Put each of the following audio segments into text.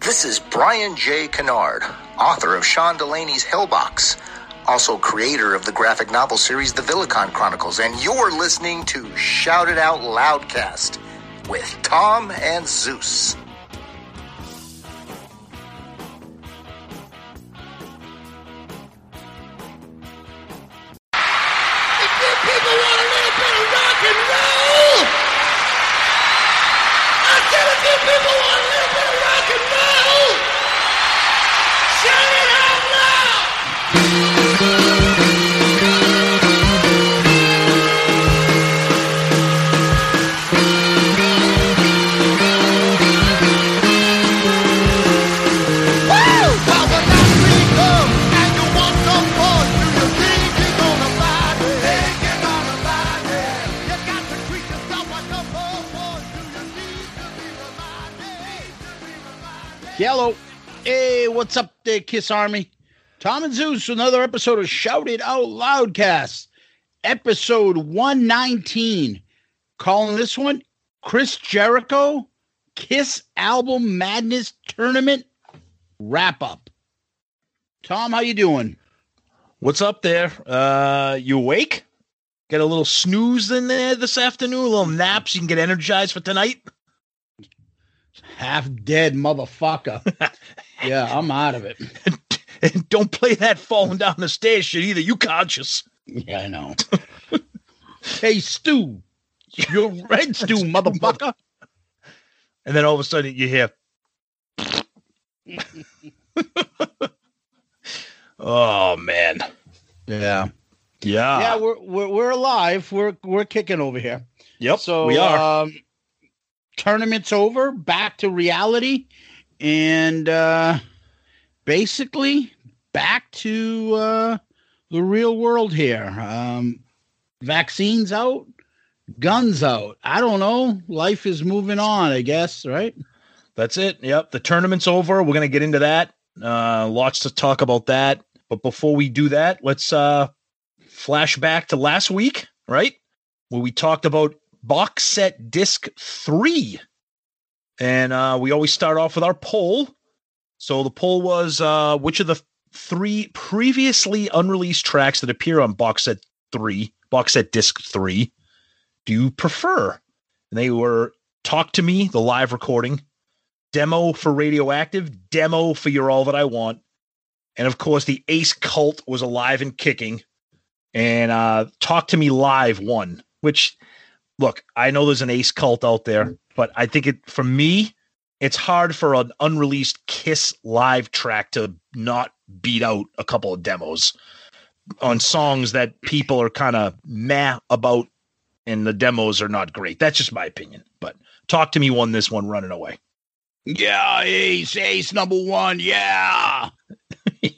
This is Brian J. Kennard, author of Sean Delaney's Hellbox, also creator of the graphic novel series The Villicon Chronicles, and you're listening to Shout It Out Loudcast with Tom and Zeus. Yellow. Hey, what's up there, Kiss Army? Tom and Zeus, another episode of Shout It Out Loudcast, episode 119. Calling this one Chris Jericho Kiss Album Madness Tournament Wrap Up. Tom, how you doing? What's up there? Uh, you awake? Get a little snooze in there this afternoon, a little naps. You can get energized for tonight. Half dead motherfucker. yeah, I'm out of it. And don't play that falling down the stairs shit either. You conscious? Yeah, I know. hey, Stu. You're red Stu, motherfucker. And then all of a sudden you hear, "Oh man, Yeah. yeah, yeah, we're, we're we're alive. We're we're kicking over here. yep, So we are." Um, tournament's over. Back to reality, and uh, basically back to uh, the real world here. Um, vaccines out, guns out. I don't know. Life is moving on. I guess. Right. That's it. Yep. The tournament's over. We're gonna get into that. Uh lots to talk about that. But before we do that, let's uh flash back to last week, right? Where we talked about box set disc three. And uh we always start off with our poll. So the poll was uh which of the three previously unreleased tracks that appear on box set three, box set disc three, do you prefer? And they were Talk to Me, the live recording, demo for Radioactive, demo for You're All That I Want. And of course, the Ace Cult was alive and kicking. And uh, Talk to Me Live won, which, look, I know there's an Ace Cult out there, mm. but I think it, for me, it's hard for an unreleased Kiss live track to not beat out a couple of demos on songs that people are kind of meh about and the demos are not great. That's just my opinion. But Talk to Me won this one running away. Yeah, ace, ace number one. Yeah.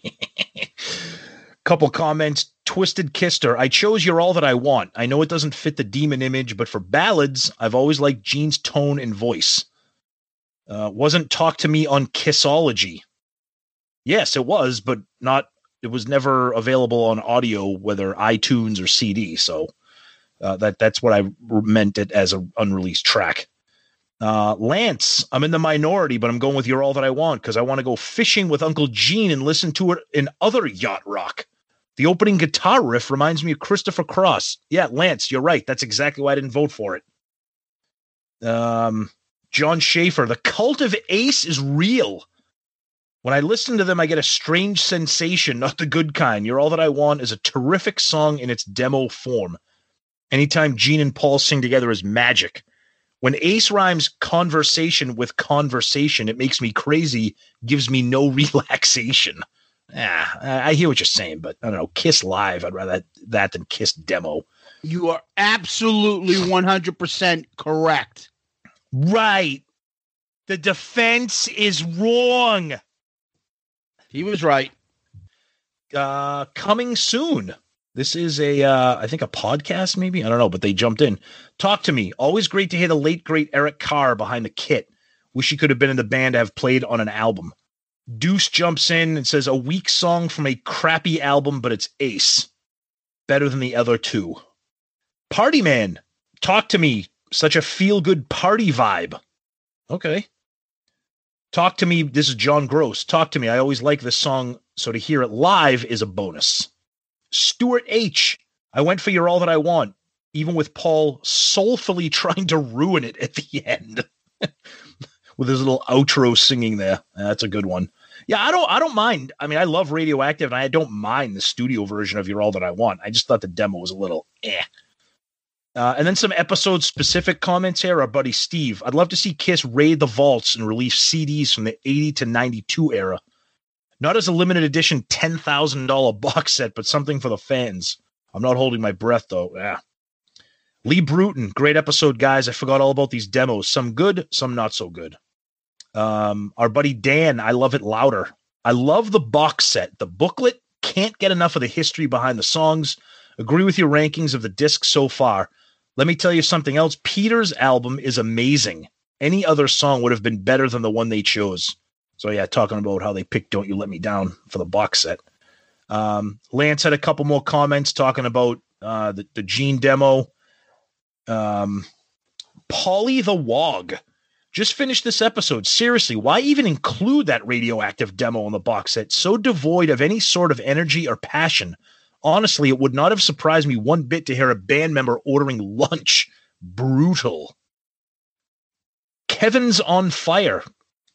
Couple comments. Twisted Kister. I chose You're All That I Want. I know it doesn't fit the demon image, but for ballads, I've always liked Gene's tone and voice. Uh, wasn't Talk to Me on Kissology. Yes, it was, but not. It was never available on audio, whether iTunes or CD. So uh, that that's what I meant it as an unreleased track. Uh, Lance, I'm in the minority, but I'm going with You're All That I Want because I want to go fishing with Uncle Gene and listen to it in other yacht rock. The opening guitar riff reminds me of Christopher Cross. Yeah, Lance, you're right. That's exactly why I didn't vote for it. Um, John Schaefer, the cult of Ace is real. When I listen to them, I get a strange sensation, not the good kind. You're All That I Want is a terrific song in its demo form. Anytime Gene and Paul sing together is magic. When Ace rhymes conversation with conversation, it makes me crazy, gives me no relaxation. Yeah, I hear what you're saying, but I don't know. Kiss live, I'd rather that than Kiss demo. You are absolutely 100% correct. Right. The defense is wrong. He was right. Uh, coming soon. This is a, uh, I think a podcast, maybe I don't know, but they jumped in. Talk to me. Always great to hear the late great Eric Carr behind the kit. Wish he could have been in the band to have played on an album. Deuce jumps in and says a weak song from a crappy album, but it's ace. Better than the other two. Party man, talk to me. Such a feel good party vibe. Okay. Talk to me. This is John Gross. Talk to me. I always like this song, so to hear it live is a bonus. Stuart H. I went for You're All That I Want, even with Paul soulfully trying to ruin it at the end. with his little outro singing there. That's a good one. Yeah, I don't I don't mind. I mean, I love Radioactive and I don't mind the studio version of You're All That I Want. I just thought the demo was a little eh. Uh, and then some episode specific comments here. Our buddy Steve. I'd love to see Kiss raid the vaults and release CDs from the 80 to 92 era. Not as a limited edition $10,000 box set, but something for the fans. I'm not holding my breath though. Yeah. Lee Bruton, great episode, guys. I forgot all about these demos. Some good, some not so good. Um, our buddy Dan, I love it louder. I love the box set. The booklet can't get enough of the history behind the songs. Agree with your rankings of the disc so far. Let me tell you something else. Peter's album is amazing. Any other song would have been better than the one they chose. So yeah, talking about how they picked "Don't You Let Me Down" for the box set. Um, Lance had a couple more comments talking about uh, the the Gene demo. Um, Polly the Wog just finished this episode. Seriously, why even include that radioactive demo on the box set? So devoid of any sort of energy or passion. Honestly, it would not have surprised me one bit to hear a band member ordering lunch. Brutal. Kevin's on fire,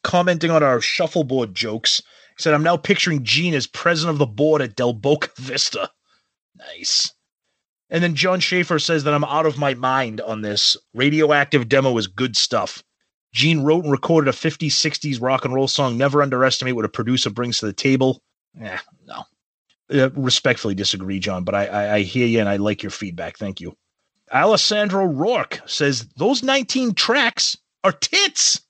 commenting on our shuffleboard jokes. He said, I'm now picturing Gene as president of the board at Del Boca Vista. Nice. And then John Schaefer says that I'm out of my mind on this. Radioactive demo is good stuff. Gene wrote and recorded a 50s, 60s rock and roll song. Never underestimate what a producer brings to the table. Yeah, no. Uh, respectfully disagree, John, but I, I, I hear you and I like your feedback. Thank you. Alessandro Rourke says those 19 tracks are tits.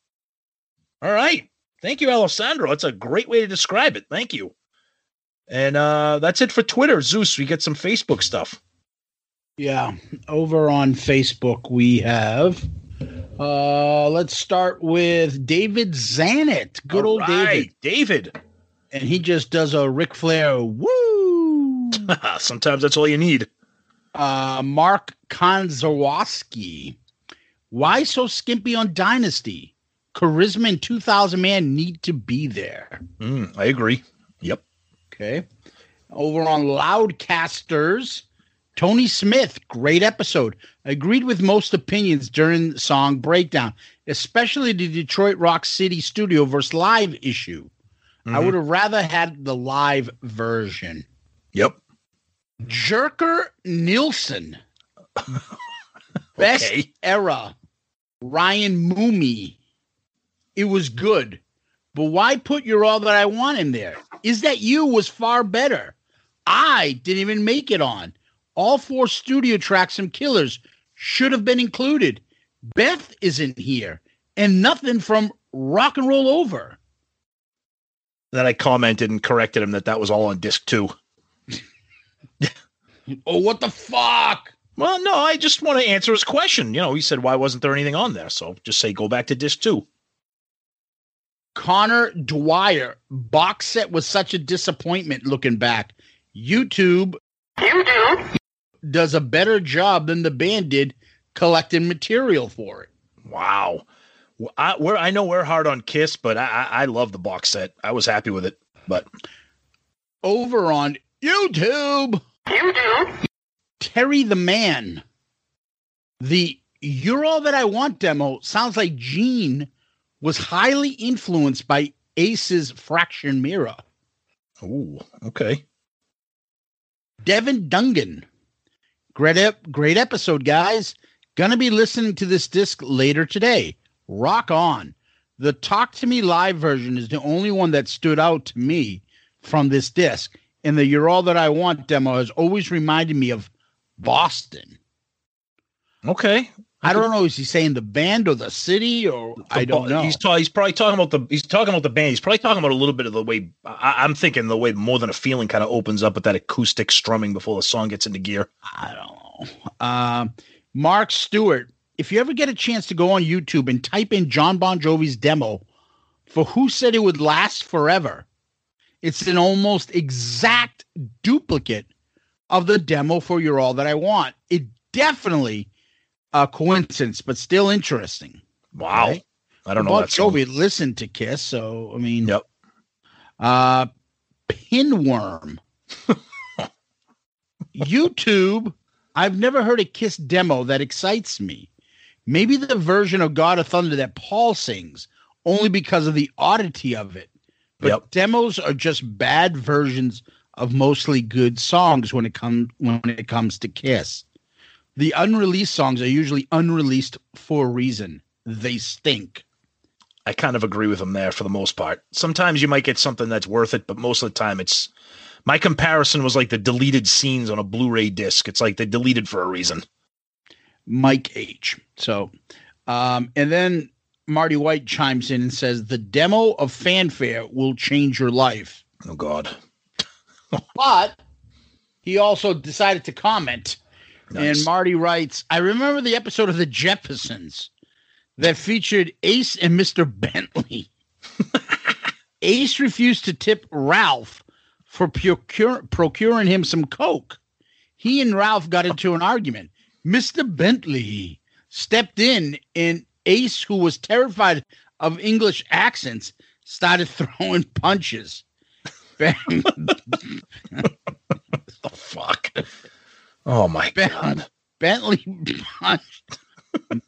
All right. Thank you, Alessandro. That's a great way to describe it. Thank you. And uh, that's it for Twitter. Zeus, we get some Facebook stuff. Yeah. Over on Facebook, we have. Uh, let's start with David Zanet. Good All old right, David. David. And he just does a Ric Flair woo. Sometimes that's all you need. uh, Mark Konzawoski. Why so skimpy on Dynasty? Charisma and 2000 man need to be there. Mm, I agree. Yep. Okay. Over on Loudcasters, Tony Smith, great episode. Agreed with most opinions during song breakdown, especially the Detroit Rock City studio versus live issue. I Mhm. would have rather had the live version. Yep. Jerker Nielsen. Best Okay. era. Ryan Moomey. It was good. But why put your all that I want in there? Is that you was far better. I didn't even make it on. All four studio tracks from Killers should have been included. Beth isn't here. And nothing from Rock and Roll Over. Then I commented and corrected him that that was all on disc two. Oh, what the fuck? Well, no, I just want to answer his question. You know, he said, why wasn't there anything on there? So just say, go back to disc two. Connor Dwyer box set was such a disappointment looking back. YouTube YouTube does a better job than the band did collecting material for it. Wow. Well, I, we're, I know we're hard on Kiss, but I, I, I love the box set. I was happy with it. But Over on YouTube, YouTube, Terry the Man. The You're All That I Want demo sounds like Gene was highly influenced by Ace's Fractured Mirror. Oh, okay. Devin Dungan. Great, ep- great episode, guys. Gonna be listening to this disc later today. Rock on. The Talk to Me live version is the only one that stood out to me from this disc. And the You're All That I Want demo has always reminded me of Boston. Okay. I don't know. Is he saying the band or the city or I don't know. He's, ta- he's probably talking about the he's talking about the band. He's probably talking about a little bit of the way I, I'm thinking the way more than a feeling kind of opens up with that acoustic strumming before the song gets into gear. I don't know. Um, Mark Stewart, if you ever get a chance to go on YouTube and type in Jon Bon Jovi's demo for Who Said It Would Last Forever, it's an almost exact duplicate of the demo for You're All That I Want. It definitely a coincidence, but still interesting. Wow. Right? I don't know Bon. Jovi listened to Kiss, so I mean, Yep. uh, Pinworm. YouTube. I've never heard a Kiss demo that excites me. Maybe the version of God of Thunder that Paul sings, only because of the oddity of it. But Yep. demos are just bad versions of mostly good songs when it comes when it comes to Kiss. The unreleased songs are usually unreleased for a reason. They stink. I kind of agree with him there for the most part. Sometimes you might get something that's worth it, but most of the time it's my comparison was like the deleted scenes on a Blu-ray disc. It's like they deleted for a reason. Mike H. So, um, and then Marty White chimes in and says the demo of Fanfare will change your life. Oh God. But he also decided to comment, Nice. and Marty writes, "I remember the episode of the Jeffersons that featured Ace and Mister Bentley. Ace refused to tip Ralph for procure, procuring him some coke. He and Ralph got into an argument. Mr. Bentley stepped in, and Ace, who was terrified of English accents, started throwing punches. the fuck. Oh my Ben- God. Bentley punched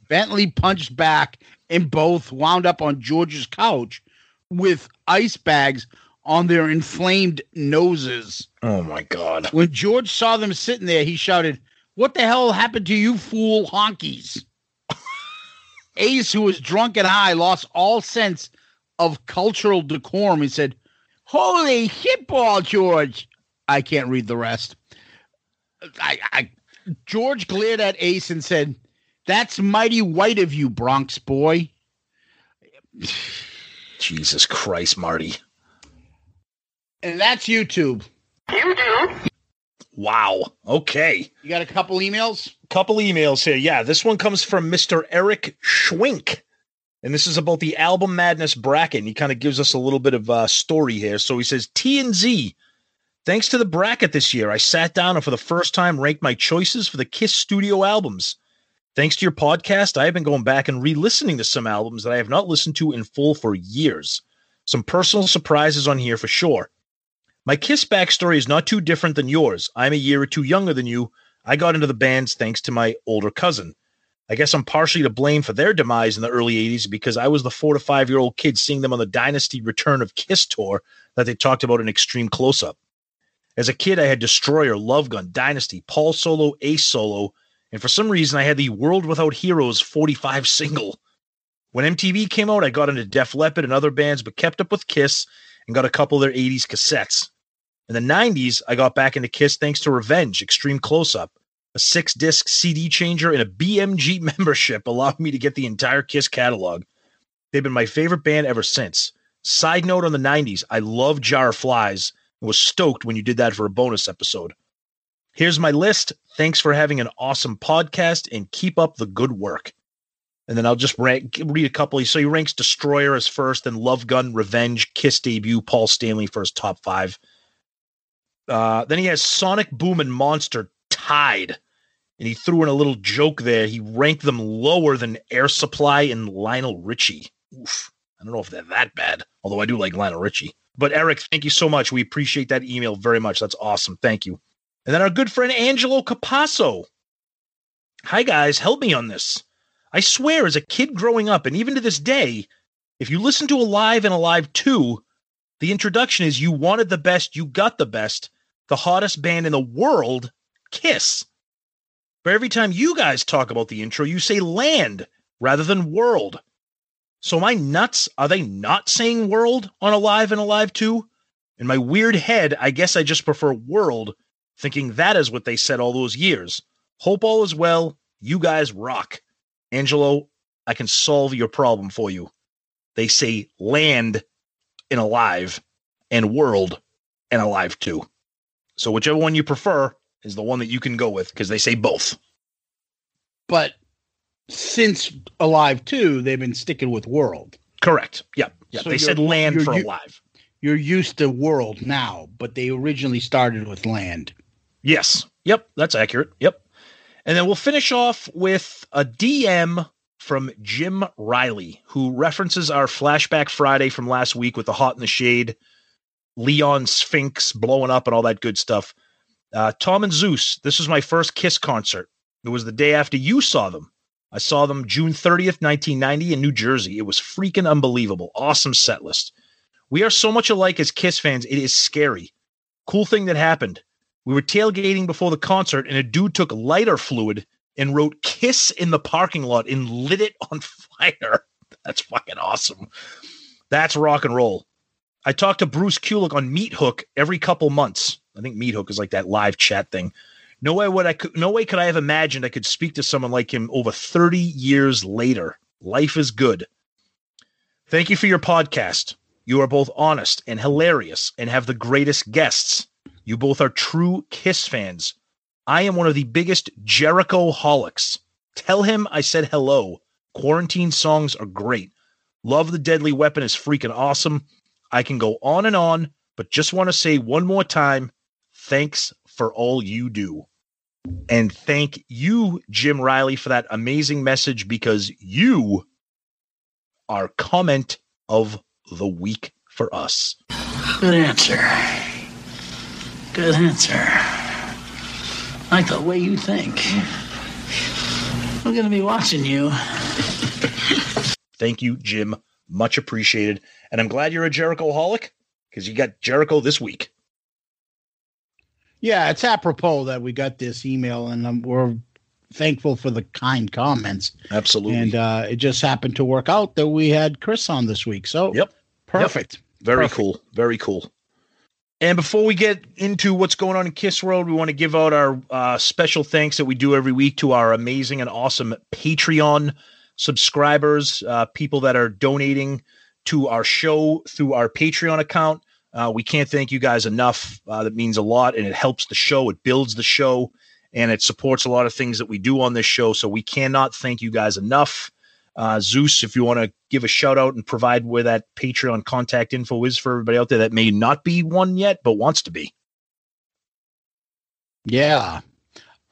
Bentley punched back and both wound up on George's couch with ice bags on their inflamed noses. Oh my God. When George saw them sitting there, he shouted, What the hell happened to you fool honkies? Ace, who was drunk and high, lost all sense of cultural decorum. He said, Holy shitball, George. I can't read the rest. I, I George glared at Ace and said, That's mighty white of you, Bronx boy. Jesus Christ, Marty. And that's YouTube. YouTube. Wow. Okay. You got a couple emails? Couple emails here. Yeah, this one comes from Mr. Eric Schwink. And this is about the album Madness bracket. And he kind of gives us a little bit of uh, story here. So he says T and Z. Thanks to the bracket this year, I sat down and for the first time ranked my choices for the Kiss studio albums. Thanks to your podcast, I have been going back and re listening to some albums that I have not listened to in full for years. Some personal surprises on here for sure. My Kiss backstory is not too different than yours. I'm a year or two younger than you. I got into the bands thanks to my older cousin. I guess I'm partially to blame for their demise in the early 80s because I was the four to five year old kid seeing them on the Dynasty Return of Kiss tour that they talked about in Extreme Close Up. As a kid, I had Destroyer, Love Gun, Dynasty, Paul Solo, Ace Solo, and for some reason, I had the World Without Heroes 45 single. When MTV came out, I got into Def Leppard and other bands, but kept up with Kiss and got a couple of their 80s cassettes. In the 90s, I got back into Kiss thanks to Revenge, Extreme Close Up. A six disc CD changer and a BMG membership allowed me to get the entire Kiss catalog. They've been my favorite band ever since. Side note on the 90s, I love Jar of Flies was stoked when you did that for a bonus episode. Here's my list. Thanks for having an awesome podcast and keep up the good work. And then I'll just rank, read a couple. So he ranks Destroyer as first, then Love Gun, Revenge, Kiss debut, Paul Stanley for his top five. Uh, then he has Sonic Boom and Monster tied. And he threw in a little joke there. He ranked them lower than Air Supply and Lionel Richie. Oof. I don't know if they're that bad, although I do like Lionel Richie. But Eric, thank you so much. We appreciate that email very much. That's awesome. Thank you. And then our good friend Angelo Capasso. Hi, guys. Help me on this. I swear, as a kid growing up, and even to this day, If you listen to Alive and Alive 2, the introduction is you wanted the best, you got the best, the hottest band in the world, Kiss. But every time you guys talk about the intro, you say land rather than world. So am I nuts? Are they not saying world on Alive and Alive 2? In my weird head, I guess I just prefer world, thinking that is what they said all those years. Hope all is well. You guys rock. Angelo, I can solve your problem for you. They say land in Alive and world and Alive 2. So whichever one you prefer is the one that you can go with because they say both. But since Alive 2, they've been sticking with World. Correct. Yep. Yep. So they said land for Alive. You're used to World now, but they originally started with Land. Yes. Yep. That's accurate. Yep. And then we'll finish off with a DM from Jim Riley, who references our Flashback Friday from last week with the Hot in the Shade, Leon Sphinx blowing up, and all that good stuff. Uh, Tom and Zeus, this was my first Kiss concert. It was the day after you saw them. I saw them June 30th, 1990 in New Jersey. It was freaking unbelievable. Awesome set list. We are so much alike as Kiss fans, it is scary. Cool thing that happened. We were tailgating before the concert, and a dude took lighter fluid and wrote "Kiss" in the parking lot and lit it on fire. That's fucking awesome. That's rock and roll. I talked to Bruce Kulick on Meethook every couple months. I think Meethook is like that live chat thing. No way would I could no way could I have imagined I could speak to someone like him over 30 years later. Life is good. Thank you for your podcast. You are both honest and hilarious and have the greatest guests. You both are true Kiss fans. I am one of the biggest Jericho holics. Tell him I said hello. Quarantine songs are great. Love the Deadly Weapon is freaking awesome. I can go on and on, but just want to say one more time thanks for all you do. And thank you, Jim Riley, for that amazing message because you are comment of the week for us. Good answer. Good answer. Like the way you think. I'm gonna be watching you. Thank you, Jim. Much appreciated. And I'm glad you're a Jericho holic because you got Jericho this week. Yeah, it's apropos that we got this email, and um, we're thankful for the kind comments. Absolutely. And uh, it just happened to work out that we had Chris on this week. So, Yep. perfect. Very Perfect. cool. Very cool. And before we get into what's going on in Kiss World, we want to give out our uh, special thanks that we do every week to our amazing and awesome Patreon subscribers, uh, people that are donating to our show through our Patreon account. Uh, we can't thank you guys enough. Uh, that means a lot, and it helps the show. It builds the show, and it supports a lot of things that we do on this show. So we cannot thank you guys enough. Uh, Zeus, if you want to give a shout out and provide where that Patreon contact info is for everybody out there that may not be one yet, but wants to be. Yeah.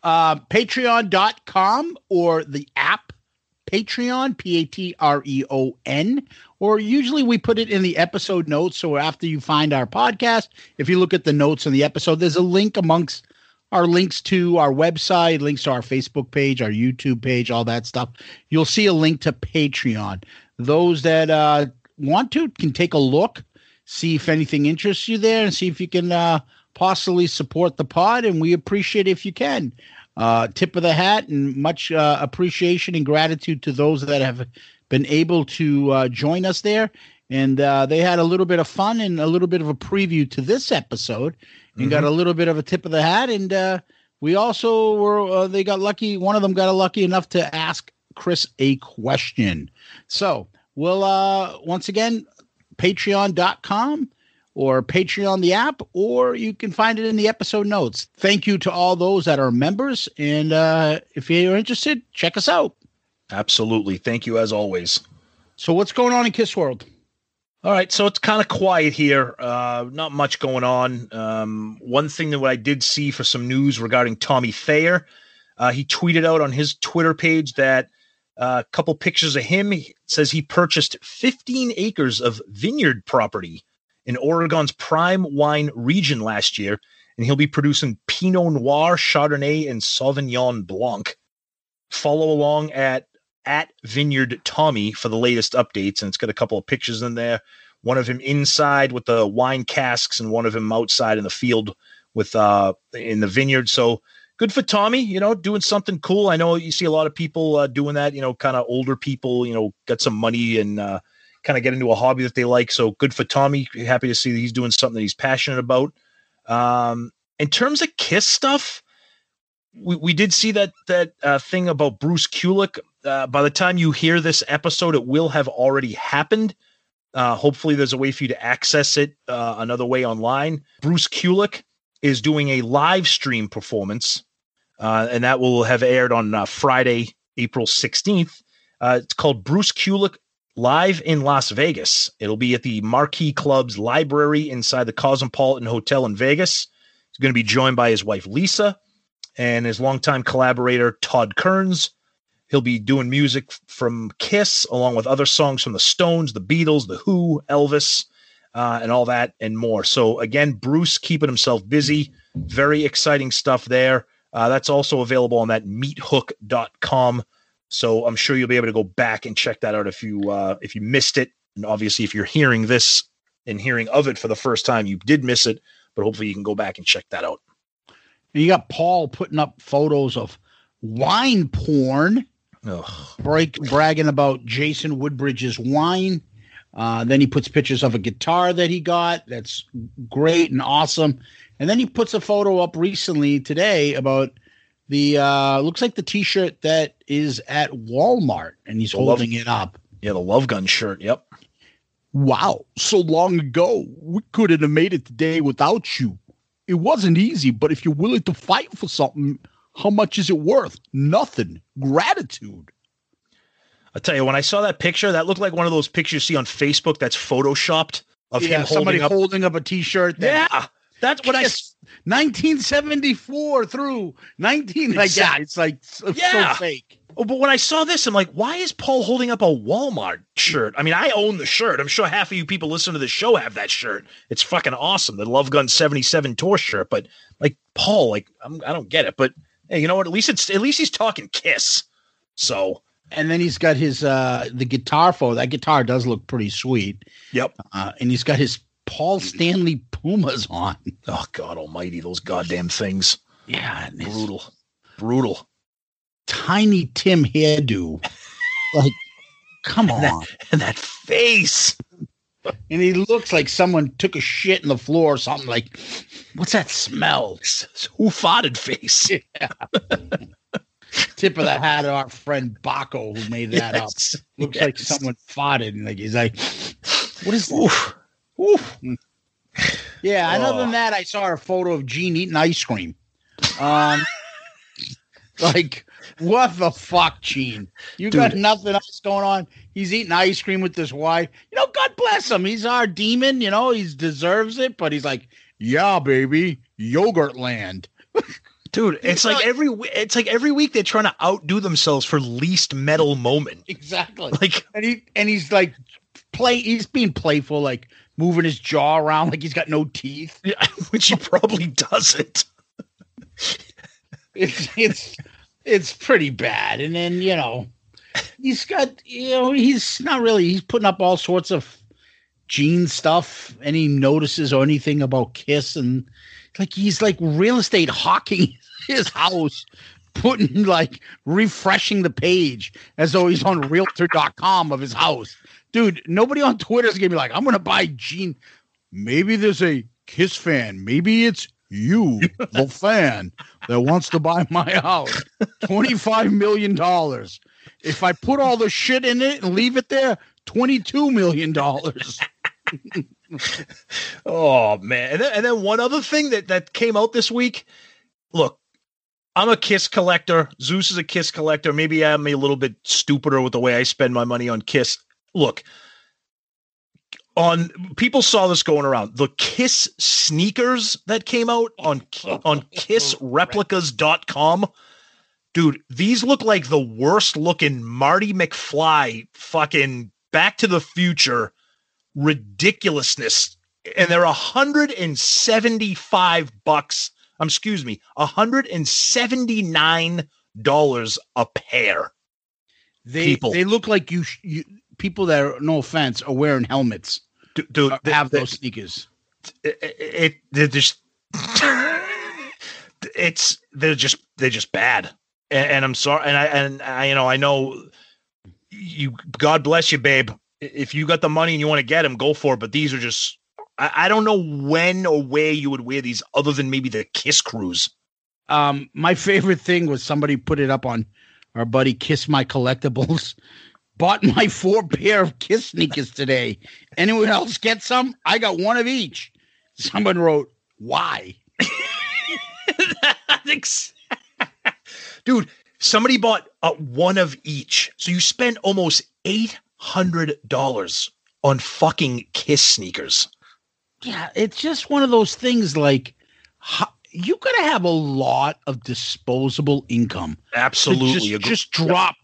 Uh, Patreon.com or the app Patreon, P A T R E O N, or usually we put it in the episode notes. So after you find our podcast, if you look at the notes in the episode, there's a link amongst our links to our website, links to our Facebook page, our YouTube page, all that stuff. You'll see a link to Patreon. Those that uh, want to can take a look, see if anything interests you there, and see if you can uh, possibly support the pod. And we appreciate if you can. Uh, tip of the hat and much uh, appreciation and gratitude to those that have been able to uh, join us there. And uh, they had a little bit of fun and a little bit of a preview to this episode and got a little bit of a tip of the hat. And uh, we also were, uh, they got lucky. One of them got lucky enough to ask Chris a question. So we'll, uh, once again, patreon.com or Patreon the app, or you can find it in the episode notes. Thank you to all those that are members. And uh, if you're interested, check us out. Absolutely. Thank you as always. So, what's going on in Kiss World? All right, so it's kind of quiet here. Uh, not much going on. Um, one thing that I did see for some news regarding Tommy Thayer, uh, he tweeted out on his Twitter page that uh, a couple pictures of him he says he purchased 15 acres of vineyard property in Oregon's prime wine region last year, and he'll be producing Pinot Noir, Chardonnay, and Sauvignon Blanc. Follow along at at Vineyard Tommy for the latest updates, and it's got a couple of pictures in there. One of him inside with the wine casks, and one of him outside in the field with uh in the vineyard. So good for Tommy, you know, doing something cool. I know you see a lot of people uh, doing that, you know, kind of older people, you know, got some money and uh, kind of get into a hobby that they like. So good for Tommy. Happy to see that he's doing something that he's passionate about. Um, in terms of Kiss stuff, we, we did see that that uh, thing about Bruce Kulick. Uh, by the time you hear this episode, it will have already happened. Uh, hopefully, there's a way for you to access it uh, another way online. Bruce Kulick is doing a live stream performance, uh, and that will have aired on uh, Friday, April 16th. Uh, it's called Bruce Kulick Live in Las Vegas. It'll be at the Marquee Club's library inside the Cosmopolitan Hotel in Vegas. He's going to be joined by his wife, Lisa, and his longtime collaborator, Todd Kerns. He'll be doing music from Kiss, along with other songs from the Stones, the Beatles, the Who, Elvis, uh, and all that and more. So again, Bruce keeping himself busy. Very exciting stuff there. Uh, that's also available on that meethook.com. So I'm sure you'll be able to go back and check that out if you uh, if you missed it. And obviously, if you're hearing this and hearing of it for the first time, you did miss it. But hopefully, you can go back and check that out. And you got Paul putting up photos of wine porn, Ugh. break, bragging about Jayson Woodbridge's wine. Uh, then he puts pictures of a guitar that he got. That's great and awesome. And then he puts a photo up recently today about the uh, looks like the T-shirt that is at Walmart, and he's The love- holding it up. Yeah, the Love Gun shirt. Yep. Wow, so long ago, we couldn't have made it today without you. It wasn't easy, but if you're willing to fight for something, how much is it worth? Nothing. Gratitude. I tell you, when I saw that picture, that looked like one of those pictures you see on Facebook that's photoshopped of yeah, him somebody holding up. holding up a T-shirt. That yeah, that's what I. 1974 through 19 like yeah, it's like so, so fake. Oh, but when I saw this, I'm like, why is Paul holding up a Walmart shirt? I mean, I own the shirt. I'm sure half of you people listening to the show have that shirt. It's fucking awesome, the Love Gun 77 tour shirt. But like Paul, like I'm, I don't get it. But hey, you know what? At least it's at least he's talking Kiss. So And then he's got his uh the guitar photo. That guitar does look pretty sweet. yep. Uh, and he's got his Paul mm-hmm. Stanley Pumas on. Oh God Almighty, those goddamn things, Yeah, and brutal, brutal. tiny Tim hairdo. Like, come on. And that face. And he looks like someone took a shit in the floor or something. Like, what's that smell? Who farted face? Tip of the hat to our friend Baco who made that up. Yes, Looks like someone farted. And like he's like, what is that? Oof. Oof. Yeah, and other Oh. than that, I saw a photo of Gene eating ice cream. Um, like, what the fuck, Gene? You got nothing else going on. He's eating ice cream with this wife. You know, God bless him. He's our demon. You know, he deserves it. But he's like, yeah, baby, Yogurtland. Dude, it's like every it's like every week they're trying to outdo themselves for least metal moment. Exactly. Like and he and he's like play. He's being playful, like moving his jaw around like he's got no teeth. which he probably doesn't. it's it's it's pretty bad. And then you know, he's got you know he's not really he's putting up all sorts of Gene stuff. Any notices or anything about Kiss and like he's like real estate hawking his house. Putting like refreshing the page as though he's on realtor.com of his house. Dude, nobody on Twitter is gonna be like, I'm gonna buy Gene. Maybe there's a Kiss fan. Maybe it's you, the fan, that wants to buy my house. $25 million. If I put all the shit in it and leave it there, $22 million. Oh man. And then, and then one other thing that that came out this week. Look, I'm a Kiss collector. Zeus is a Kiss collector. Maybe I'm a little bit stupider with the way I spend my money on Kiss. Look, on people saw this going around. The Kiss sneakers that came out on on kissreplicas.com. Dude, these look like the worst looking Marty McFly fucking Back to the Future ridiculousness. And they're 175 bucks. Um, excuse me, $179 a pair. They People. they look like you, you people that are no offense are wearing helmets. Do, uh, have those sneakers. it, it, they're just it's they're just they're just bad and, and i'm sorry and i and i you know i know you god bless you babe if you got the money and you want to get them go for it but these are just I, I don't know when or where you would wear these other than maybe the kiss cruise Um, my favorite thing was somebody put it up on our buddy Kiss My Collectibles. Bought my four pair of Kiss sneakers today. Anyone else get some? I got one of each. Someone wrote, "Why?" Ex- dude somebody bought uh, one of each so you spent almost $800 on fucking kiss sneakers Yeah, it's just one of those things. Like, you gotta have a lot of disposable income. absolutely just, just drop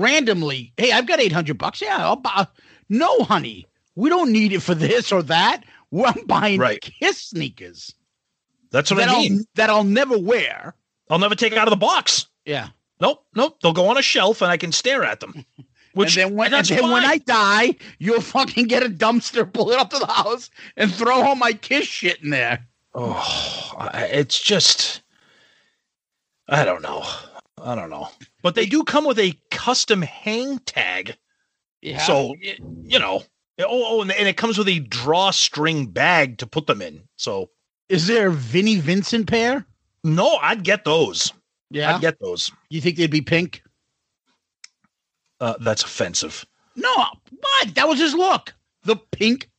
randomly. Hey, I've got eight hundred bucks. Yeah, I'll buy. No, honey, we don't need it for this or that. Well, I'm buying Right. Kiss sneakers That's what that I I'll mean. that I'll never wear. I'll never take out of the box. Yeah. Nope, nope. They'll go on a shelf and I can stare at them. Which and then when, and that's then when. I die, you'll fucking get a dumpster, pull it up to the house, and throw all my Kiss shit in there. oh, I- it's just I don't know. I don't know. But they do come with a custom hang tag. Yeah. So you know. Oh, oh and, and it comes with a drawstring bag to put them in. So is there a Vinnie Vincent pair? no, I'd get those. Yeah. I'd get those. you think they'd be pink? Uh, that's offensive. No, what? That was his look. The pink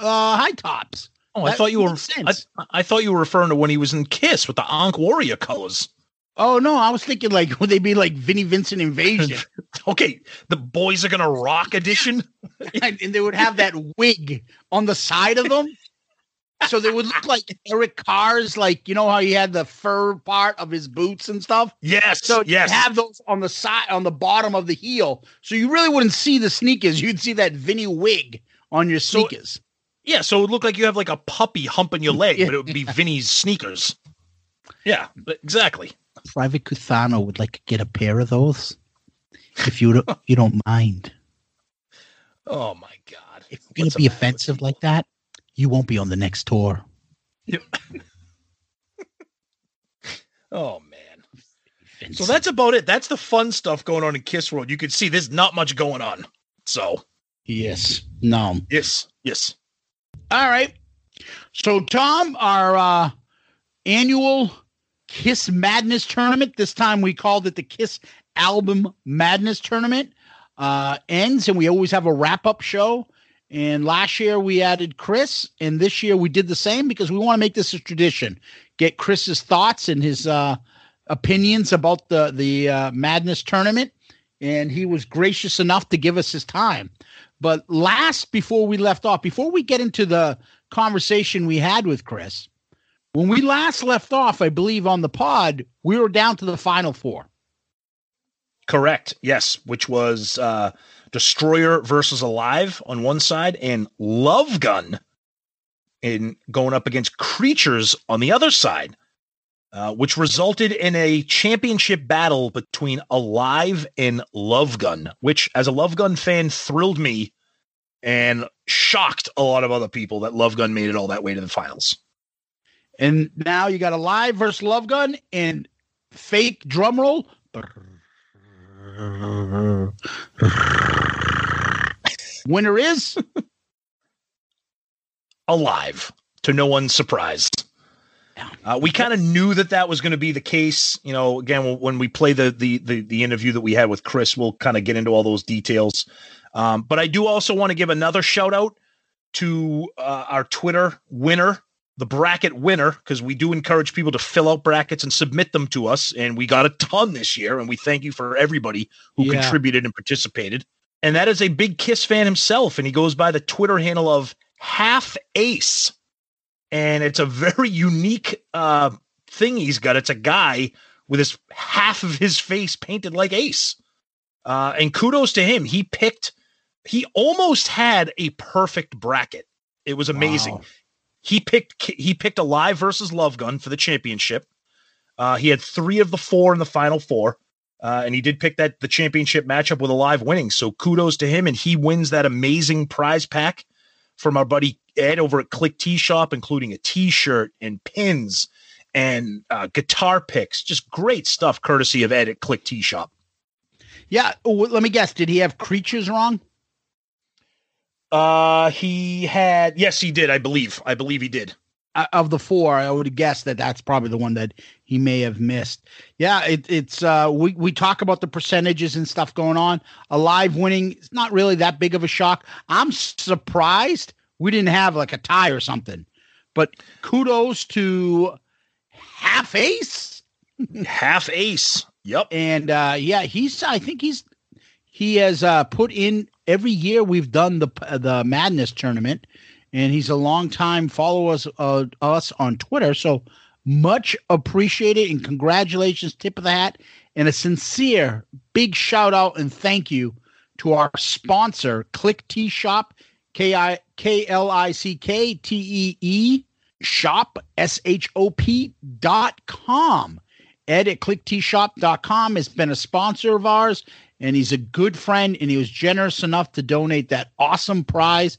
uh high tops. Oh, I That thought you were. I. I thought you were referring to when he was in Kiss with the Ankh Warrior colors. Oh no, I was thinking like would they be like Vinnie Vincent Invasion? Okay, the boys are gonna rock edition. and, and they would have that wig on the side of them. So they would look like Eric Carr's, like you know how he had the fur part of his boots and stuff. Yes, So you'd yes. have those on the side, on the bottom of the heel. So you really wouldn't see the sneakers. You'd see that Vinnie wig on your So- sneakers. yeah, so it would look like you have like a puppy humping your leg, Yeah. but it would be Vinnie's sneakers. Yeah, exactly. Private Cuthano would like to get a pair of those, if you don't, you don't mind. Oh my god. If you're gonna be the matter with offensive like that, you won't be on the next tour. Yep. Oh man. So that's about it. That's the fun stuff going on in Kiss World. You can see there's not much going on. So yes, no. yes, yes. All right. So, Tom, our uh, annual Kiss Madness tournament, this time we called it the Kiss Album Madness Tournament, uh, ends, and we always have a wrap up show. And last year we added Chris, and this year we did the same because we want to make this a tradition. Get Chris's thoughts and his uh, opinions about the the uh, Madness tournament, and he was gracious enough to give us his time. But last, before we left off, before we get into the conversation we had with Chris, when we last left off, I believe on the pod, we were down to the final four. Correct. Yes, which was uh Destroyer versus Alive on one side and Love Gun in going up against Creatures on the other side. Uh, which resulted in a championship battle between Alive and Love Gun, which, as a Love Gun fan, thrilled me and shocked a lot of other people that Love Gun made it all that way to the finals. And now you got Alive versus Love Gun and fake drum roll. Winner is alive to no one's surprise. Uh, we kind of knew that that was going to be the case. You know, again, when- we play the the the, the interview that we had with Chris, we'll kind of get into all those details. Um, but I do also want to give another shout out to uh, our Twitter winner, the bracket winner, because we do encourage people to fill out brackets and submit them to us, and we got a ton this year, and we thank you for everybody who Yeah. contributed and participated. And that is a big Kiss fan himself, and he goes by the Twitter handle of Half Ace and it's a very unique uh thing he's got. It's a guy with his half of his face painted like Ace. Uh and kudos to him. He picked he almost had a perfect bracket. It was amazing. Wow. He picked he picked Alive versus Love Gun for the championship. Uh he had 3 of the 4 in the final 4. Uh, and he did pick that the championship matchup with Alive winning. So kudos to him. And he wins that amazing prize pack from our buddy Ed over at Klick Tee Shop, including a t shirt and pins and uh, guitar picks. Just great stuff, courtesy of Ed at Klick Tee Shop. Yeah. let me guess. Did he have creatures wrong? Uh, he had, yes, he did. I believe. I believe he did. Uh, of the four, I would guess that that's probably the one that he may have missed. Yeah, it, it's uh, we we talk about the percentages and stuff going on. Alive winning, it's not really that big of a shock. I'm surprised we didn't have like a tie or something. But kudos to half ace. Half ace. Yep. And uh, yeah, he's I think he's he has uh, put in every year we've done the the madness tournament and he's a long time follow us uh, us on Twitter. So much appreciated and congratulations, tip of the hat, and a sincere big shout out and thank you to our sponsor, Klick Tee Shop, K I K L I C K T E E shop S H O P dot com. Ed at klickteeshop.com has been a sponsor of ours, and he's a good friend, and he was generous enough to donate that awesome prize.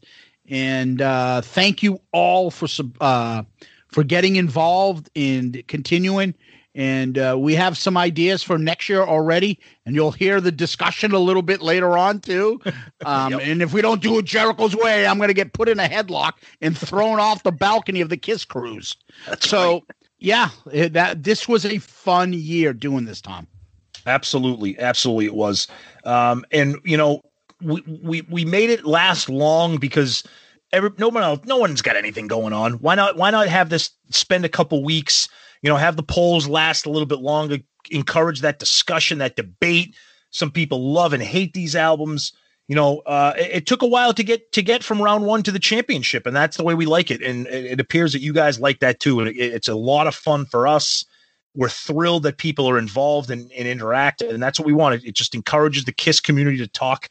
And uh, thank you all for sub- uh, for getting involved and continuing. And uh, we have some ideas for next year already, and you'll hear the discussion a little bit later on too. Um, Yep. And if we don't do it Jericho's way, I'm going to get put in a headlock and thrown off the balcony of the Kiss Cruise. so yeah, it- that this was a fun year doing this, Tom. Absolutely, absolutely, it was. Um, and you know, we we we made it last long because every no one else, no one's got anything going on. Why not? Why not have this spend a couple weeks? You know, have the polls last a little bit longer, encourage that discussion, that debate. Some people love and hate these albums. You know, uh, it, it took a while to get to get from round one to the championship, and that's the way we like it. And it, it appears that you guys like that too. And it, it's a lot of fun for us we're thrilled that people are involved and, and interact and that's what we want it just encourages the kiss community to talk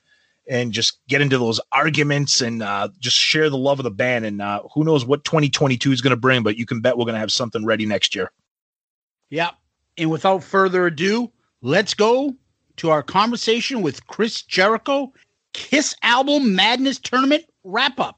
and just get into those arguments and uh, just share the love of the band and uh, who knows what 2022 is going to bring but you can bet we're going to have something ready next year Yeah. And without further ado, let's go to our conversation with Chris Jericho, Kiss Album Madness Tournament wrap up.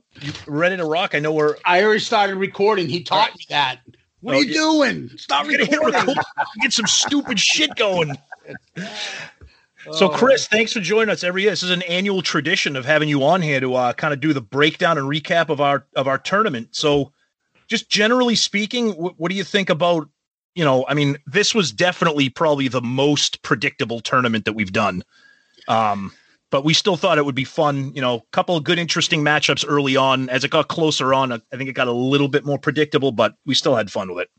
you ready to rock? I know we're I already started recording. He taught me that. What Oh, are you yeah. doing? Stop recording. record, get some stupid shit going. So, Chris, thanks for joining us every year. This is an annual tradition of having you on here to uh, kind of do the breakdown and recap of our of our tournament. So, just generally speaking, wh- what do you think about? You know, I mean, this was definitely probably the most predictable tournament that we've done. Um, but we still thought it would be fun. You know, a couple of good, interesting matchups early on. As it got closer on, I think it got a little bit more predictable, but we still had fun with it.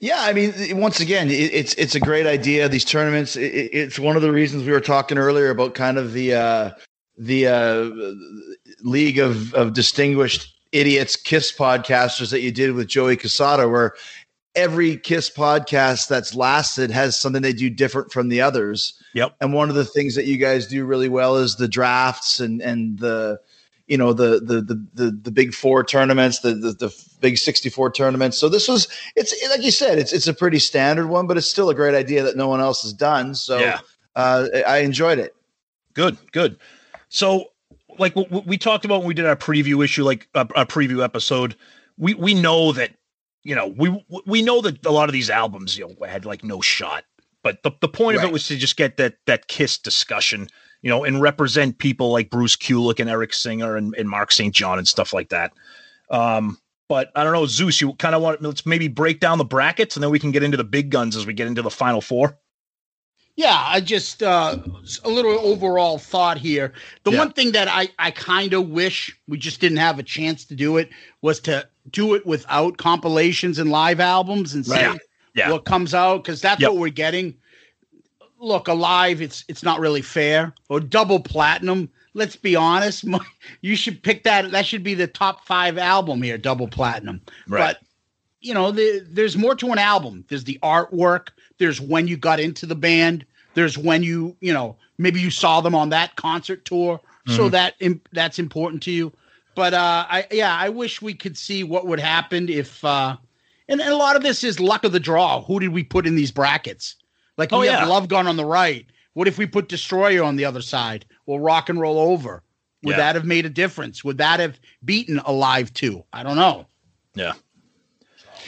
Yeah, I mean, once again, it, it's it's a great idea. These tournaments, it, it- it's one of the reasons we were talking earlier about kind of the uh, the uh, league of of distinguished idiots, Kiss podcasters that you did with Joey Cassata, where every Kiss podcast that's lasted has something they do different from the others. Yep. And one of the things that you guys do really well is the drafts and and the you know the the the the, the big four tournaments, the, the the big sixty four tournaments. So this was it's like you said, it's it's a pretty standard one, but it's still a great idea that no one else has done. So Yeah. uh, I enjoyed it. Good, good. So, like we talked about when we did our preview issue, like a, a preview episode, we we know that you know we we know that a lot of these albums you know had like no shot, but the the point of it Right. was to just get that that Kiss discussion, you know, and represent people like Bruce Kulick and Eric Singer and, and Mark St. John and stuff like that. Um, but I don't know, Zeus, you kind of want let's maybe break down the brackets and then we can get into the big guns as we get into the final four. Yeah, I just uh a little overall thought here. The Yeah. one thing that I I kind of wish we just didn't have a chance to do it was to do it without compilations and live albums and see Right. Yeah. what comes out because that's Yep. what we're getting. Look, alive, it's it's not really fair. Or double platinum. Let's be honest. You should pick that. That should be the top five album here, double platinum. Right. But you know, the, there's more to an album. There's the artwork. There's when you got into the band. There's when you, you know, maybe you saw them on that concert tour. So Mhm. that that's important to you. But uh, I yeah, I wish we could see what would happen if. uh and, and a lot of this is luck of the draw. Who did we put in these brackets? Like Oh, we have yeah. Love Gun on the right. What if we put Destroyer on the other side? Well, Rock and Roll Over. Would Yeah. that have made a difference? Would that have beaten Alive too? I don't know. Yeah.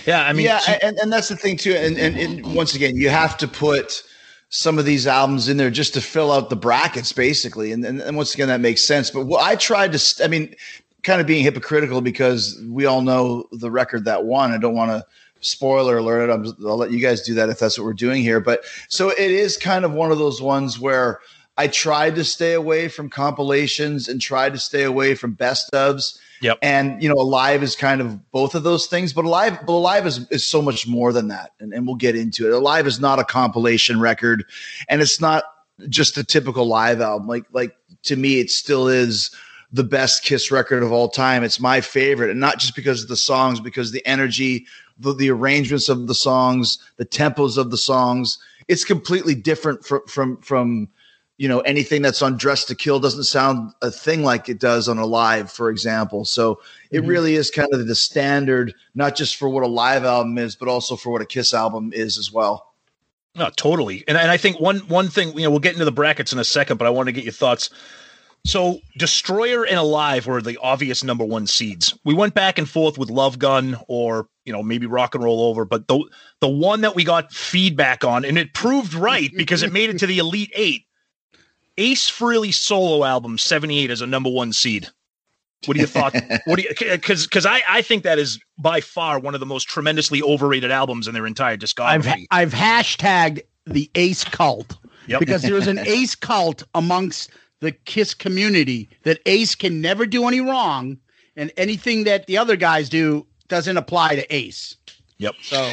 Yeah. I mean, yeah, and, and that's the thing too. And, and and once again, you have to put some of these albums in there just to fill out the brackets, basically. And and, and once again, that makes sense. But what I tried to, I mean, kind of being hypocritical because we all know the record that won. I don't want to spoiler alert it. I'm, I'll let you guys do that if that's what we're doing here. But so it is kind of one of those ones where I tried to stay away from compilations and tried to stay away from best ofs. Yep. And you know, Alive is kind of both of those things, but Alive, but Alive is, is so much more than that, and, and we'll get into it. Alive is not a compilation record, and it's not just a typical live album. Like like to me, it still is the best Kiss record of all time. It's my favorite, and not just because of the songs, because the energy, the, the arrangements of the songs, the tempos of the songs. It's completely different from from from you know anything that's on Dress to Kill doesn't sound a thing like it does on Alive for example. So it mm-hmm. really is kind of the standard, not just for what a live album is, but also for what a Kiss album is as well. No, totally. And and I think one one thing, you know, we'll get into the brackets in a second, but I want to get your thoughts. So Destroyer and Alive were the obvious number one seeds. We went back and forth with Love Gun or, you know, maybe Rock and Roll Over, but the the one that we got feedback on, and it proved right because it made it to the Elite Eight. Ace Frehley solo album 78 as a number one seed. What do you thought? what do you because because I, I think that is by far one of the most tremendously overrated albums in their entire discography. I've I've hashtagged the Ace cult Yep. because there is an Ace cult amongst the Kiss community that Ace can never do any wrong, and anything that the other guys do doesn't apply to Ace. Yep. So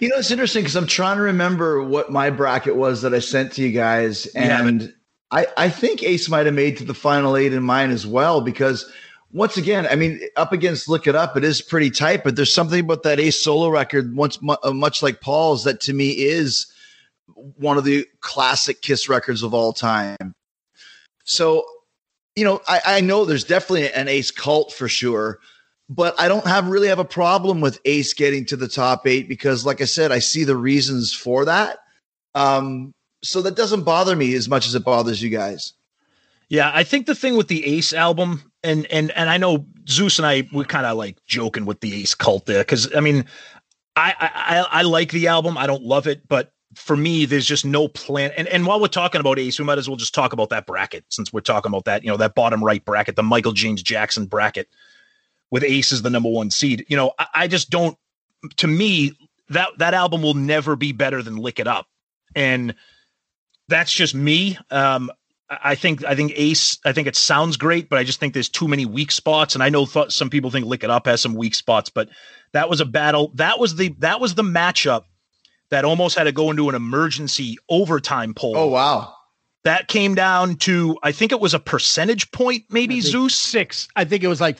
You know, it's interesting because I'm trying to remember what my bracket was that I sent to you guys, and I, I think Ace might have made to the final eight in mine as well. Because once again, I mean, up against Lick It Up, it is pretty tight, but there's something about that Ace solo record, once uh, much like Paul's, that to me is one of the classic Kiss records of all time. So, you know, I, I know there's definitely an Ace cult for sure, but I don't have really have a problem with Ace getting to the top eight because, like I said, I see the reasons for that. Um, so that doesn't bother me as much as it bothers you guys. Yeah, I think the thing with the Ace album, and and and I know Zeus and I we're kind of like joking with the Ace cult there because I mean, I, I I like the album. I don't love it, but for me, there's just no plan. And and while we're talking about Ace, we might as well just talk about that bracket since we're talking about that. You know, that bottom right bracket, the Michael James Jackson bracket, with Ace as the number one seed. You know, I, I just don't. To me, that that album will never be better than Lick It Up, and that's just me. Um, I think I think Ace. I think it sounds great, but I just think there's too many weak spots. And I know th- some people think Lick It Up has some weak spots, but that was a battle. That was the that was the matchup that almost had to go into an emergency overtime poll. Oh wow! That came down to I think it was a percentage point, maybe Zeus six. I think it was like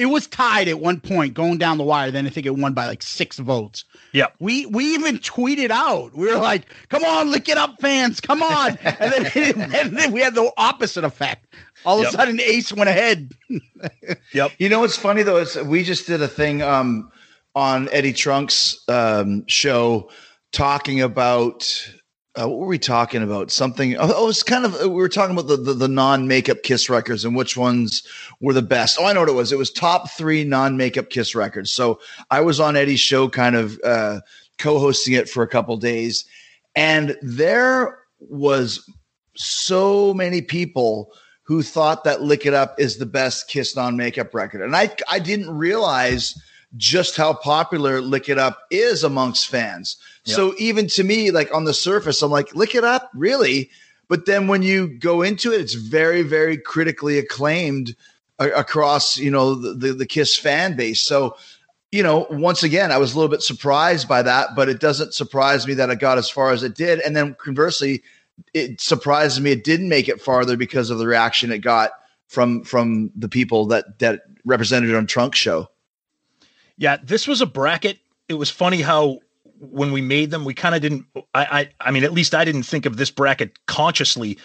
it was tied at one point going down the wire. Then I think it won by like six votes. Yeah. We we even tweeted out. We were like, "Come on, lick it up, fans! Come on!" and, then, and then we had the opposite effect. All of Yep. a sudden, Ace went ahead. yep. You know what's funny though is we just did a thing um, on Eddie Trunk's um, show talking about uh, what were we talking about? Something. Oh, oh, it's kind of we were talking about the the, the non makeup Kiss records and which ones were the best. Oh, I know what it was. It was top three non makeup Kiss records. So I was on Eddie's show, kind of uh, co-hosting it for a couple days, and there was so many people who thought that Lick It Up is the best Kiss non makeup record. And I, I didn't realize just how popular Lick It Up is amongst fans. So even to me, like on the surface, I'm like, Lick It Up, really? But then when you go into it, it's very, very critically acclaimed a- across, you know, the, the, the Kiss fan base. So, you know, once again, I was a little bit surprised by that, but it doesn't surprise me that it got as far as it did. And then conversely, it surprised me it didn't make it farther because of the reaction it got from from the people that that represented it on Trunk Show. Yeah, this was a bracket. It was funny how when we made them, we kind of didn't. I, I, I mean, at least I didn't think of this bracket consciously,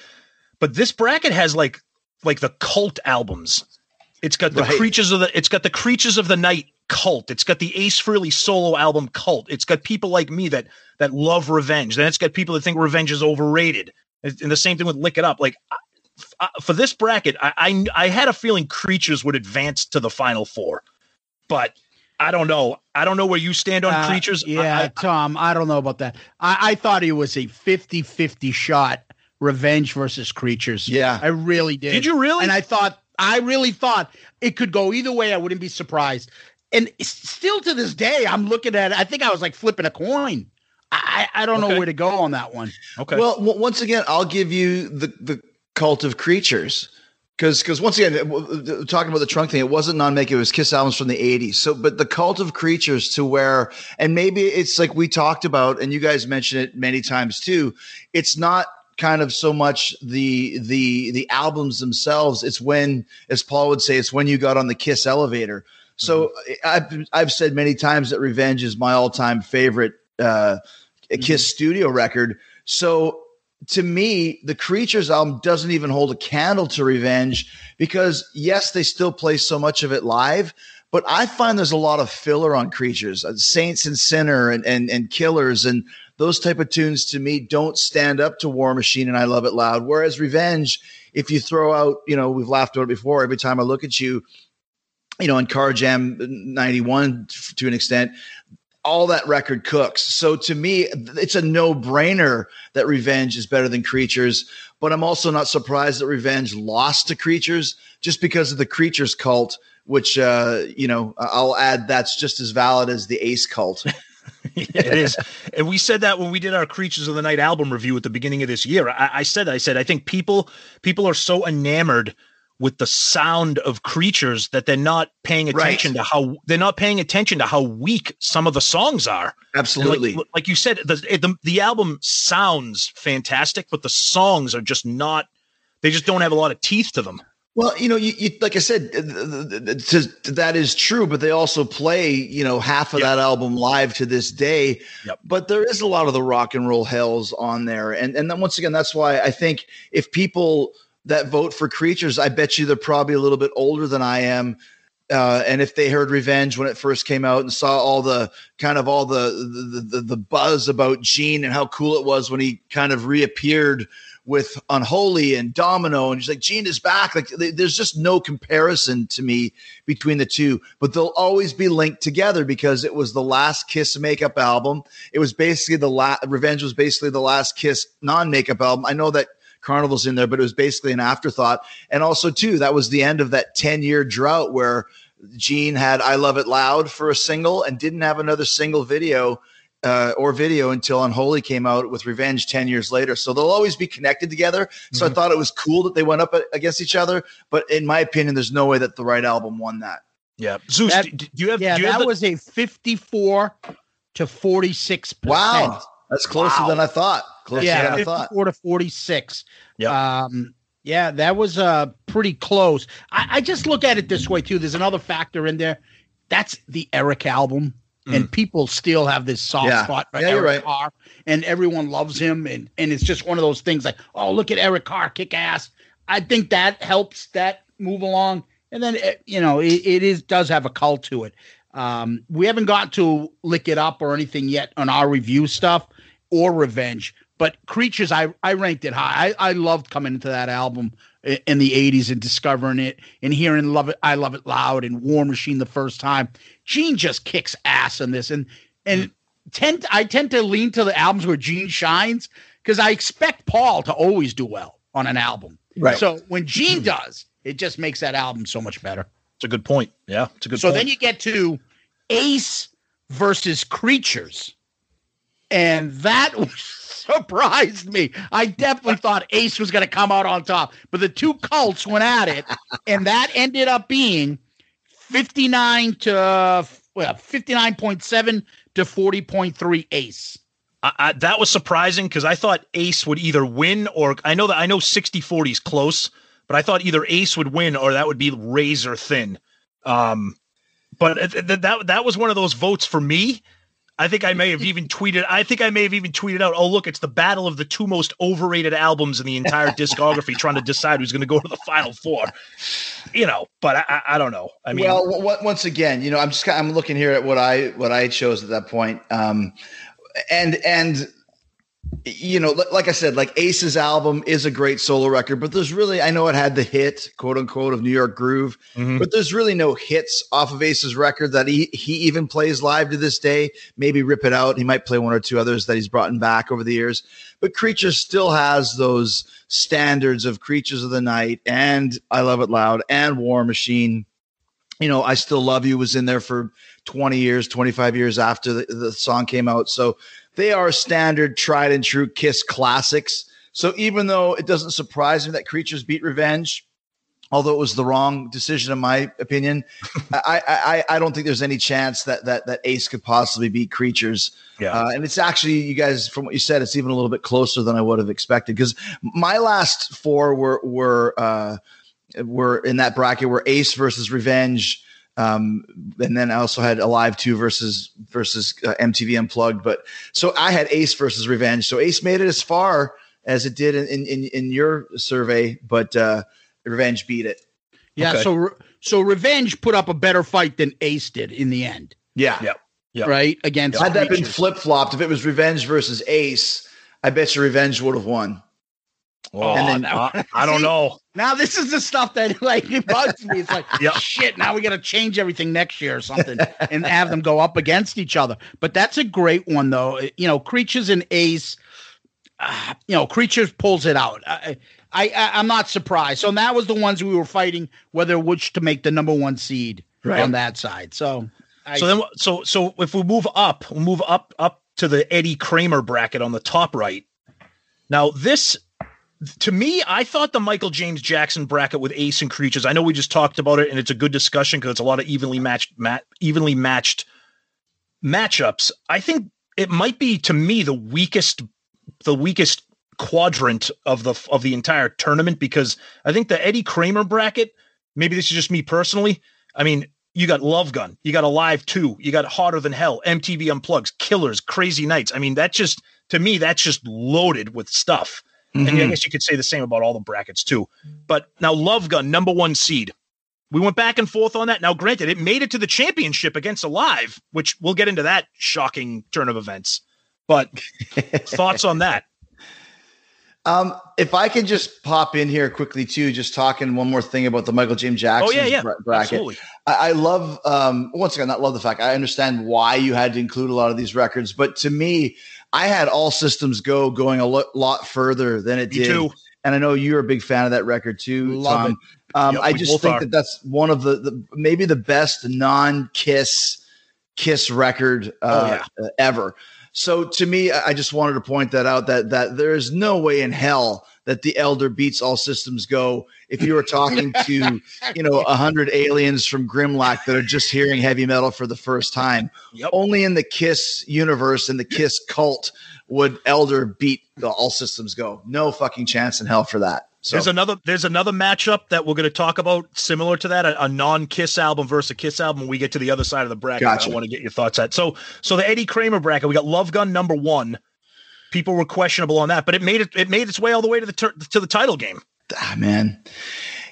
but this bracket has like like the cult albums. It's got the Right. creatures of the. It's got the creatures of the night cult. It's got the Ace Frehley solo album cult. It's got people like me that that love revenge. Then it's got people that think revenge is overrated. And the same thing with Lick It Up. Like I- for this bracket, I, I I had a feeling creatures would advance to the final four, but I don't know. I don't know where you stand on Uh, creatures. Yeah, I- Tom, I don't know about that. I, I thought it was a 50 50 shot revenge versus creatures. Yeah. I really did. Did you really? And I thought, I really thought it could go either way. I wouldn't be surprised. And still to this day, I'm looking at it. I think I was like flipping a coin. I, I I don't know where to go on that one. okay. Well, w- once again, I'll give you the the cult of creatures because because once again, talking about the trunk thing, it wasn't non make it was Kiss albums from the '80s. So, but the cult of creatures to where, and maybe it's like we talked about, and you guys mentioned it many times too. It's not kind of so much the the the albums themselves it's when as paul would say it's when you got on the kiss elevator so i've i've said many times that revenge is my all-time favorite uh kiss studio record so to me the creatures album doesn't even hold a candle to revenge because yes they still play so much of it live but I find there's a lot of filler on creatures, uh, Saints and Sinner and, and and Killers and those type of tunes to me don't stand up to War Machine and I Love It Loud. Whereas Revenge, if you throw out, you know, we've laughed about it before. Every time I look at you, you know, in Carr Jam '91 to an extent, all that record cooks. So to me, it's a no brainer that Revenge is better than Creatures. But I'm also not surprised that Revenge lost to Creatures just because of the Creatures cult, which, uh, you know, I'll add that's just as valid as the Ace cult. it is. And we said that when we did our Creatures of the Night album review at the beginning of this year. I, I said, I said, I think people people are so enamored with the sound of creatures that they're not paying Right. attention to how they're not paying attention to how weak some of the songs are. Absolutely. Like, like you said, the, the the album sounds fantastic, but the songs are just not. They just don't have a lot of teeth to them. Well, you know, you, you like I said, that is true, but they also play, you know, half of that album live to this day. Yep. But there is a lot of the rock and roll hells on there, and and then once again, that's why I think if people that vote for creatures, I bet you they're probably a little bit older than I am. Uh, and if they heard Revenge when it first came out and saw all the kind of all the the, the the buzz about Gene and how cool it was when he kind of reappeared with Unholy and Domino, and he's like Gene is back. Like th- there's just no comparison to me between the two, but they'll always be linked together because it was the last Kiss makeup album. It was basically the last Revenge was basically the last Kiss non makeup album. I know that Carnival's in there, but it was basically an afterthought. And also, too, that was the end of that 10 year drought where Gene had I Love It Loud for a single and didn't have another single video uh, or video until Unholy came out with Revenge 10 years later. So they'll always be connected together. So I thought it was cool that they went up against each other. But in my opinion, there's no way that the right album won that. Yeah. Zeus, That- do, do you have, yeah, do you have that the- was a 54 to 46 Wow. That's closer Wow. than I thought. Closer yeah, than I thought. 54 to 46. Yeah. Um, yeah, that was uh pretty close. I, I just look at it this way too. There's another factor in there. That's the Eric album. And people still have this soft Yeah. spot for Yeah, Eric right. Carr, and everyone loves him, and and it's just one of those things like, oh, look at Eric Carr, kick ass. I think that helps that move along, and then eh, you know it, it is does have a cult to it. Um, we haven't got to lick it up or anything yet on our review stuff or revenge, but creatures I I ranked it high. I I loved coming into that album in the 80s and discovering it and hearing love it I love it loud and War Machine the first time. Gene just kicks ass in this and and mm. tend I tend to lean to the albums where Gene shines because I expect Paul to always do well on an album. Right. So when Gene does, it just makes that album so much better. It's a good point. Yeah, it's a good point. So point. then you get to Ace versus Creatures. And that surprised me. I definitely thought Ace was going to come out on top, but the two cults went at it, and that ended up being 59 to well, 59.7 to 40.3 Ace. I, I, that was surprising because I thought Ace would either win or I know that I know 60 40 is close, but I thought either Ace would win or that would be razor thin. Um, but it- it- that that was one of those votes for me. I think I may have even tweeted. I think I may have even tweeted out, "Oh, look, it's the battle of the two most overrated albums in the entire discography, trying to decide who's going to go to the final four. You know, but I, I, don't know. I mean, well, w- once again, you know, I'm just I'm looking here at what I what I chose at that point, um, and and you know, like I said, like Ace's album is a great solo record, but there's really I know it had the hit quote unquote of New York Groove, Mhm. but there's really no hits off of Ace's record that he he even plays live to this day. Maybe rip it out. He might play one or two others that he's brought in back over the years, but Creatures still has those standards of Creatures of the Night and I Love It Loud and War Machine you know, I Still Love You was in there for 20 years, 25 years after the, the song came out. So they are standard, tried and true Kiss classics. So even though it doesn't surprise me that Creatures beat Revenge, although it was the wrong decision in my opinion, I, I I I don't think there's any chance that that that Ace could possibly beat Creatures. Yeah. Uh, and it's actually you guys from what you said, it's even a little bit closer than I would have expected because my last four were were uh, were in that bracket were Ace versus Revenge. Um, and then I also had Alive 2 versus versus uh, MTV Unplugged. But so I had Ace versus Revenge. So Ace made it as far as it did in in, in your survey, but uh, Revenge beat it. Yeah, Okay. so Re- so Revenge put up a better fight than Ace did in the end, Yeah. Yep. Yep. right? Against Had that been flip flopped, if it was Revenge versus Ace, I bet you Revenge would have won. Oh, And then- now- I, I don't See? know. Now this is the stuff that like it bugs me. It's like Yep. shit. Now we got to change everything next year or something, and have them go up against each other. But that's a great one, though. You know, creatures and Ace. Uh, you know, creatures pulls it out. I, I, I I'm not surprised. So that was the ones we were fighting whether which to make the number one seed Right. on that side. So, I, So then, so so if we move up, we'll move up up to the Eddie Kramer bracket on the top right. Now this, to me, I thought the Michael James Jackson bracket with Ace and Creatures. I know we just talked about it, and it's a good discussion because it's a lot of evenly matched, mat, evenly matched matchups. I think it might be to me the weakest, the weakest quadrant of the of the entire tournament because I think the Eddie Kramer bracket. Maybe this is just me personally. I mean, you got Love Gun, you got Alive 2, you got Hotter Than Hell, MTV Unplugs, Killers, Crazy Nights. I mean, that just to me, that's just loaded with stuff. And I Mhm. guess you could say the same about all the brackets too. But now Love Gun, number one seed. We went back and forth on that. Now, granted, it made it to the championship against Alive, which we'll get into that shocking turn of events. But thoughts on that? Um, if I can just pop in here quickly too, just talking one more thing about the Michael James Jackson Oh yeah, yeah, bra- bracket. I, I love um, once again, not love the fact I understand why you had to include a lot of these records, but to me, I had all systems go going a lo- lot further than it Me did. too. And I know you're a big fan of that record too, Love Tom. it. Um, Yep, I just think are. that that's one of the, the maybe the best non-Kiss Kiss record uh, uh, ever. So to me, I I just wanted to point that out that that there is no way in hell that the Elder beats all systems go. If you were talking to you know a hundred aliens from Grimlock that are just hearing heavy metal for the first time, Yep. only in the Kiss universe and the Kiss cult would Elder beat the all systems go. No fucking chance in hell for that. So There's another there's another matchup that we're going to talk about similar to that a, a non-Kiss album versus a Kiss album. When we get to the other side of the bracket. Gotcha. I want to get your thoughts at. So so the Eddie Kramer bracket, we got Love Gun number one. People were questionable on that, but it made it it made its way all the way to the tur- to the title game. ah, man.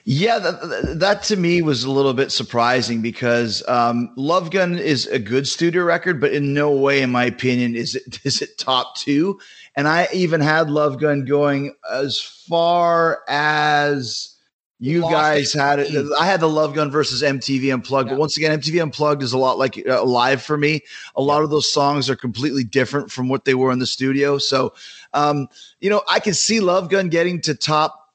Yeah, that, that to me was a little bit surprising because um, Love Gun is a good studio record, but in no way, in my opinion, is it is it top two. And I even had Love Gun going as far as you Lost guys it. had it. I had the Love Gun versus MTV Unplugged, but once again, MTV Unplugged is a lot like uh, live for me. A lot of those songs are completely different from what they were in the studio. So, um, you know, I could see Love Gun getting to top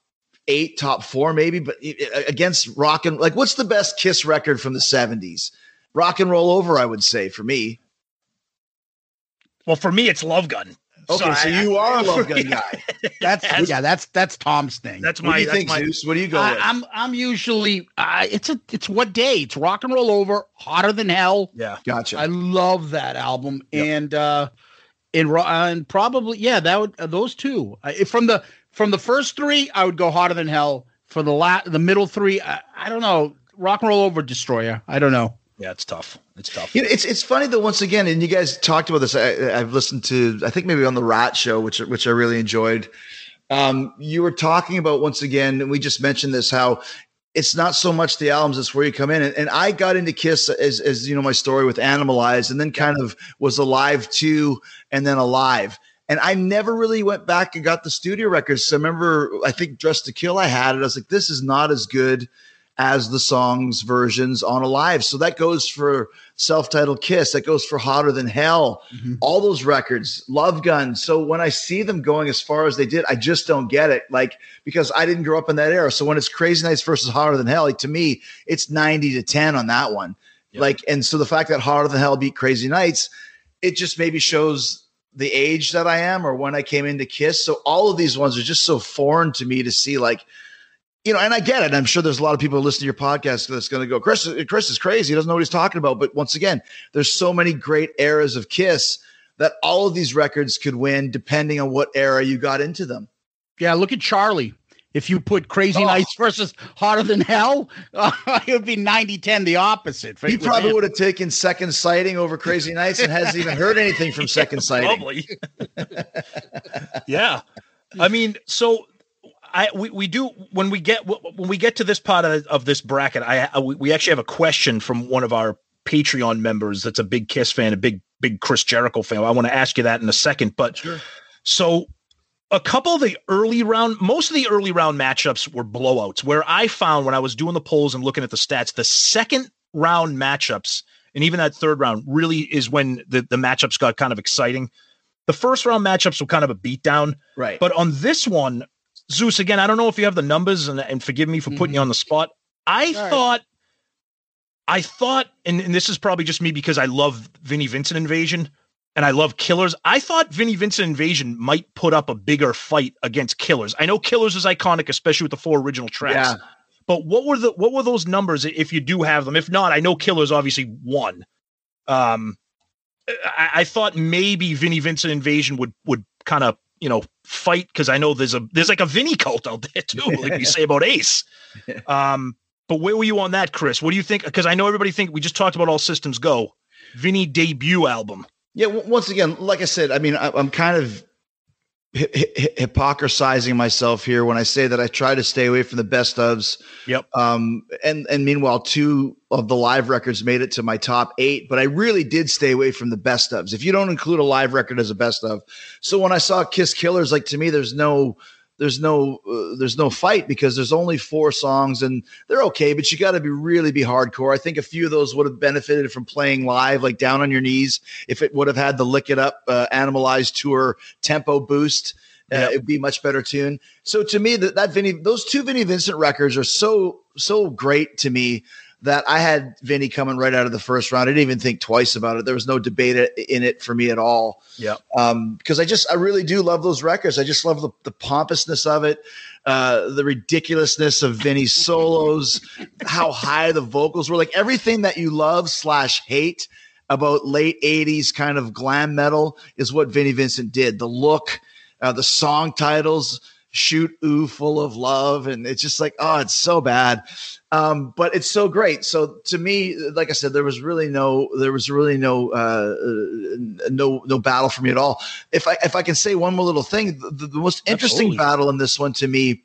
eight, top four, maybe, but i- i- against rock and like, what's the best Kiss record from the '70s? Rock and Roll Over, I would say for me. Well, for me, it's Love Gun. Okay, so, I- you are a Love Gun guy. That's yeah, that's that's Tom's thing. That's my. What my do you that's think, my Zeus? What do you go I, with? I'm I'm usually uh, it's a it's what day? It's rock and roll over, hotter than hell. yeah. gotcha. I love that album, and uh, and ro- and probably yeah, that would uh, those two uh, if from the from the first three, I would go hotter than hell. For the la- the middle three, I, I don't know. Rock and roll over, destroyer. I don't know. Yeah, it's tough. It's tough. You know, it's it's funny that once again, and you guys talked about this. I, I've listened to, I think maybe on the Rat Show, which which I really enjoyed. Um, you were talking about once again, and we just mentioned this how it's not so much the albums; it's where you come in. And, and I got into Kiss as as you know my story with Animalize, and then kind of was Alive 2 and then Alive. And I never really went back and got the studio records. So I remember, I think Dress to Kill, I had it. I was like, this is not as good as the songs versions on Alive. So that goes for self-titled Kiss. That goes for Hotter Than Hell. Mm-hmm. All those records, Love Gun. So when I see them going as far as they did, I just don't get it. Like because I didn't grow up in that era. So when it's Crazy Nights versus Hotter Than Hell, like to me, it's ninety to ten on that one. Like and so the fact that Hotter Than Hell beat Crazy Nights, it just maybe shows the age that I am or when I came into Kiss. So all of these ones are just so foreign to me to see like you know, and I get it. I'm sure there's a lot of people listening to your podcast that's going to go, Chris, Chris is crazy. He doesn't know what he's talking about. But once again, there's so many great eras of Kiss that all of these records could win depending on what era you got into them. Yeah, look at Charlie. If you put Crazy Oh. Nights versus Hotter Than Hell, uh, it would be 90-10 the opposite. He probably would have taken Second Sighting over Crazy Nights and hasn't even heard anything from Second Sighting. Probably. yeah. I mean, so I we, we do when we get when we get to this part of, of this bracket, I, I we we actually have a question from one of our Patreon members that's a big Kiss fan, a big big Chris Jericho fan. I want to ask you that in a second, but so a couple of the early round, most of the early round matchups were blowouts. Where I found when I was doing the polls and looking at the stats, the second round matchups and even that third round really is when the, the matchups got kind of exciting. The first round matchups were kind of a beatdown. Right. But on this one, Zeus, again, I don't know if you have the numbers and, and forgive me for putting you on the spot. I Mm-hmm. All right. thought, I thought, and, and this is probably just me because I love Vinnie Vincent Invasion and I love Killers. I thought Vinnie Vincent Invasion might put up a bigger fight against Killers. I know Killers is iconic, especially with the four original tracks. Yeah. But what were the what were those numbers if you do have them? If not, I know Killers obviously won. Um, I, I thought maybe Vinnie Vincent Invasion would would kind of you know fight because I know there's a there's like a Vinnie cult out there too, like we say about Ace. Um, but where were you on that, Chris? What do you think? Because I know everybody think we just talked about All Systems Go, Vinnie debut album. Yeah. w- Once again, like I said, I mean, I, I'm kind of hypocrisizing myself here when I say that I try to stay away from the best ofs. Yep. Um, and and meanwhile, two of the live records made it to my top eight, but I really did stay away from the best ofs. If you don't include a live record as a best of, so when I saw Kiss Killers, like to me, there's no. There's no, uh, there's no fight because there's only four songs and they're okay, but you got to be really be hardcore. I think a few of those would have benefited from playing live, like down on your knees. If it would have had the lick it up, uh, Animalize tour tempo boost, uh, it'd be much better tune. So to me, that that Vinnie, those two Vinnie Vincent records are so so great to me that I had Vinnie coming right out of the first round. I didn't even think twice about it. There was no debate in it for me at all. Yeah. Um, because I just I really do love those records. I just love the, the pompousness of it, uh, the ridiculousness of Vinnie's solos, how high the vocals were, like everything that you love slash hate about late 80s kind of glam metal is what Vinnie Vincent did. The look, uh, the song titles, Shoot U Full of Love. And it's just like, oh, it's so bad. Um, but it's so great. So to me, like I said, there was really no, there was really no, uh, uh, no, no battle for me at all. If I, if I can say one more little thing, the, the most interesting Absolutely. battle in this one to me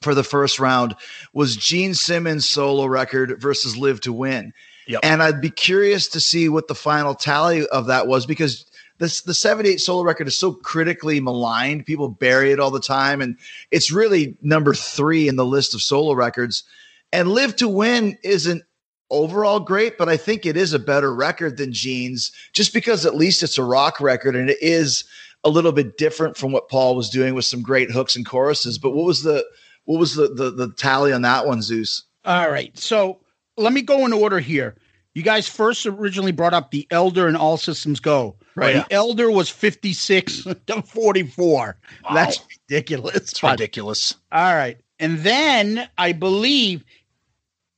for the first round was Gene Simmons' solo record versus Live to Win. Yep. And I'd be curious to see what the final tally of that was because this the 78 solo record is so critically maligned. People bury it all the time. And it's really number three in the list of solo records. And Live to Win isn't overall great, but I think it is a better record than Gene's just because at least it's a rock record and it is a little bit different from what Paul was doing with some great hooks and choruses. But what was the what was the the, the tally on that one, Zeus? All right. So let me go in order here. You guys first originally brought up the Elder and All Systems Go. Right. The Elder was 56 to 44. That's ridiculous. It's ridiculous. All right. And then I believe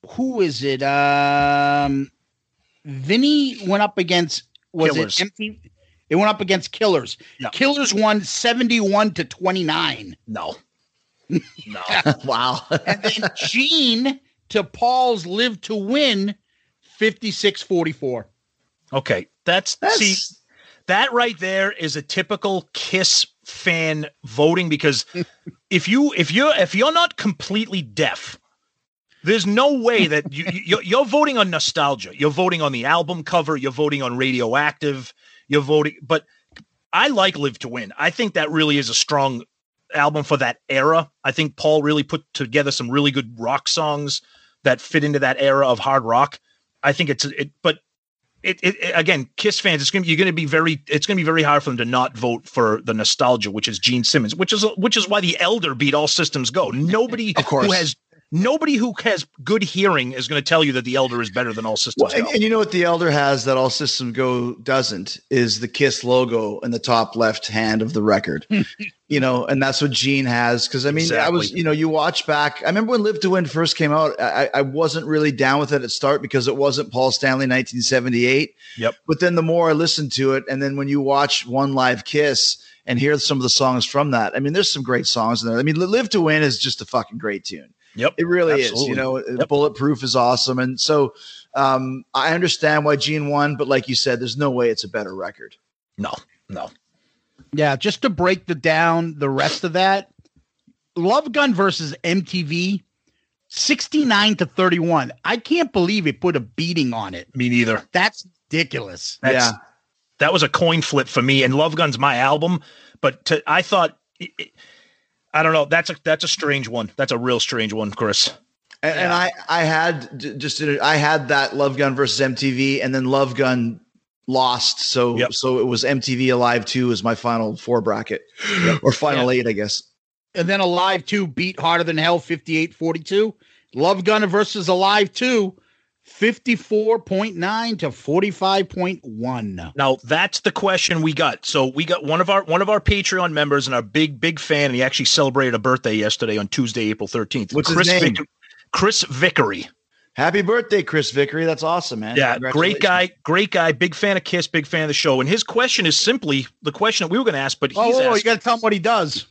who is it? Um Vinnie went up against was Killers. it empty? It went up against Killers. Yeah. Killers won 71 to 29. No. No. wow. And then Gene to Paul's live to win 56 44. Okay. That's, That's see that right there is a typical Kiss fan voting because if you if you're if you're not completely deaf, there's no way that you, you you're, voting on nostalgia. You're voting on the album cover. You're voting on radioactive. You're voting, but I like Live to Win. I think that really is a strong album for that era. I think Paul really put together some really good rock songs that fit into that era of hard rock. I think it's it, but it, it, it- again, Kiss fans, it's gonna be, you're gonna be very, it's gonna be very hard for them to not vote for the nostalgia, which is Gene Simmons, which is which is why the Elder beat all systems go. Nobody Of course. who has nobody who has good hearing is going to tell you that the Elder is better than all systems Well, and, go. and you know what the Elder has that All System Go doesn't is the Kiss logo in the top left hand of the record. you know, and that's what Gene has. Because I mean, I was, you know, you watch back. I remember when Live to Win first came out. I, I wasn't really down with it at start because it wasn't Paul Stanley 1978. Yep. But then the more I listened to it, and then when you watch One Live Kiss and hear some of the songs from that, I mean, there's some great songs in there. I mean, Live to Win is just a fucking great tune. Yep. It really is. You know, Yep. Bulletproof is awesome. And so um, I understand why Gene won, but like you said, there's no way it's a better record. No, no. Yeah, just to break the down the rest of that, Love Gun versus MTV, 69 to 31. I can't believe it put a beating on it. Me neither. That's ridiculous. That's, Yeah. That was a coin flip for me. And Love Gun's my album, but to, I thought, it- it- I don't know. That's a that's a strange one. That's a real strange one, Chris. And, and I, I had just I had that Love Gun versus MTV, and then Love Gun lost. So Yep. so it was MTV Alive Two as my final four bracket or final eight, I guess. And then Alive 2 beat Hotter Than Hell 58 42. Love Gun versus Alive 2, 54.9 to 45.1. Now that's the question we got. So we got one of our one of our Patreon members and our big big fan. And he actually celebrated a birthday yesterday on Tuesday, April thirteenth. What's his Chris name? Vic- Chris Vickery. Happy birthday, Chris Vickery. That's awesome, man. Yeah, great guy, great guy, big fan of Kiss, big fan of the show. And his question is simply the question that we were going to ask, but he's Oh, oh, you got to tell him what he does.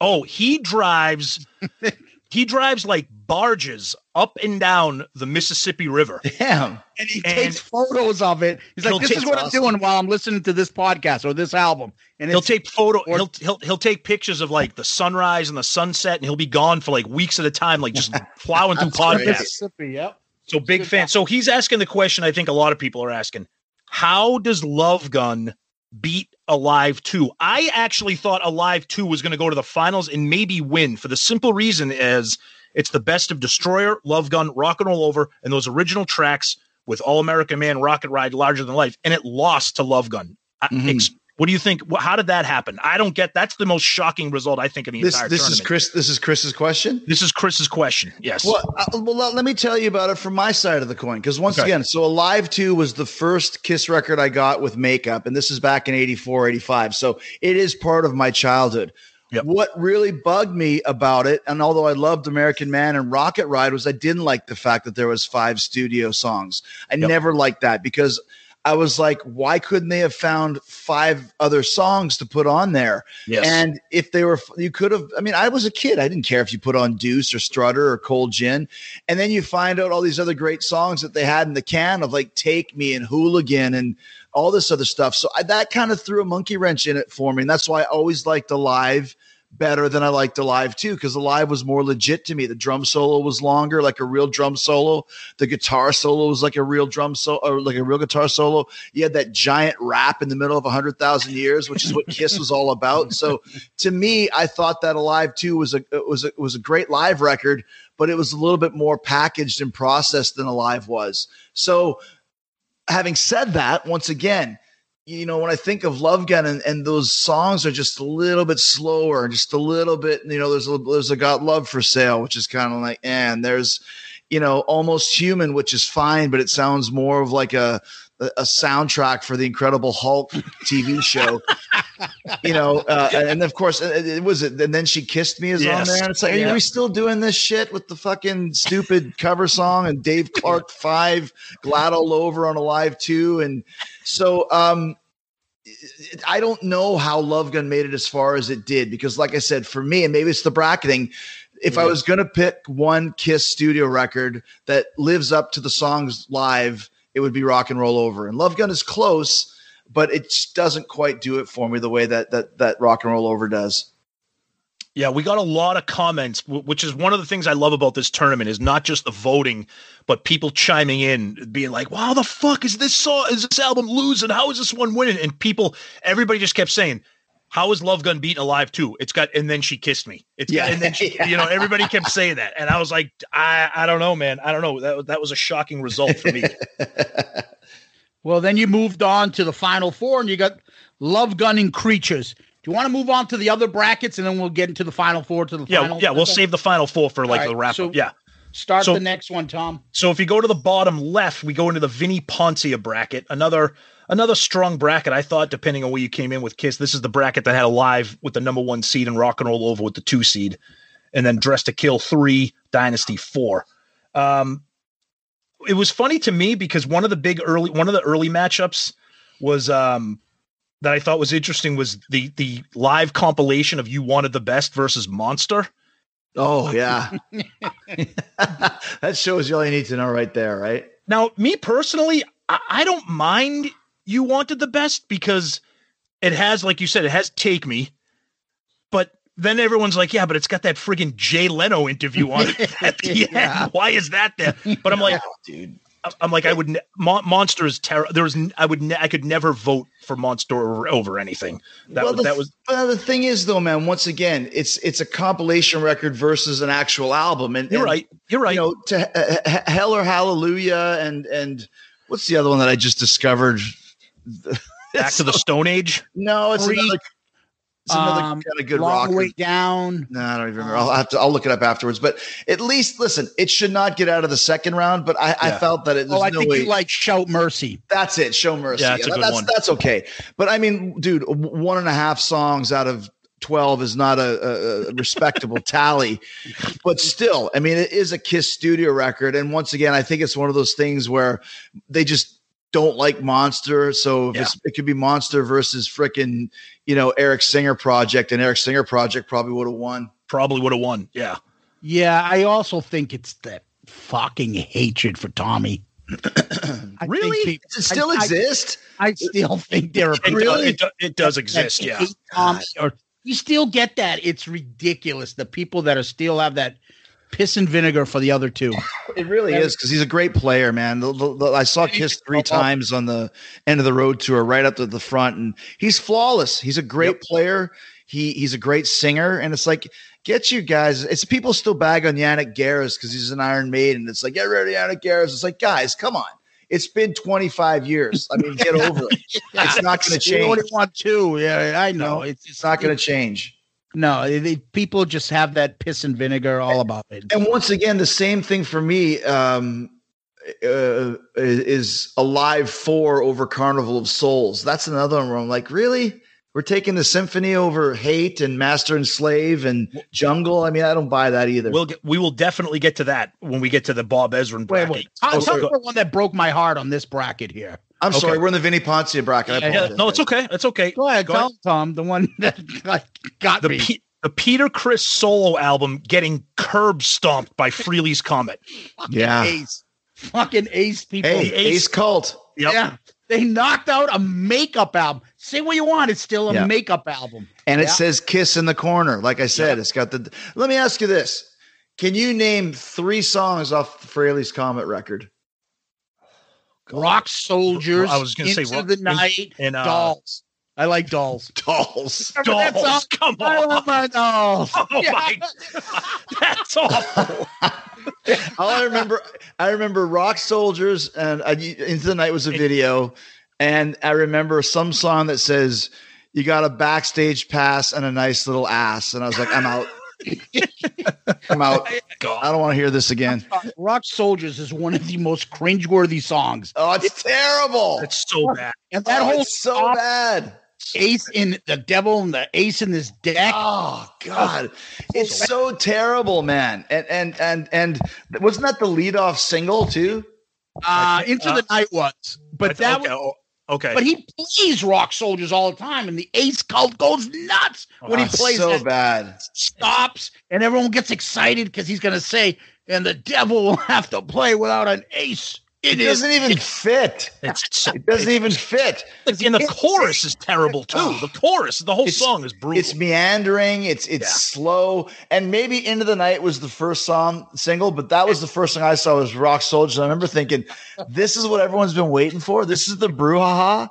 oh, he drives he drives like barges up and down the Mississippi River. Damn. And he And- takes photos of it. He's like, "This is what I'm doing while I'm listening to this podcast or this album." And He'll take photo. or- he'll he'll he'll take pictures of like the sunrise and the sunset, and he'll be gone for like weeks at a time, like just plowing through That's podcasts. Mississippi. Yep. So big fan. So he's asking the question. I think a lot of people are asking: How does Love Gun beat Alive Two? I actually thought Alive Two was going to go to the finals and maybe win for the simple reason is it's the best of Destroyer, Love Gun, Rock and Roll Over, and those original tracks with All American Man, Rocket Ride, Larger Than Life, and it lost to Love Gun. I- Mhm. ex- what do you think? How did that happen? I don't get. That's the most shocking result I think in the This entire this is. Chris. This is Chris's question. This is Chris's question. Yes. Well, uh, well, let- me tell you about it from my side of the coin. Because once Okay. again, so Alive 2 was the first Kiss record I got with makeup, and this is back in 84, 85. So it is part of my childhood. Yep. What really bugged me about it, and although I loved American Man and Rocket Ride, was I didn't like the fact that there was five studio songs. I Yep. never liked that because I was like, why couldn't they have found five other songs to put on there? Yes. And if they were, you could have. I mean, I was a kid. I didn't care if you put on Deuce or Strutter or Cold Gin. And then you find out all these other great songs that they had in the can of like Take Me and Hooligan and all this other stuff. So I, that kind of threw a monkey wrench in it for me. And that's why I always liked Alive better than I liked Alive too, because Alive was more legit to me. The drum solo was longer, like a real drum solo. The guitar solo was like a real drum solo, or like a real guitar solo. You had that giant rap in the middle of a hundred thousand years, which is what Kiss was all about. So to me, I thought that Alive 2 was a was a, was a great live record, but it was a little bit more packaged and processed than Alive was. So having said that, once again, you know, when I think of Love Gun and, and those songs are just a little bit slower, just a little bit, you know, there's a there's a Got Love for Sale, which is kind of like, eh, and there's, you know, Almost Human, which is fine, but it sounds more of like a a a soundtrack for the Incredible Hulk TV show, you know, uh, and of course it, it was it. And then she kissed me is on there, and it's like, Yeah. are we still doing this shit with the fucking stupid cover song and Dave Clark Five, Glad All Over on Alive Two, and so um, I don't know how Love Gun made it as far as it did because, like I said, for me, and maybe it's the bracketing. If I was going to pick one Kiss studio record that lives up to the songs live, it would be Rock and Roll Over. And Love Gun is close, but it just doesn't quite do it for me the way that that that Rock and Roll Over does. Yeah, we got a lot of comments, which is one of the things I love about this tournament is not just the voting, but people chiming in, being like, "Wow, the fuck is this song? Is this album losing? How is this one winning?" And people, everybody just kept saying, "How is Love Gun beaten Alive too?" It's got, and then she kissed me. It's Yeah. got, and then she, you know, everybody kept saying that, and I was like, I, I don't know, man, I don't know. That that was a shocking result for me. Well, then you moved on to the final four, and you got Love Gun and Creatures. Do you want to move on to the other brackets, and then we'll get into the final four to the yeah, final? yeah, we'll save the final four for like All the wrap so- up. Yeah. Start so- the next one, Tom. So if you go to the bottom left, we go into the Vini Poncia bracket. Another another strong bracket. I thought, depending on where you came in with Kiss, this is the bracket that had a live with the number one seed and Rock and Roll Over with the two seed, and then Dress to Kill three, Dynasty four. Um, it was funny to me because one of the big early one of the early matchups was um that I thought was interesting was the the live compilation of You Wanted the Best versus Monster. Oh yeah, that shows you all you need to know right there, right? Now, me personally, I, I don't mind you wanted the best because it has, like you said, it has take me, but then everyone's like, yeah, but it's got that friggin' Jay Leno interview on it at the Yeah. end. Why is that there? But I'm like, dude. I'm like, I would ne- Mon- Monster is terrible. There was, n- I would, ne- I could never vote for Monster over, over anything. That well, was, the, that was, well, the thing is, though, man. Once again, it's it's a compilation record versus an actual album, and you're and, right. You're right. You know, to uh, Hell or Hallelujah, and and what's the other one that I just discovered? Back to the Stone Age. No, it's Freak, another. It's another Um, kind of good Long rock. way down. No, I don't even remember. I'll have to. I'll look it up afterwards. But at least listen, it should not get out of the second round. But I, I felt that it. Oh, I no think way. you like Shout Mercy. That's it. Show mercy. Yeah, that's that's that's okay. But I mean, dude, one and a half songs out of twelve is not a, a, a respectable tally. But still, I mean, it is a Kiss studio record, and once again, I think it's one of those things where they just don't like Monster. So if it's, it could be Monster versus frickin' you know Eric Singer Project, and Eric Singer Project probably would have won. Probably would have won. Yeah. Yeah, I also think it's that fucking hatred for Tommy. I Really? think people- Does it still I- I- exist? I, still think there are It, does, really it, do- it does exist, yeah. Tommy, or you still get that. It's ridiculous. The people that are still have that piss and vinegar for the other two. It really is because he's a great player, man. The- the- the- I saw Kiss three times on the end of the road tour, right up to the front, and he's flawless. He's a great player. He he's a great singer, and it's like get you guys. It's people still bag on Janick Gers because he's an Iron Maiden. And it's like get rid of Janick Gers. It's like guys, come on. It's been 25 years. I mean, get over it. It's not going to You change. only want two. Yeah, I know. It's, It's not going to change. No, they- they- people just have that piss and vinegar all about it. And once again, the same thing for me um, uh, is Alive Four over Carnival of Souls. That's another one where I'm like, really? We're taking the symphony over Hate and Master and Slave and Jungle. I mean, I don't buy that either. We'll get, we will definitely get to that when we get to the Bob Ezrin Wait, bracket. wait. Tell, Oh, tell sorry. me the one that broke my heart on this bracket here. I'm okay. sorry, we're in the Vini Poncia bracket. I Yeah, Yeah, no, it's okay. It's okay. Go ahead, Go tell ahead. Tom, the one that got The me. Pe- the Peter Criss solo album getting curb stomped by Frehley's Comet. Yeah. Ace. Fucking ace people. Hey, Ace, Cult. Yep. Yeah. They knocked out a makeup album. Say what you want, it's still a Yeah. makeup album. And it Yeah. says Kiss in the corner. Like I said, it's got the. Let me ask you this. Can you name three songs off the Frehley's Comet record? Rock Soldiers. I was gonna say Into Rock- the Night. and, uh, dolls. I like dolls. Dolls. Remember Dolls, come I on. love my dolls. Oh Yeah. my That's awful. All I remember, I remember Rock Soldiers and uh, Into the Night was a video, and I remember some song that says you got a backstage pass and a nice little ass, and I was like, I'm out. I'm out. I don't want to hear this again. Rock Soldiers is one of the most cringeworthy songs. Oh, it's terrible. It's so bad. And that Oh, whole it's so stop, bad. ace in the devil and the ace in this deck. Oh God, it's so terrible, man. And and and and wasn't that the lead off single too? uh, Into uh, the Night was. But that okay, was, oh, okay. but he plays Rock Soldiers all the time, and the ace cult goes nuts oh, when he Oh, plays so that. bad. Stops, and everyone gets excited because he's going to say, and the devil will have to play without an ace It his doesn't even fit. it's It doesn't even fit. and the chorus is terrible too. The chorus, the whole song is brutal. It's meandering. It's it's Yeah. slow. And maybe Into the Night was the first song single, but that was the first thing I saw was Rock Soldiers. I remember thinking, this is what everyone's been waiting for. This is the brouhaha.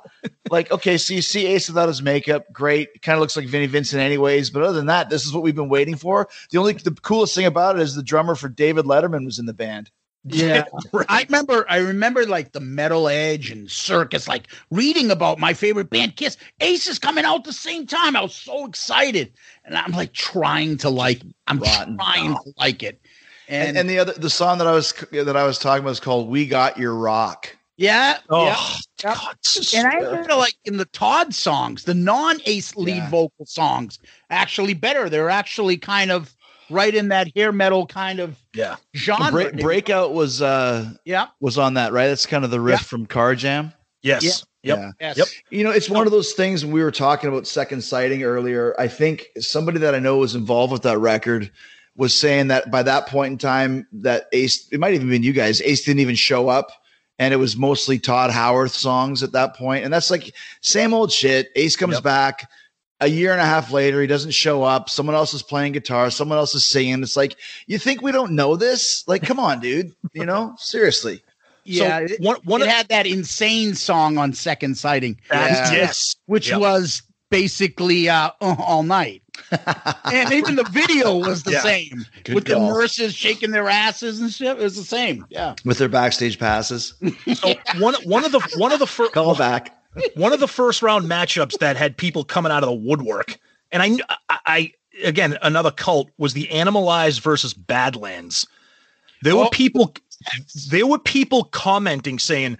like, okay, so you see Ace without his makeup, great. Kind of looks like Vinnie Vincent, anyways. But other than that, this is what we've been waiting for. The only the coolest thing about it is the drummer for David Letterman was in the band. Yeah. Right. I remember I remember like the metal edge and circus, like reading about my favorite band Kiss. Ace is coming out at the same time. I was so excited. And I'm like trying to like I'm Rotten. trying to like it. And, And, and the other the song that I was that I was talking about is called "We Got Your Rock." yeah, oh yeah. yeah. God, And I feel like in the Tod songs, the non-ace lead Yeah. vocal songs, actually better. They're actually kind of right in that hair metal kind of yeah. genre. Break, Breakout was uh Yeah. was on that right. That's kind of the riff Yeah. from Carr Jam. Yes. Yeah. Yep. Yeah. Yes. Yep. You know, it's one of those things when we were talking about second sighting earlier. I think somebody that I know was involved with that record was saying that by that point in time, that Ace, it might even been you guys, Ace didn't even show up. And it was mostly Tod Howarth songs at that point. And that's like same old shit. Ace comes Yep. back a year and a half later. He doesn't show up. Someone else is playing guitar. Someone else is singing. It's like, you think we don't know this? Like, come on, dude. You know, seriously. Yeah. So one one it of had that insane song on Second Sighting, Yeah. yes, which Yep. was basically uh, uh, all night. and even the video was the Yeah. same Good with call. the nurses shaking their asses and shit. It was the same. Yeah. With their backstage passes. So one one of the one of the first Call back. One of the first round matchups that had people coming out of the woodwork, and I, I, I again another cult was the Animalized versus Badlands. There were Oh. people, there were people commenting saying,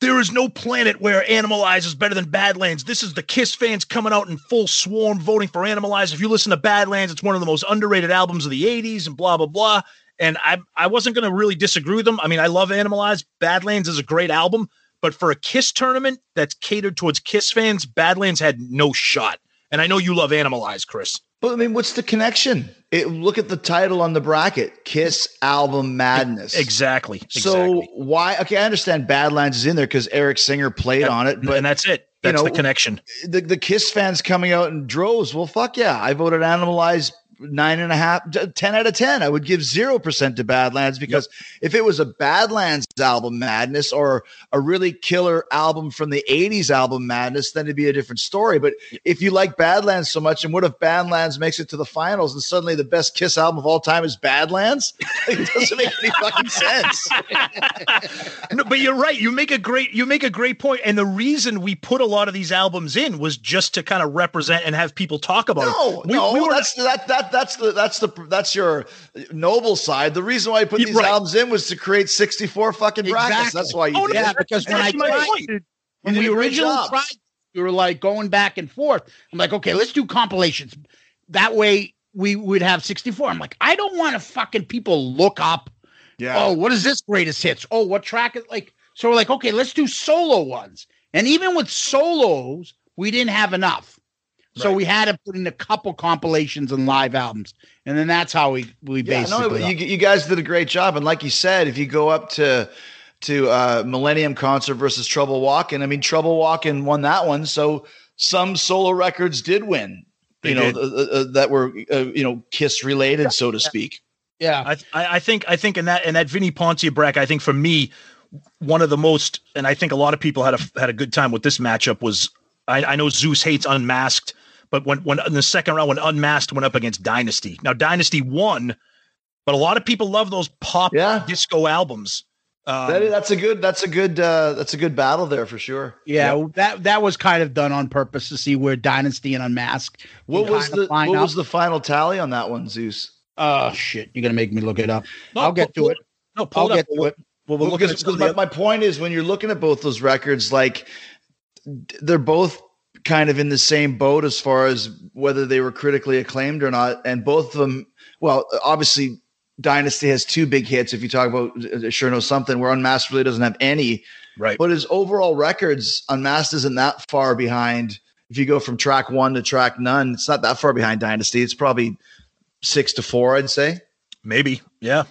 "There is no planet where Animalized is better than Badlands." This is the Kiss fans coming out in full swarm voting for Animalized. If you listen to Badlands, it's one of the most underrated albums of the '80s, and blah blah blah. And I, I wasn't going to really disagree with them. I mean, I love Animalized. Badlands is a great album, but for a Kiss tournament that's catered towards Kiss fans, Badlands had no shot. And I know you love Animalized, Chris. But I mean, what's the connection? It, look at the title on the bracket: Kiss Album Madness. Exactly. So exactly. why? Okay, I understand Badlands is in there because Eric Singer played on it, but and that's it. That's know, the connection. the the Kiss fans coming out in droves. Well, fuck yeah, I voted Animalize nine and a half, 10 out of 10. I would give 0% to Badlands because if it was a Badlands album Madness or a really killer album from the 80s album Madness, then it'd be a different story. But if you like Badlands so much, and what if Badlands makes it to the finals and suddenly the best Kiss album of all time is Badlands? it doesn't make any fucking sense. no, but you're right. You make a great you make a great point. And the reason we put a lot of these albums in was just to kind of represent and have people talk about No, it. We, no, we were that's that that that's the that's the that's your noble side. The reason why I put these right. albums in was to create 64 fucking brackets. That's why you Oh, did Yeah, it. because when I That's my tried point. when You we did a great originally job. tried, we were like going back and forth. I'm like, okay, let's do compilations. That way we would have 64. I'm like, I don't want to fucking people look up. Yeah. Oh, what is this greatest hits? Oh, what track is like? So we're like, okay, let's do solo ones. And even with solos, we didn't have enough. So Right. we had to put in a couple compilations and live albums, and then that's how we we Yeah, basically. no, you, you guys did a great job, and like you said, if you go up to to uh, Millennium Concert versus Trouble Walking, I mean, Trouble Walking won that one, so some solo records did win. They you know did. uh, uh, that were uh, you know Kiss related, so to speak. yeah, I, I I think I think in that in that Vini Poncia bracket, I think for me, one of the most, and I think a lot of people had a had a good time with this matchup was I, I know Zeus hates Unmasked, but when when in the second round when Unmasked went up against Dynasty, now Dynasty won, but a lot of people love those pop Yeah. disco albums. Um, That- that's a good that's a good uh, that's a good battle there for sure. yeah, that that was kind of done on purpose to see where Dynasty and Unmasked. What was the what up. was the final tally on that one, Zeus? Oh shit! You're gonna make me look it up. no, I'll get pull- to it. No, pull I'll it up. get to it. Well, we're Well, looking because, at because my, my point is when you're looking at both those records, like they're both kind of in the same boat as far as whether they were critically acclaimed or not. And both of them, well, obviously Dynasty has two big hits. If you talk about uh, Sure Know Something, where Unmasked really doesn't have any, right. but his overall records, Unmasked isn't that far behind. If you go from track one to track none, it's not that far behind Dynasty. It's probably six to four, I'd say. Maybe, yeah.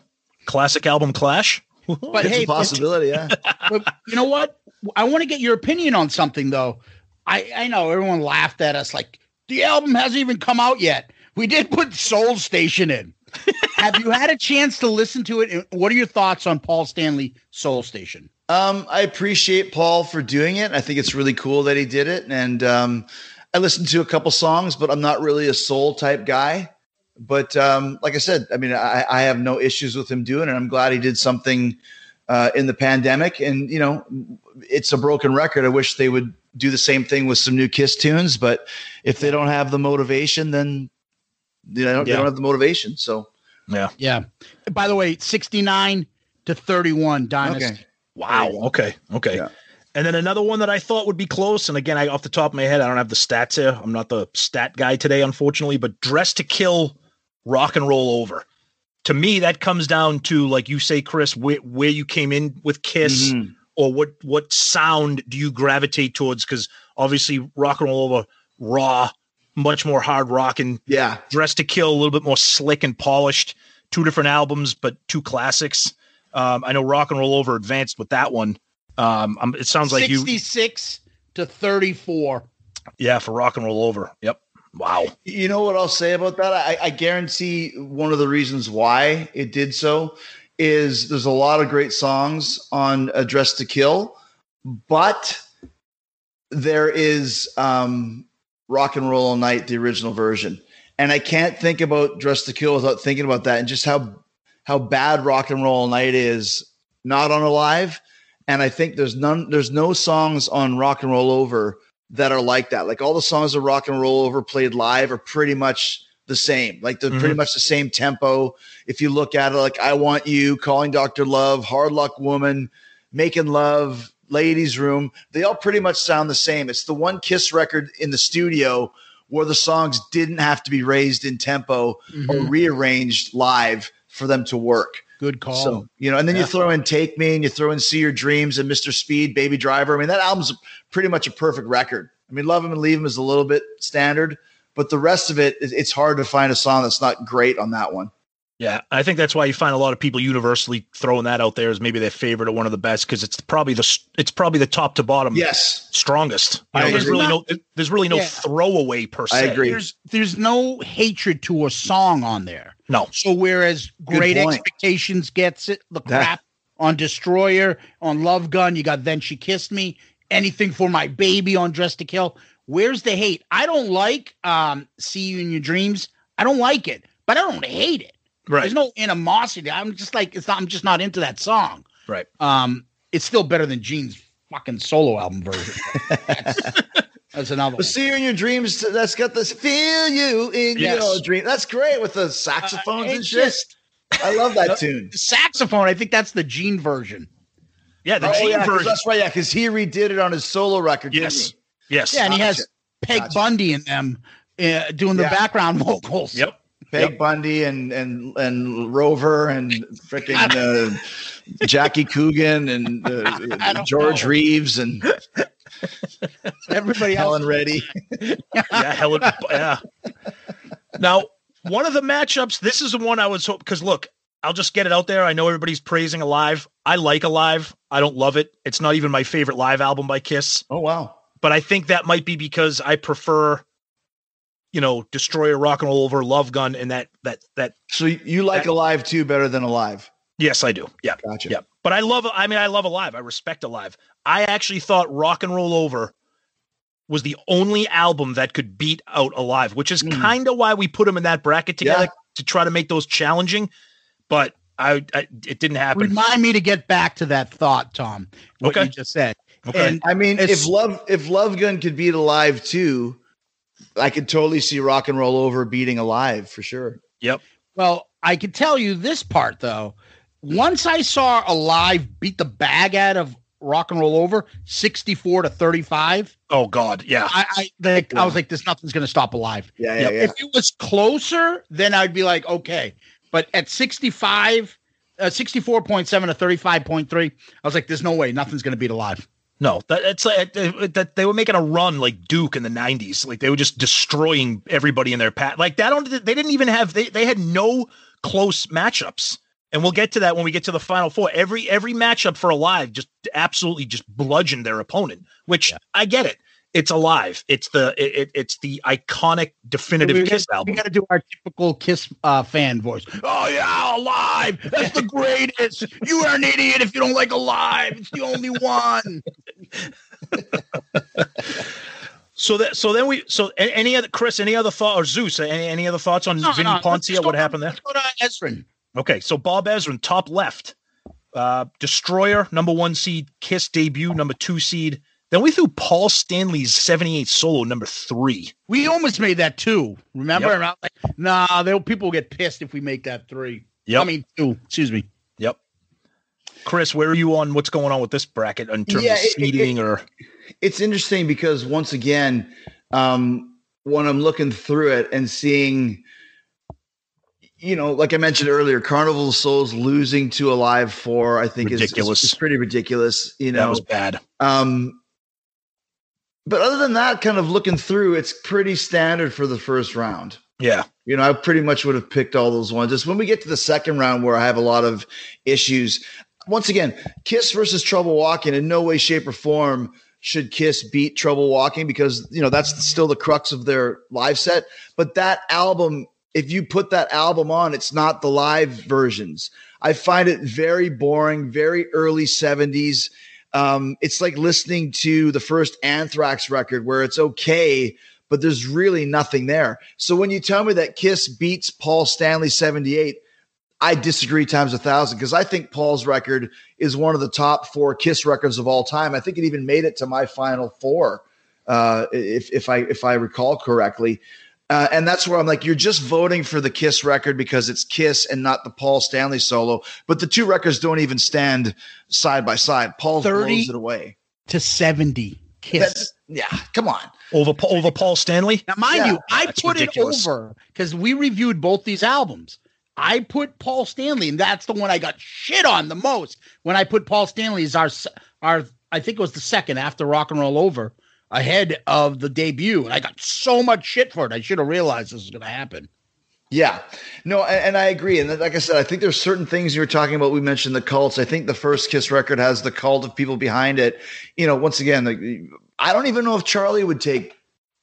Classic album clash. But It's hey, a possibility, yeah. but you know what? I want to get your opinion on something though. I I know everyone laughed at us like the album hasn't even come out yet. We did put Soul Station in. Have you had a chance to listen to it? What are your thoughts on Paul Stanley Soul Station? Um, I appreciate Paul for doing it. I think it's really cool that he did it. And um, I listened to a couple songs, but I'm not really a soul type guy. But um, like I said, I mean, I, I have no issues with him doing it. I'm glad he did something uh, in the pandemic. And, you know, it's a broken record. I wish they would do the same thing with some new Kiss tunes. But if they don't have the motivation, then you know, they Yeah. don't have the motivation. So, Yeah. Yeah. By the way, 69 to 31 Dynasty. okay. Wow. Okay. Okay. Yeah. And then another one that I thought would be close, and again, I off the top of my head, I don't have the stats here. I'm not the stat guy today, unfortunately. But Dress to Kill, Rock and Roll Over. To me, that comes down to like you say, Chris, where where you came in with Kiss, Mhm. Or what what sound do you gravitate towards? Because obviously, Rock and Roll Over, raw, much more hard rock, and Yeah. Dress to Kill, a little bit more slick and polished. Two different albums, but two classics. Um, I know Rock and Roll Over advanced with that one. Um, um, it sounds like you, 66 to 34. yeah, for Rock and Roll Over. Yep. Wow. You know what I'll say about that? I, I guarantee one of the reasons why it did so is there's a lot of great songs on Address to Kill, but there is um, Rock and Roll All Night, the original version. And I can't think about Dress to Kill without thinking about that and just how how bad Rock and Roll All Night is not on Alive. And I think there's none there's no songs on Rock and Roll Over that are like that. Like all the songs of Rock and Roll Over played live are pretty much the same. Like they're pretty Mhm. much the same tempo. If you look at it, like I Want You, Calling Dr. Love, Hard Luck Woman, Making Love, Ladies Room, they all pretty much sound the same. It's the one Kiss record in the studio where the songs didn't have to be raised in tempo or rearranged live for them to work. Good call. So, you know, and then Yeah. you throw in Take Me and you throw in See Your Dreams and Mr. Speed, Baby Driver. I mean, that album's pretty much a perfect record. I mean, Love Him and Leave Him is a little bit standard, but the rest of it, it- it's hard to find a song that's not great on that one. Yeah, I think that's why you find a lot of people universally throwing that out there as maybe their favorite or one of the best because it's probably the it's probably the top to bottom Yes, strongest. You know, there's agree. really no there's really no Yeah. throwaway per se. I agree. There's there's no hatred to a song on there. No, So whereas Good Great point. Expectations gets it, the That- crap on Destroyer, on Love Gun, you got Then She Kissed Me, anything for my baby on Dress to Kill. Where's the hate? I don't like um See You in Your Dreams. I don't like it, but I don't hate it. right, There's no animosity. I'm just like it's not, I'm just not into that song. right. Um, it's still better than Gene's fucking solo album version. that's, that's another one. But see you in your dreams. That's got this feel you in Yes. your dream. That's great with the saxophones Uh, and shit. just- I love that tune. The saxophone, I think that's the Gene version. Yeah, the Oh, Gene yeah, version. that's right. Yeah, because he redid it on his solo record. Yes? Yes. Yeah, and he has Gotcha. Peg Gotcha. Bundy in them uh, doing the Yeah. background vocals. Yep. Peg Bundy and and and Rover and freaking uh, Jackie Coogan and uh, George know. Reeves and Everybody else. Helen Reddy. yeah, Helen. yeah. Now, one of the matchups. This is the one I was hoping because look, I'll just get it out there. I know everybody's praising Alive. I like Alive. I don't love it. It's not even my favorite live album by Kiss. Oh wow. But I think that might be because I prefer, you know, Destroyer, Rock and Roll Over, Love Gun, and that that that. So you like That- Alive too better than Alive? Yes, I do. Yeah, Gotcha. yeah. But I love. I mean, I love Alive. I respect Alive. I actually thought Rock and Roll Over was the only album that could beat out Alive, which is Mm. kind of why we put them in that bracket together Yeah. to try to make those challenging. But I, I it didn't happen. Remind me to get back to that thought, Tom. What Okay. you just said. Okay. And I mean, if Love if Love Gun could beat Alive too, I could totally see Rock and Roll Over beating Alive for sure. Yep. well, I can tell you this part though. Once I saw Alive beat the bag out of Rock and Roll Over, sixty-four to thirty-five. Oh God. Yeah. I, I, like, I was like, "There's nothing's going to stop Alive." Yeah, yeah, Yep. yeah. If it was closer, then I'd be like, okay. But at 65, uh, 64.7 to 35.3, I was like, there's no way nothing's going to beat alive. No, that it's like that they were making a run like Duke in the '90s. Like they were just destroying everybody in their path. Like that. Don't they didn't even have they they had no close matchups. And we'll get to that when we get to the final four. Every every matchup for Alive just absolutely just bludgeoned their opponent. Which I get it. It's Alive. It's the it, it- it's the iconic definitive we Kiss got, album. We got to do our typical Kiss uh, fan voice. Oh, yeah, Alive. That's the greatest. You are an idiot if you don't like Alive. It's the only one. So that so then we so any other Chris any other thought or Zeus any any other thoughts on No, Vini no, Poncia? What happened there? Let's go to Ezrin. Okay, so Bob Ezrin, top left. Uh, Destroyer, number one seed. Kiss debut, number two seed. Then we threw Paul Stanley's 78 solo, number three. We almost made that two. Remember? Yep. And I was like, nah, they'll, people will get pissed if we make that three. Yep. I mean, two. Excuse me. Yep. Chris, where are you on what's going on with this bracket in terms Yeah, of it- it- seeding or it's interesting because once again, um, when I'm looking through it and seeing, you know, like I mentioned earlier, Carnival of Souls losing to Alive Four, I think is- Ridiculous. Is, is pretty ridiculous. You know, that know, was bad? um, but other than that, kind of looking through, it's pretty standard for the first round. Yeah. You know, I pretty much would have picked all those ones. It's when we get to the second round where I have a lot of issues. Once again, Kiss versus Trouble Walking in no way, shape, or form should Kiss beat Trouble Walking because, you know, that's still the crux of their live set. But that album, if you put that album on, it's not the live versions. I find it very boring, very early 70s. Um, it's like listening to the first Anthrax record where it's okay, but there's really nothing there. So when you tell me that Kiss beats Paul Stanley 78, I disagree times a thousand because I think Paul's record is one of the top four Kiss records of all time. I think it even made it to my final four, uh, if if I if I recall correctly. Uh, and that's where I'm like, you're just voting for the Kiss record because it's Kiss and not the Paul Stanley solo. But the two records don't even stand side by side. Paul 30 blows it away. To 70. Kiss. That's yeah. Come on. Over over Paul Stanley? Now, mind Yeah, you, I put ridiculous. it over because we reviewed both these albums. I put Paul Stanley, and that's the one I got shit on the most. When I put Paul Stanley as our our, I think it was the second after Rock and Roll Over. Ahead of the debut, and I got so much shit for it. I should have realized this was going to happen. Yeah, no, and, and I agree. And like I said, I think there's certain things you were talking about. We mentioned the cults. I think the first Kiss record has the cult of people behind it. You know, once again, like, I don't even know if Charlie would take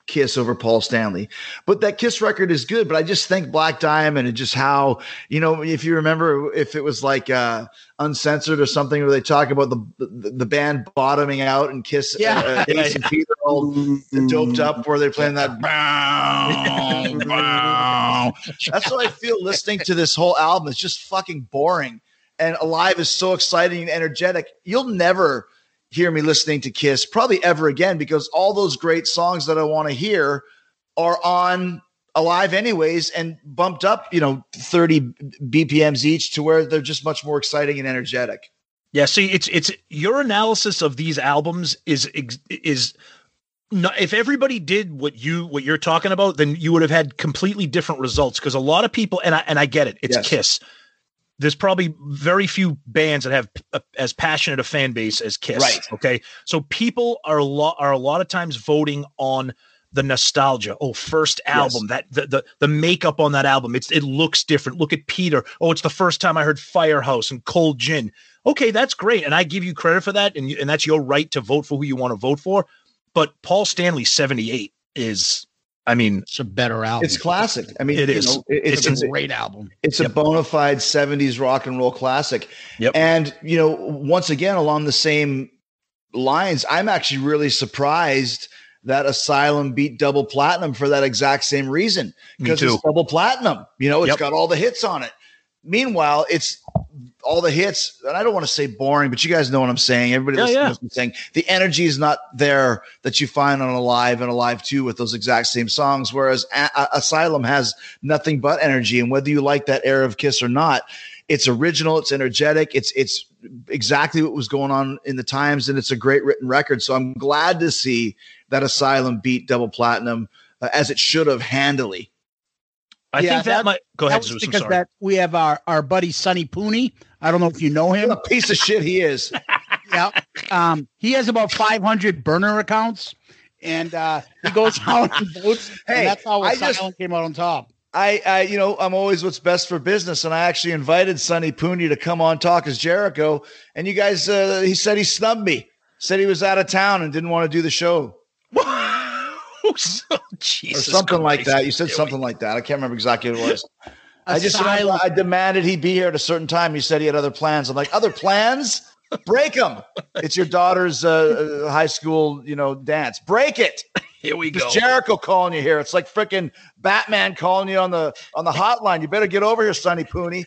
Kiss over Paul Stanley. But that Kiss record is good. But I just think Black Diamond and just how, you know, if you remember, if it was like uh, uncensored or something where they talk about the the, the band bottoming out and Kiss, Yeah. uh, and Peter all doped up where they're playing that. That's what I feel listening to this whole album. It's just fucking boring. And Alive is so exciting and energetic. You'll never hear me listening to Kiss probably ever again because all those great songs that I want to hear are on Alive anyways and bumped up, you know, 30 BPMs each to where they're just much more exciting and energetic. Yeah, see, it's it's your analysis of these albums is is not, if everybody did what you what you're talking about, then you would have had completely different results. Because a lot of people, and I and I get it, it's Yes. Kiss. There's probably very few bands that have a, uh, as passionate a fan base as Kiss. Right. Okay, so people are a lot are a lot of times voting on the nostalgia. Oh, first album that the, the the makeup on that album. It's it looks different. Look at Peter. Oh, it's the first time I heard Firehouse and Cold Gin. Okay, that's great, and I give you credit for that, and and that's your right to vote for who you want to vote for. But Paul Stanley seventy eight is, I mean, It's a better album. It's classic. I mean, It you is. know, it- it's, It's it's, a great album. It's a bona fide 70s rock and roll classic. Yep. And, you know, once again, along the same lines, I'm actually really surprised that Asylum beat double platinum for that exact same reason. Because it's double platinum. You know, it's Yep. got all the hits on it. Meanwhile, it's all the hits, and I don't want to say boring, but you guys know what I'm saying. Everybody Yeah, listening yeah. knows what I'm saying. The energy is not there that you find on Alive and Alive 2 with those exact same songs, whereas A- A- Asylum has nothing but energy. And whether you like that era of Kiss or not, it's original, it's energetic, it's it's exactly what was going on in the times, and it's a great written record. So I'm glad to see that Asylum beat double platinum uh, as it should have handily. I Yeah, think that, that- might go That ahead, was Zeus. I'm because sorry. that we have our our buddy Sonny Pooney. I don't know if you know him. What a piece of shit he is. yeah. Um, he has about 500 burner accounts, and uh, he goes out and votes. Hey, and that's how I just- came out on top. I, I, you know, I'm always what's best for business, and I actually invited Sonny Pooney to come on Talk Is Jericho, and you guys, uh, he said he snubbed me, said he was out of town and didn't want to do the show Oh, Jesus or something like that. You said something like that. I can't remember exactly what it was. I just Asylum. I demanded he be here at a certain time. He said he had other plans. I'm like, other plans? Break them. It's your daughter's uh, uh, high school, you know, dance. Break it. Here we go. Jericho calling you here. It's like freaking Batman calling you on the on the hotline. You better get over here, Sonny Pooney.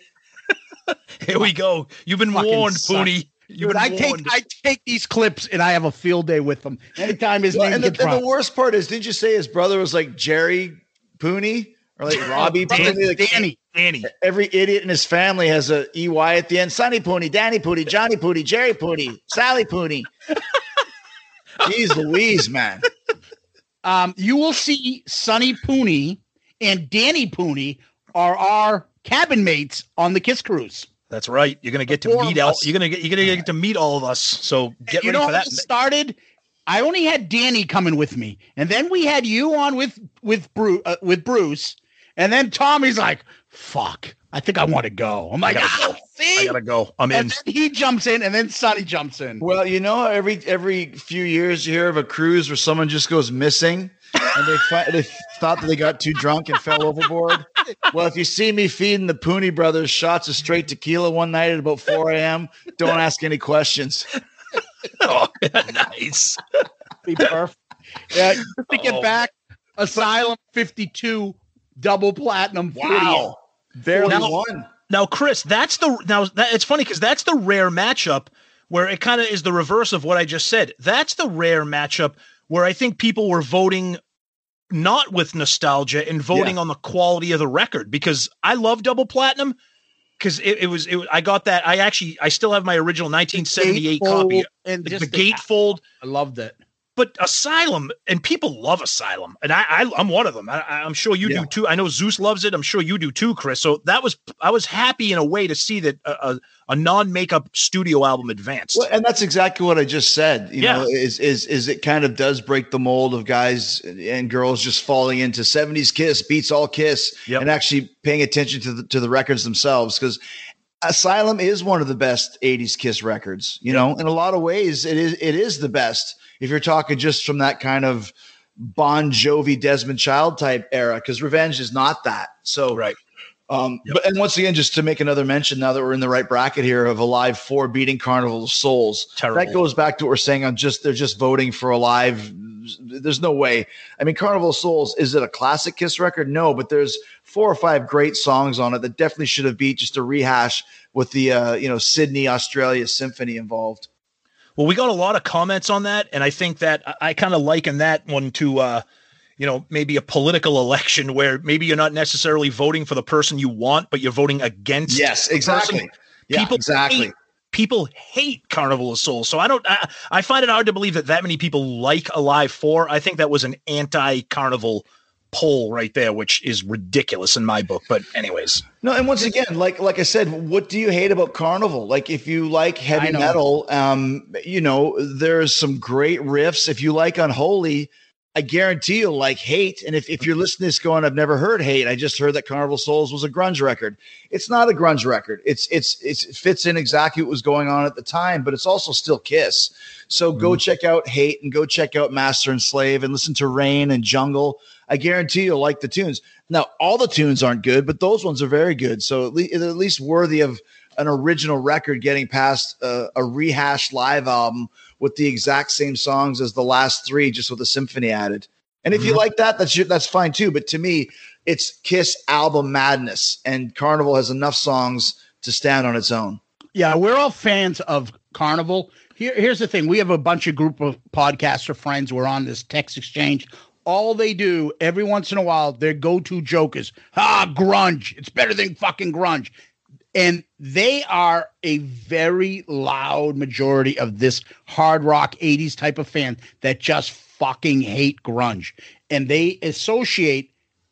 Here we go. You've been Fucking warned, suck. Pooney. You've Dude, I take. I take these clips and I have a field day with them. Anytime his Well, name and, the, and the worst part is, didn't you say his brother was like Jerry Pooney or like Robbie Pooney? Like, Danny. Danny. Every idiot in his family has a EY at the end. Sonny Pooney, Danny Pooney, Johnny Pooney, Jerry Pooney, Sally Pooney. Jeez Louise, man. Um, you will see Sonny Pooney and Danny Pooney are our cabin mates on the Kiss Cruise. That's right. You're gonna get to meet all. us. You're gonna get. You're gonna get to meet all of us. So get you ready know for that. started? I only had Danny coming with me, and then we had you on with with Bruce, uh, with Bruce, and then Tommy's like, "Fuck, I think I want to go." I'm like, gotta "Ah, go. see." I gotta go. I'm in. and then he jumps in, and then Sonny jumps in. Well, you know, every every few years you hear of a cruise where someone just goes missing, and they fi- they thought that they got too drunk and fell overboard. Well, if you see me feeding the Pooney brothers shots of straight tequila one night at about 4 a.m., don't ask any questions. Oh, nice. Be perfect. Yeah, just to get Oh. back, Asylum 52, double platinum. 48. barely Now- won. Now, Chris, that's the now. That, it's funny because that's the rare matchup where it kind of is the reverse of what I just said. That's the rare matchup where I think people were voting not with nostalgia and voting on the quality of the record because I love double platinum because it, it was it, I got that I actually I still have my original 1978 copy and the, the gatefold I loved it. But Asylum, and people love Asylum, and I, I am one of them. I, I'm sure you Yeah. do too. I know Zeus loves it. I'm sure you do too, Chris. So that was I was happy in a way to see that a, a, a non-makeup studio album advanced. Well, and that's exactly what I just said. You Yeah. know, is is is it kind of does break the mold of guys and girls just falling into '70s Kiss beats all Kiss, Yep. and actually paying attention to the to the records themselves because. Asylum is one of the best '80s Kiss records. You know, in a lot of ways, it is it is the best. If you're talking just from that kind of Bon Jovi, Desmond Child type era, because Revenge is not that. So right. Um, but and once again, just to make another mention, now that we're in the right bracket here of Alive Four beating Carnival of Souls, Terrible. that goes back to what we're saying on just they're just voting for Alive. There's no way. I mean, Carnival of Souls is it a classic Kiss record? No, but there's four or five great songs on it that definitely should have beat just a rehash with the uh, you know Sydney Australia Symphony involved. Well, we got a lot of comments on that, and I think that I, I kind of liken that one to, uh, you know, maybe a political election where maybe you're not necessarily voting for the person you want, but you're voting against. Yes, exactly. Yeah, people exactly. Hate, people hate Carnival of Souls, so I don't. I, I find it hard to believe that that many people like Alive Four. I think that was an anti-Carnival poll right there, which is ridiculous in my book. But anyways, No, and once again, like like I said, what do you hate about Carnival? Like if you like heavy metal, um, you know, there's some great riffs. If you like Unholy, I guarantee you'll like Hate. And if, if you're listening to this going, I've never heard Hate, I just heard that Carnival Souls was a grunge record. It's not a grunge record. It's it's, it's it fits in exactly what was going on at the time, but it's also still Kiss. So go check out Hate and go check out Master and Slave and listen to Rain and Jungle. I guarantee you'll like the tunes. Now, all the tunes aren't good, but those ones are very good. So at least, at least worthy of an original record getting past a, a rehashed live album with the exact same songs as the last three, just with a symphony added. And if you mm-hmm. like that, that's your- that's fine too. But to me, it's Kiss album madness, and Carnival has enough songs to stand on its own. Yeah, we're all fans of Carnival. Here, here's the thing: we have a bunch of group of podcaster friends. We're on this text exchange. All they do every once in a while, their go-to joke is "Ah, grunge. It's better than fucking grunge." And they are a very loud majority of this hard rock 80s type of fan that just fucking hate grunge. And they associate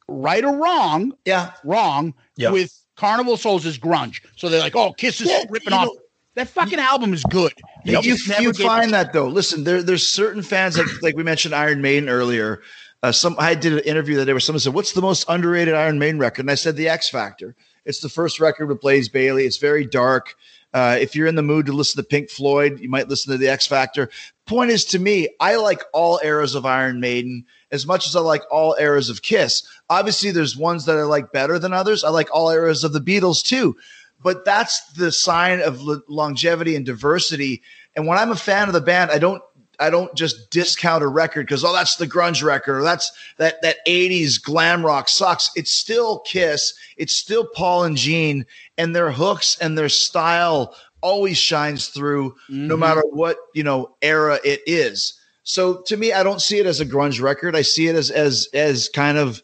right or wrong, Yeah, wrong Yeah. with Carnival Souls as grunge. So they're like, oh, Kiss is Yeah, ripping off. know- that fucking album is good. You, never you find that though. Listen, there, there's certain fans like like we mentioned Iron Maiden earlier. Uh, some I did an interview that day where someone said, "What's the most underrated Iron Maiden record?" And I said, "The X Factor." It's the first record with Blaze Bayley. It's very dark. Uh, if you're in the mood to listen to Pink Floyd, you might listen to the X Factor. Point is, to me, I like all eras of Iron Maiden as much as I like all eras of Kiss. Obviously, there's ones that I like better than others. I like all eras of the Beatles too but that's the sign of lo- longevity and diversity. And when I'm a fan of the band, I don't I don't just discount a record because oh that's the grunge record or that's that that 80s glam rock sucks. It's still Kiss, it's still Paul and Gene, and their hooks and their style always shines through no mm-hmm. matter what you know era it is. So to me, I don't see it as a grunge record. I see it as as as kind of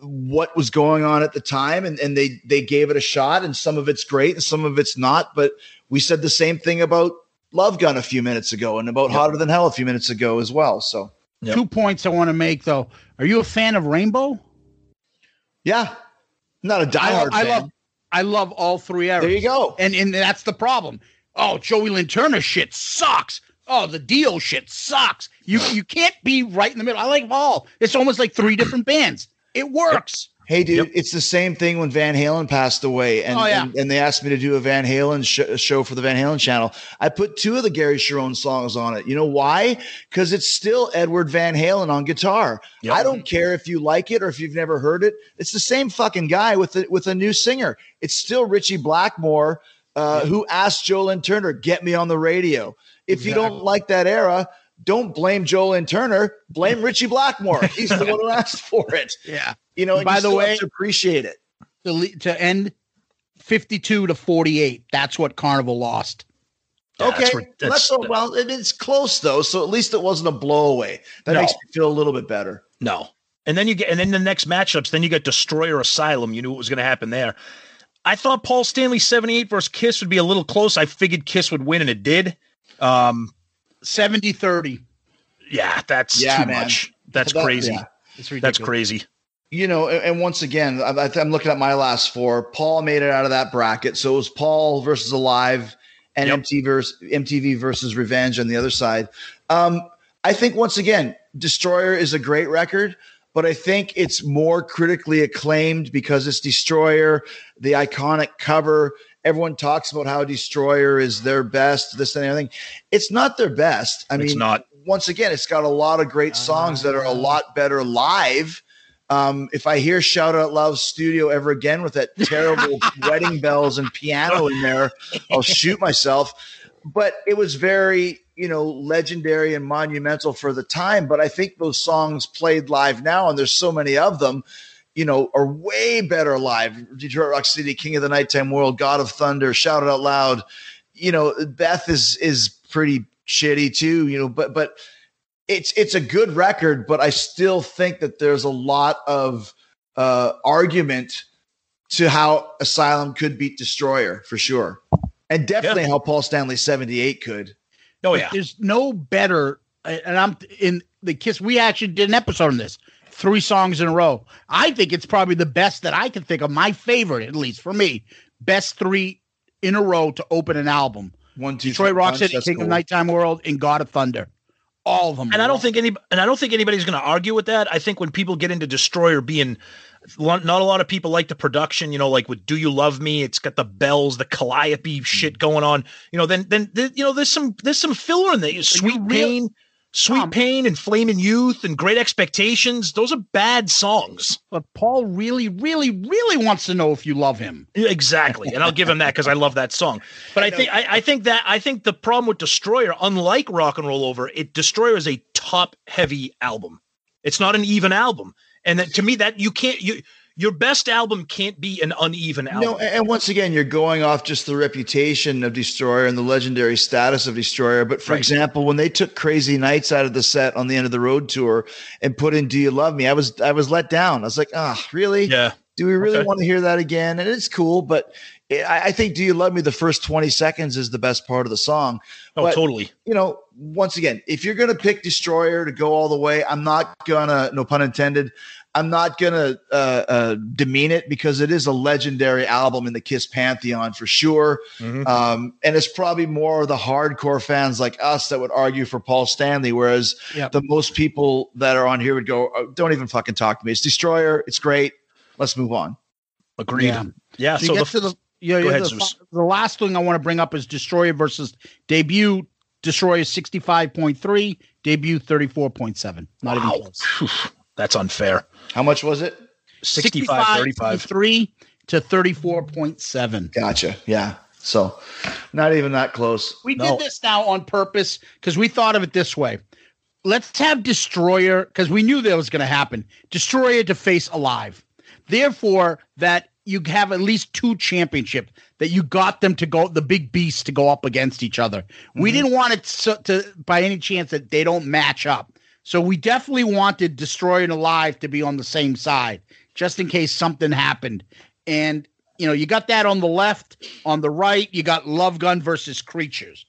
what was going on at the time and, and they they gave it a shot and some of it's great and some of it's not but we said the same thing about love gun a few minutes ago and about hotter than hell a few minutes ago as well so Yep. Two points I want to make though. Are you a fan of Rainbow? yeah not a diehard I fan. love I love all three eras. there you go And and that's the problem. Oh, Joe Lynn Turner shit sucks. Oh, the Dio shit sucks. You you can't be right in the middle. I like them all. It's almost like three different bands. It works. Hey dude Yep. it's the same thing when van halen passed away and, Oh, yeah. and, and they asked me to do a van halen sh- show for the van halen channel i put two of the Gary Cherone songs on it you know why because it's still edward van halen on guitar Yep. I don't care if you like it or if you've never heard it. It's the same fucking guy with a, with a new singer. It's still Ritchie Blackmore uh, who asked Joe Lynn Turner, "Get me on the radio." If you don't like that era, don't blame Joe Lynn Turner. Blame Ritchie Blackmore. He's the one who asked for it. Yeah. You know. and By you the way- appreciate it. To le- to end 52 to 48. That's what Carnival lost. Yeah, okay, that's ri- that's, that's- well. It, it's close though, so at least it wasn't a blowaway. That No. makes me feel a little bit better. No. And then you get, and then the next matchups, then you get Destroyer Asylum. You knew what was going to happen there. I thought Paul Stanley 78 versus Kiss would be a little close. I figured Kiss would win, and it did. Um, 70 30. yeah, that's Yeah, too man. much. That's That- crazy. yeah. That's crazy. you know, and, and once again, I, I'm looking at my last four. Paul made it out of that bracket, so it was Paul versus Alive and Yep. MTV versus MTV versus Revenge on the other side. Um, I think once again, Destroyer is a great record, but I think it's more critically acclaimed because it's Destroyer, the iconic cover. Everyone talks about how Destroyer is their best, this and everything. It's not their best. I It's mean, not. once again, it's got a lot of great songs that are a lot better live. Um, if I hear Shout Out Loud Studio ever again with that terrible wedding bells and piano in there, I'll shoot myself. But it was very, you know, legendary and monumental for the time. But I think those songs played live now, and there's so many of them, you know, are way better live. Detroit Rock City, King of the Nighttime World, God of Thunder, Shout It Out Loud. You know, Beth is is pretty shitty too, you know, but but it's it's a good record, but I still think that there's a lot of uh, argument to how Asylum could beat Destroyer for sure, and definitely how Paul Stanley '78 could. Oh yeah. There's no better, and I'm in the Kiss. We actually did an episode on this. Three songs in a row. I think it's probably the best that I can think of. My favorite, at least for me, best three in a row to open an album. One, two, Detroit three, Rock punch, City, King cool. of Nighttime World, and God of Thunder. All of them. And I don't think any and I don't think anybody's going to argue with that. I think when people get into Destroyer being not a lot of people like the production, you know, like with Do You Love Me, it's got the bells, the calliope shit going on. You know, then then th- you know there's some there's some filler in there. Sweet real- Pain, Sweet Tom. Pain and Flaming Youth and Great Expectations. Those are bad songs. But Paul really, really, really wants to know if you love him. Exactly, and I'll give him that because I love that song. But I, think I, I think that I think the problem with Destroyer, unlike Rock and Roll Over, it Destroyer is a top heavy album. It's not an even album, and that, to me, that you can't you your best album can't be an uneven album. No, and once again, you're going off just the reputation of Destroyer and the legendary status of Destroyer. But for Right. example, when they took Crazy Nights out of the set on the end of the road tour and put in Do You Love Me, I was I was let down. I was like, ah, really? yeah, Do we really Okay. want to hear that again? And it's cool, but I, I think "Do You Love Me" the first twenty seconds is the best part of the song. oh, But, totally. You know, once again, if you're gonna pick Destroyer to go all the way, I'm not gonna, no pun intended, I'm not gonna uh, uh, demean it because it is a legendary album in the Kiss pantheon for sure. Mhm. Um, and it's probably more the hardcore fans like us that would argue for Paul Stanley, whereas Yep. the most people that are on here would go, oh, "Don't even fucking talk to me. It's Destroyer. It's great. Let's move on." Agreed. Yeah. Yeah. So, so you the, to the yeah, yeah, ahead, the, the last thing I want to bring up is Destroyer versus debut. Destroyer sixty five point three, debut thirty four point seven. Not even close. that's unfair. How much was it? 65, 35. three to thirty four point seven. Gotcha. Yeah. So, not even that close. We No. did this now on purpose because we thought of it this way. Let's have Destroyer because we knew that was going to happen. Destroyer to face Alive. Therefore, that you have at least two championships that you got them to go the big beasts to go up against each other. We mm-hmm. didn't want it so, to by any chance that they don't match up. So we definitely wanted Destroyer and Alive to be on the same side, just in case something happened. And you know, you got that on the left, on the right, you got Love Gun versus Creatures.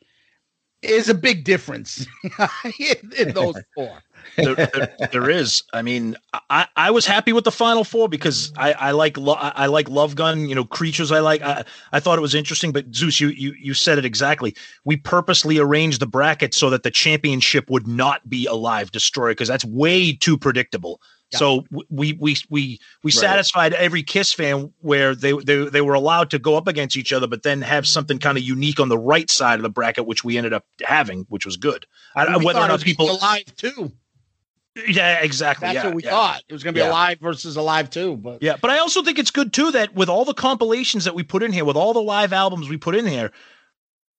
Is a big difference in, in those four. There, there, there is. I mean, I, I was happy with the final four because I, I like lo- I like Love Gun. You know, creatures. I like. I, I thought it was interesting. But Zeus, you you you said it exactly. We purposely arranged the bracket so that the championship would not be a live destroyer because that's way too predictable. So w- we we we we satisfied every Kiss fan where they, they they were allowed to go up against each other, but then have something kind of unique on the right side of the bracket, which we ended up having, which was good. I, whether or not people, alive too. Yeah, exactly. That's yeah, what we yeah. thought. It was going to be Yeah. alive versus alive too. But Yeah, but I also think it's good too that with all the compilations that we put in here, with all the live albums we put in here,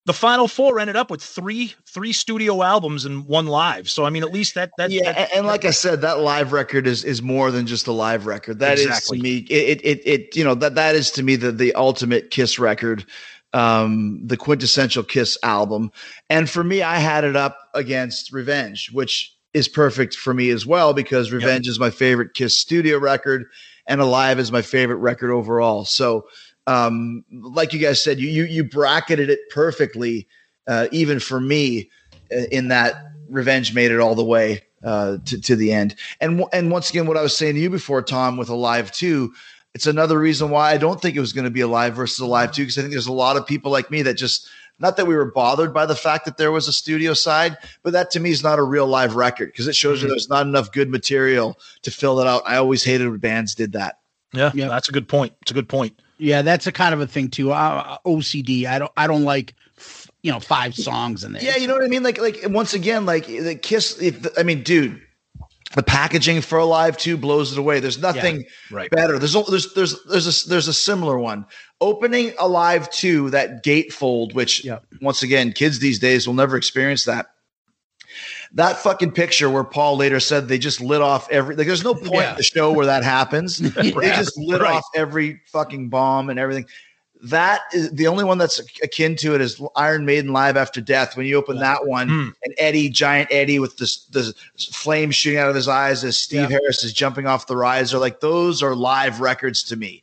the final four ended up with three three studio albums and one live. So I mean, at least that that yeah, that- and, and like I said, that live record is is more than just a live record. That is Exactly. to me, it, it it you know that that is to me the the ultimate Kiss record, um, the quintessential Kiss album. And for me, I had it up against Revenge, which is perfect for me as well because Revenge is my favorite Kiss studio record, and Alive is my favorite record overall. So, um, like you guys said, you you you bracketed it perfectly, uh, even for me, uh, in that Revenge made it all the way uh, to to the end. And w- and once again, what I was saying to you before, Tom, with Alive Two, it's another reason why I don't think it was going to be Alive versus Alive Two because I think there's a lot of people like me that just not that we were bothered by the fact that there was a studio side, but that to me is not a real live record because it shows you Mhm. there's not enough good material to fill it out. I always hated when bands did that. Yeah, Yeah. that's a good point. It's a good point. Yeah, that's a kind of a thing too. Uh, OCD. I don't. I don't like, f- you know, five songs in there. Yeah, you know what I mean. Like, like once again, like the Kiss. If I mean, dude, the packaging for Alive Two blows it away. There's nothing right. better. There's there's there's there's a there's a similar one. Opening Alive Two, that gatefold, which Yeah. once again, kids these days will never experience that. That fucking picture where Paul later said they just lit off every like there's no point Yeah. in the show where that happens. They just lit right. off every fucking bomb and everything. That is the only one that's akin to it is Iron Maiden Live After Death. When you open that one, Hmm. and Eddie, giant Eddie with this the flame shooting out of his eyes as Steve Yeah. Harris is jumping off the riser, like those are live records to me.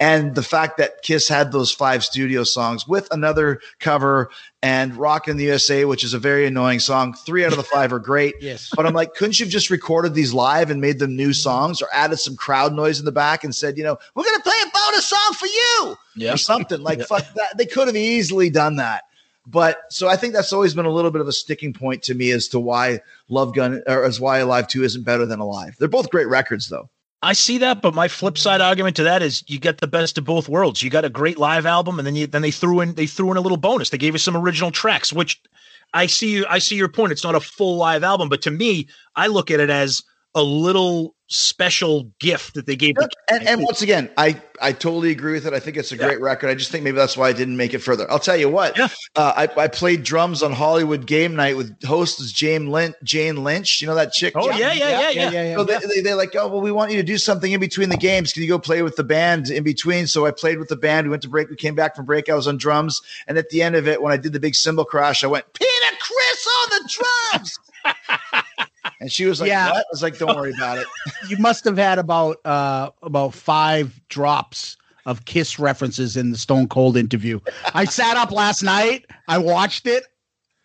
And the fact that Kiss had those five studio songs with another cover and Rock in the USA, which is a very annoying song. Three out of the five are great. Yes. But I'm like, couldn't you have just recorded these live and made them new songs or added some crowd noise in the back and said, you know, we're going to play a bonus song for you Yeah. or something like fuck that. They could have easily done that. But so I think that's always been a little bit of a sticking point to me as to why Love Gun or as why Alive 2 isn't better than Alive. They're both great records though. I see that, but my flip side argument to that is you get the best of both worlds. You got a great live album, and then you then they threw in they threw in a little bonus. They gave us some original tracks, which I see you I see your point. It's not a full live album, but to me, I look at it as a little special gift that they gave. the And, and once again, I, I totally agree with it. I think it's a great record. I just think maybe that's why I didn't make it further. I'll tell you what. Yeah. Uh, I, I played drums on Hollywood Game Night with host is Jane Lynch. Jane Lynch. You know that chick? Oh yeah, yeah, yeah, yeah. So they, they, they're like, oh, well, we want you to do something in between the games. Can you go play with the band in between? So I played with the band. We went to break. We came back from break. I was on drums. And at the end of it, when I did the big cymbal crash, I went, Peter Criss on the drums. and she was like, Yeah. what? I was like, don't worry about it. you must have had about uh about five drops of kiss references in the stone cold interview i sat up last night i watched it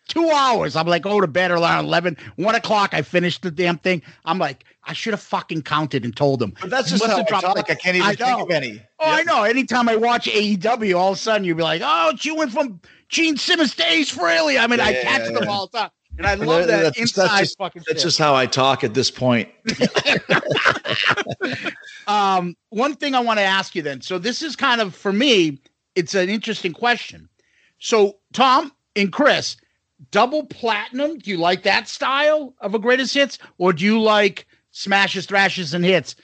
two hours i'm like go to bed around 11 1 o'clock i finished the damn thing i'm like i should have fucking counted and told them But that's just how I talk. like- I can't even I think of any. Oh, I know. Anytime I watch AEW, all of a sudden you'll be like, "Oh, she went from Gene Simmons to Ace Frehley." I mean, I catch yeah, them yeah. all the time, and I love that that's- inside that's just, fucking. That's shit. just how I talk at this point. um, one thing I want to ask you then. So this is kind of for me, it's an interesting question. So Tom and Chris, double platinum. Do you like that style of a greatest hits, or do you like smashes, thrashes, and hits?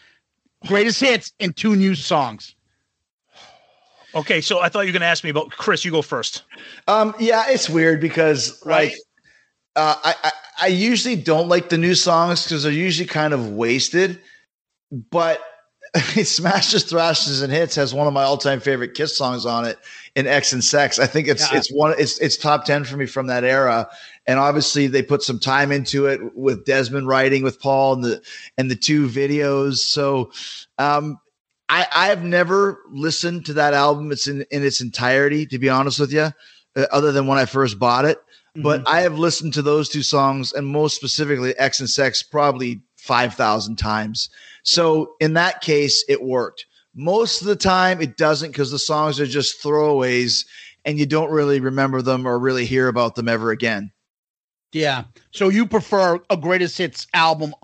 Greatest hits and two new songs. Okay, so I thought you were going to ask me about Chris. You go first. Um, yeah, it's weird because Right. like uh, I, I I usually don't like the new songs because they're usually kind of wasted. But Smashes, Thrashes, and Hits has one of my all-time favorite Kiss songs on it in X and Sex. I think it's Yeah. it's one it's it's top ten for me from that era. And obviously they put some time into it with Desmond writing with Paul and the and the two videos. So um I, I have never listened to that album. It's in, in its entirety, to be honest with you, uh, other than when I first bought it. But mm-hmm. I have listened to those two songs, and most specifically X and Sex, probably five thousand times. So in that case, it worked. Most of the time, it doesn't because the songs are just throwaways, and you don't really remember them or really hear about them ever again. Yeah. So you prefer a greatest hits album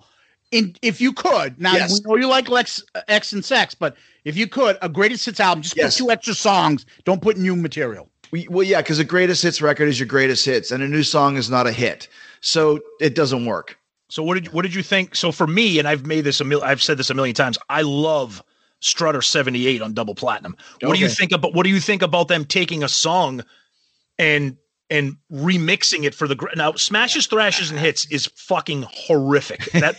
in if you could. Now Yes. we know you like Lex X and Sex, but if you could, a greatest hits album, just Yes. put two extra songs. Don't put new material. We, well, yeah, because the greatest hits record is your greatest hits, and a new song is not a hit, so it doesn't work. So what did what did you think? So for me, and I've made this a mil- I've said this a million times. I love Strutter seventy eight on double platinum. What do you think about what do you think about them taking a song and and remixing it for the now smashes thrashes and hits is fucking horrific. That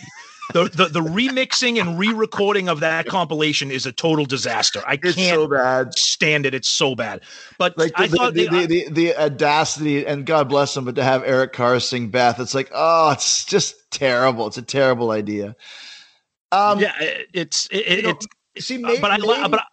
the, the the remixing and re-recording of that compilation is a total disaster. I It's can't so bad. stand it. It's so bad. But Like the, I thought the, they- the, the, audacity, and God bless them, but to have Eric Carr sing Beth, it's like, oh, it's just terrible. It's a terrible idea. Um, yeah, it's it, it, know, it's see, uh, but I Maiden- but I,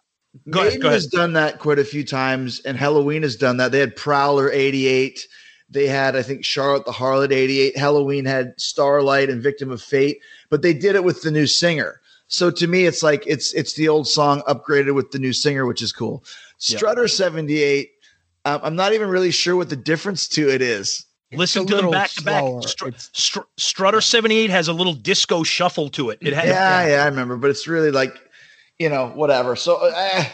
go ahead, go ahead. has done that quite a few times, and Helloween has done that. They had Prowler '88. They had, I think, Charlotte the Harlot 88. Helloween had Starlight and Victim of Fate, but they did it with the new singer. So to me, it's like it's it's the old song upgraded with the new singer, which is cool. Strutter 78. Um, I'm not even really sure what the difference to it is. Listen to them little back to back. Str- Str- Strutter 78 has a little disco shuffle to it. It has Yeah, yeah, I remember, but it's really like, you know, whatever. So, uh,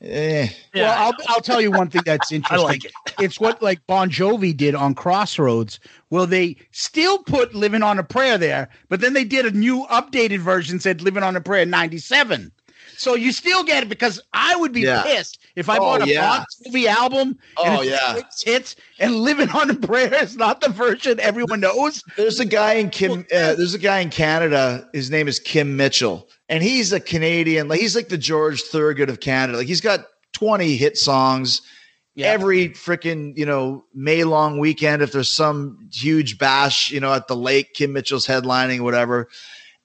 eh. Yeah, well, I'll, I'll tell you one thing that's I interesting. like it. It's what like Bon Jovi did on Crossroads. Well, they still put "Living on a Prayer" there, but then they did a new updated version said "Living on a Prayer" '97. So you still get it because I would be Yeah. pissed if I Oh, bought a yeah. Bon Jovi album. and Oh, it's yeah. six hits and "Living on a Prayer" is not the version everyone knows. There's a guy in Kim. Uh, there's a guy in Canada. His name is Kim Mitchell, and he's a Canadian. Like he's like the George Thorogood of Canada. Like he's got 20 hit songs. Yeah. Every freaking you know May long weekend, if there's some huge bash, you know at the lake, Kim Mitchell's headlining, whatever.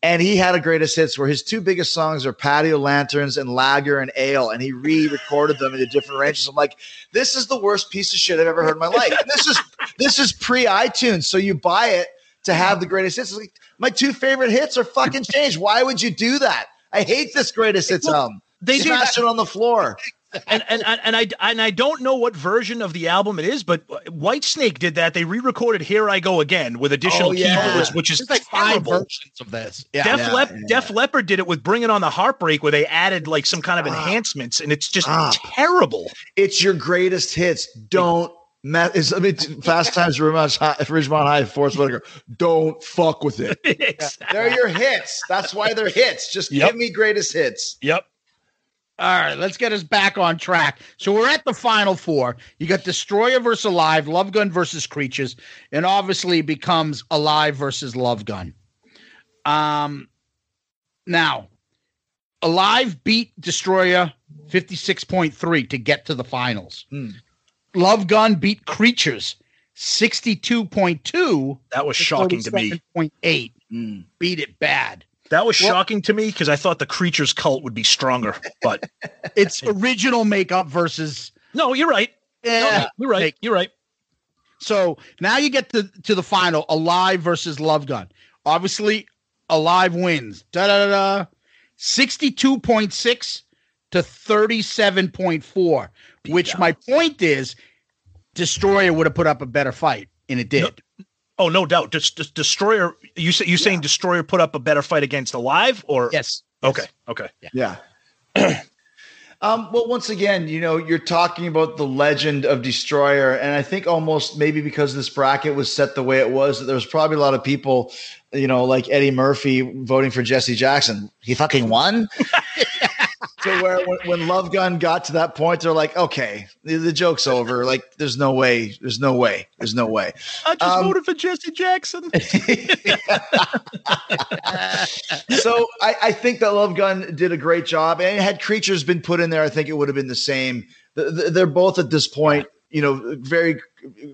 And he had a greatest hits where his two biggest songs are Patio Lanterns and Lager and Ale, and he re-recorded them into different ranges. I'm like, this is the worst piece of shit I've ever heard in my life. And this is this is pre iTunes, so you buy it to have the greatest hits. It's like, my two favorite hits are fucking changed. Why would you do that? I hate this greatest hits album. They They smashed it on the floor. and and and and I and I don't know what version of the album it is, but Whitesnake did that. They re-recorded "Here I Go Again" with additional Oh, yeah. keyboards, which is There's like five terrible. versions of this. Yeah. Def, Yeah, Lep- yeah. Def Leppard did it with "Bring It On the Heartbreak," where they added like some kind of enhancements, and it's just Ah. terrible. It's your greatest hits. Don't mess. It's, I mean, Fast Times at Ridgemont High, Ridgemont High, Forest Whitaker. Don't fuck with it. They're your hits. That's why they're hits. Just Yep. give me greatest hits. Yep. All right, let's get us back on track. So we're at the final four. You got Destroyer versus Alive, Love Gun versus Creatures, and obviously becomes Alive versus Love Gun. Um, now, Alive beat Destroyer 56.3 to get to the finals. Hmm. Love Gun beat Creatures 62.2 That was shocking to me. 37.8. Hmm. Beat it bad. That was Well- shocking to me because I thought the creatures cult would be stronger. But It's original makeup versus no, you're right. yeah. No, you're right. You're right. So now you get to, to the final Alive versus Love Gun. Obviously, Alive wins. Da da da da. 62.6 to 37.4, which my point is Destroyer would have put up a better fight, and it did. Oh, no doubt. Just, just destroyer. You say you saying destroyer put up a better fight against alive or Yes. Okay. Okay. Yeah. um, well, once again, you know, you're talking about the legend of Destroyer, and I think almost maybe because this bracket was set the way it was, that there was probably a lot of people, you know, like Eddie Murphy voting for Jesse Jackson. He fucking won. to where when, when Love Gun got to that point, they're like, okay, the, the joke's over. Like, there's no way. There's no way. There's no way. I just Um, voted for Jesse Jackson. so I, I think that Love Gun did a great job, and had creatures been put in there, I think it would have been the same. Th- th- They're both at this point, you know, very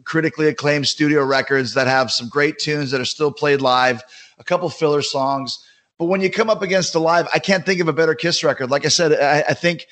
critically acclaimed studio records that have some great tunes that are still played live, a couple filler songs. But when you come up against a live, I can't think of a better Kiss record. Like I said, I, I think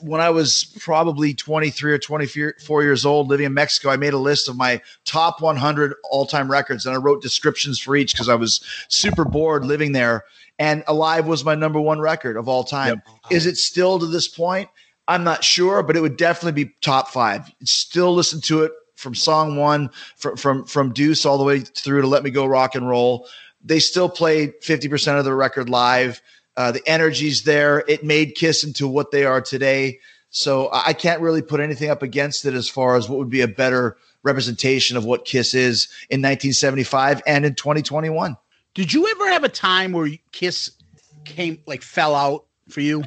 when I was probably 23 or 24 years old living in Mexico, I made a list of my top 100 all time records and I wrote descriptions for each because I was super bored living there. And Alive was my number one record of all time. Is it still to this point? I'm not sure, but it would definitely be top five. Still listen to it from song one, from from from Deuce all the way through to Let Me Go Rock and Roll. They still played 50% of the record live. Uh, the energy's there. It made Kiss into what they are today. So I I can't really put anything up against it as far as what would be a better representation of what Kiss is in 1975 and in 2021. Did you ever have a time where Kiss came like fell out for you?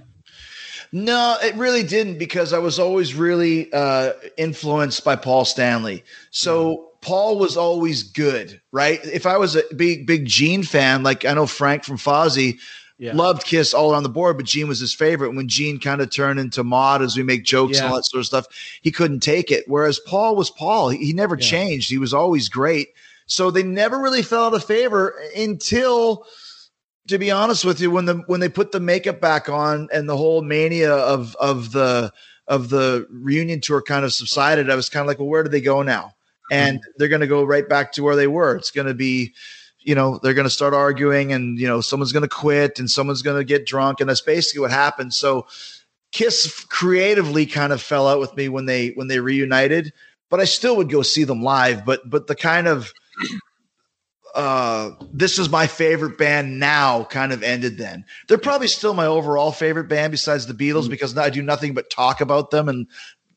No, it really didn't because I was always really uh, influenced by Paul Stanley. So Paul was always good, right? If I was a big big Gene fan, like I know Frank from Fozzy Yeah. loved Kiss all around the board, but Gene was his favorite. When Gene kind of turned into Mod as we make jokes and all that sort of stuff, he couldn't take it. Whereas Paul was Paul; he, he never Yeah. changed. He was always great. So they never really fell out of favor until to be honest with you, when the when they put the makeup back on and the whole mania of of the of the reunion tour kind of subsided, I was kind of like, well, where do they go now? And they're going to go right back to where they were. It's going to be, you know, they're going to start arguing, and you know, someone's going to quit, and someone's going to get drunk, and that's basically what happened. So, Kiss creatively kind of fell out with me when they when they reunited, but I still would go see them live. But but the kind of uh this is my favorite band now kind of ended then they're probably still my overall favorite band besides the beatles because i do nothing but talk about them and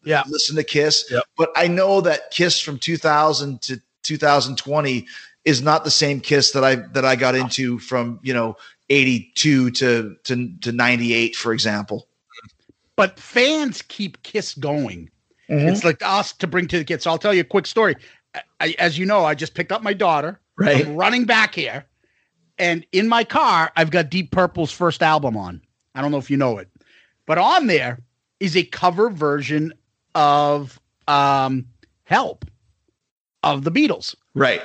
Yeah. listen to kiss Yep. but i know that kiss from 2000 to 2020 is not the same kiss that i that i got into from you know 82 to to, to 98 for example but fans keep Kiss going. Mm-hmm. It's like us to bring to the kids. So I'll tell you a quick story. I, as you know, I just picked up my daughter. Right. I'm running back here, and in my car, I've got Deep Purple's first album on. I don't know if you know it, but on there is a cover version of um, "Help" of the Beatles. right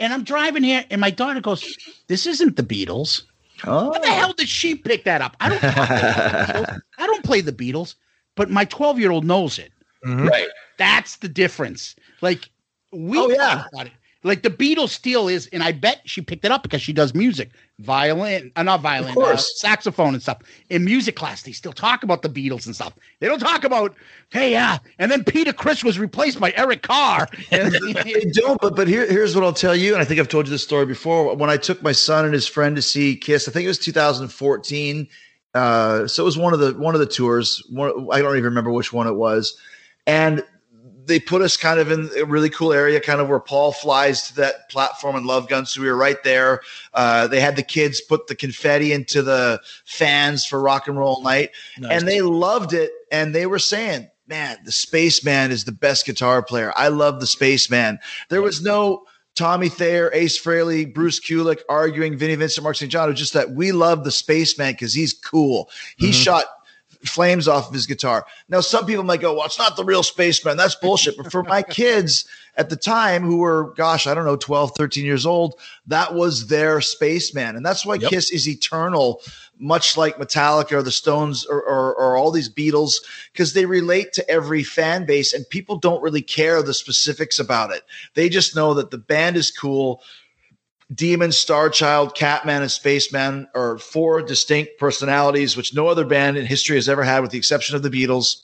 And I'm driving here, and my daughter goes, "This isn't the Beatles." oh How the hell did she pick that up? I don't. talk about the Beatles. I don't play the Beatles, but my 12 year old knows it. right That's the difference. Like we Oh, yeah. Talk about it. Like the Beatles still is, and I bet she picked it up because she does music, violin, uh, not violin, Of course. uh, saxophone and stuff. In music class, they still talk about the Beatles and stuff. They don't talk about, hey, yeah. And then Peter Criss was replaced by Eric Carr. They don't, but but here, here's what I'll tell you, and I think I've told you this story before. When I took my son and his friend to see Kiss, I think it was 2014. Uh, so it was one of the one of the tours. One, I don't even remember which one it was, and they put us kind of in a really cool area, kind of where Paul flies to that platform in Love Gun. So we were right there. Uh, they had the kids put the confetti into the fans for Rock and Roll Night, and they loved it. And they were saying, "Man, the Spaceman is the best guitar player. I love the Spaceman." There was no Tommy Thayer, Ace Frehley, Bruce Kulick arguing Vinnie Vincent, Mark St. John. It was just that we love the Spaceman because he's cool. He shot flames off of his guitar. Now, some people might go, well, it's not the real spaceman. That's bullshit. But for my kids at the time who were, gosh, I don't know, 12, 13 years old, that was their spaceman. And that's why Yep. Kiss is eternal, much like Metallica or the Stones or, or, or all these Beatles, because they relate to every fan base and people don't really care the specifics about it. They just know that the band is cool. Demon, Starchild, Catman, and Spaceman are four distinct personalities, which no other band in history has ever had, with the exception of the Beatles.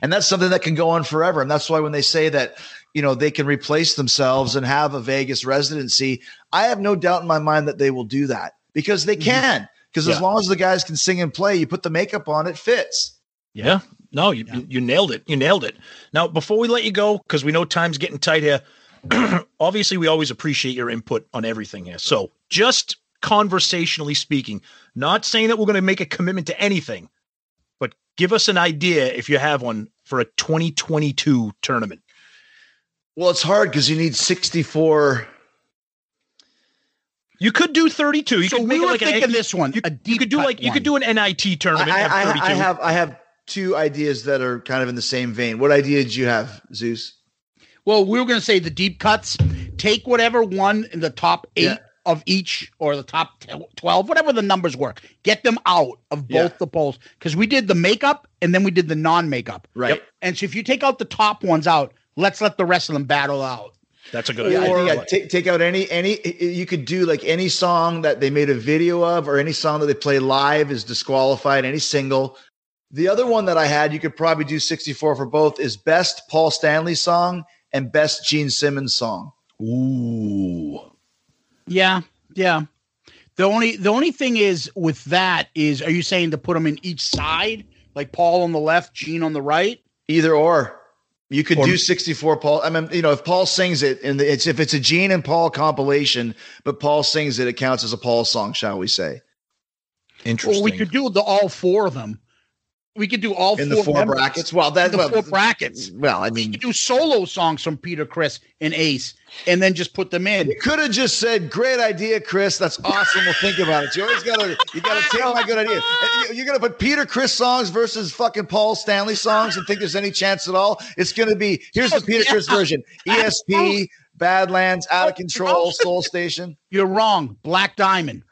And that's something that can go on forever. And that's why when they say that, you know, they can replace themselves and have a Vegas residency, I have no doubt in my mind that they will do that because they mm-hmm. can. Because as Yeah. long as the guys can sing and play, you put the makeup on, it fits. Yeah. No, you, you you nailed it. You nailed it. Now, before we let you go, because we know time's getting tight here, obviously we always appreciate your input on everything here. So just conversationally speaking, not saying that we're going to make a commitment to anything, but give us an idea if you have one for a 2022 tournament. Well, it's hard because you need 64. You could do 32. You so could we make were like an- thinking this one. You, a you could do cut like you could do an NIT tournament. I, have I, 32. I have I have two ideas that are kind of in the same vein. What idea did you have, Zeus? Well, we were going to say the deep cuts. Take whatever one in the top eight Yeah. of each, or the top t- twelve, whatever the numbers were. Get them out of both Yeah. the polls because we did the makeup and then we did the non-makeup. Right. And so if you take out the top ones out, let's let the rest of them battle out. That's a good Yeah, I idea. think I'd take take out any any you could do like any song that they made a video of or any song that they play live is disqualified, any single. The other one that I had, you could probably do 64 for both, is best Paul Stanley song and best Gene Simmons song. Ooh. Yeah, yeah. The only the only thing is with that is, are you saying to put them in each side, like Paul on the left, Gene on the right? Either or. You could Or- do 64 Paul. I mean, you know, if Paul sings it and it's if it's a Gene and Paul compilation, but Paul sings it, it counts as a Paul song, shall we say? Interesting. Or we could do the all four of them. We could do all In four the four members. brackets. Well, that the well, four brackets. well, I We mean, could do solo songs from Peter, Criss, and Ace, and then just put them in. You could have just said, "Great idea, Chris. That's awesome. We'll think about it." You always gotta, you gotta take my good idea. You- You're gonna put Peter Criss songs versus fucking Paul Stanley songs and think there's any chance at all. It's gonna be here's the oh, Peter Criss version: ESP, Badlands, Out of oh, Control, Soul Station. You're wrong. Black Diamond.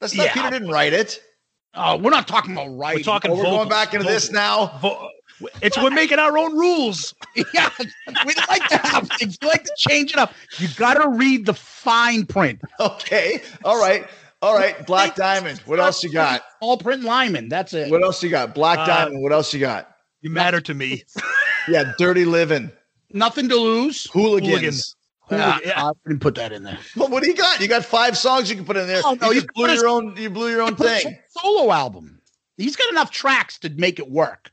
That's not Yeah. Peter didn't write it. Oh, we're not talking about right. We're talking Oh, we're going back into this now. Vo- it's we're making our own rules. yeah, we like to have things. We like to change it up. You got to read the fine print. Okay. All right. All right. Black Diamond. What else you got? All print Lyman. That's it. What else you got? Black Uh, Diamond. What else you got? You matter to me. Yeah, Dirty Living. Nothing to lose. Hooligans. Hooligans. Yeah, yeah. I didn't put that in there. Well, what do you got? You got five songs you can put in there. Oh, no, you, you just put blew a- your own. You blew your own thing. Solo album. He's got enough tracks to make it work.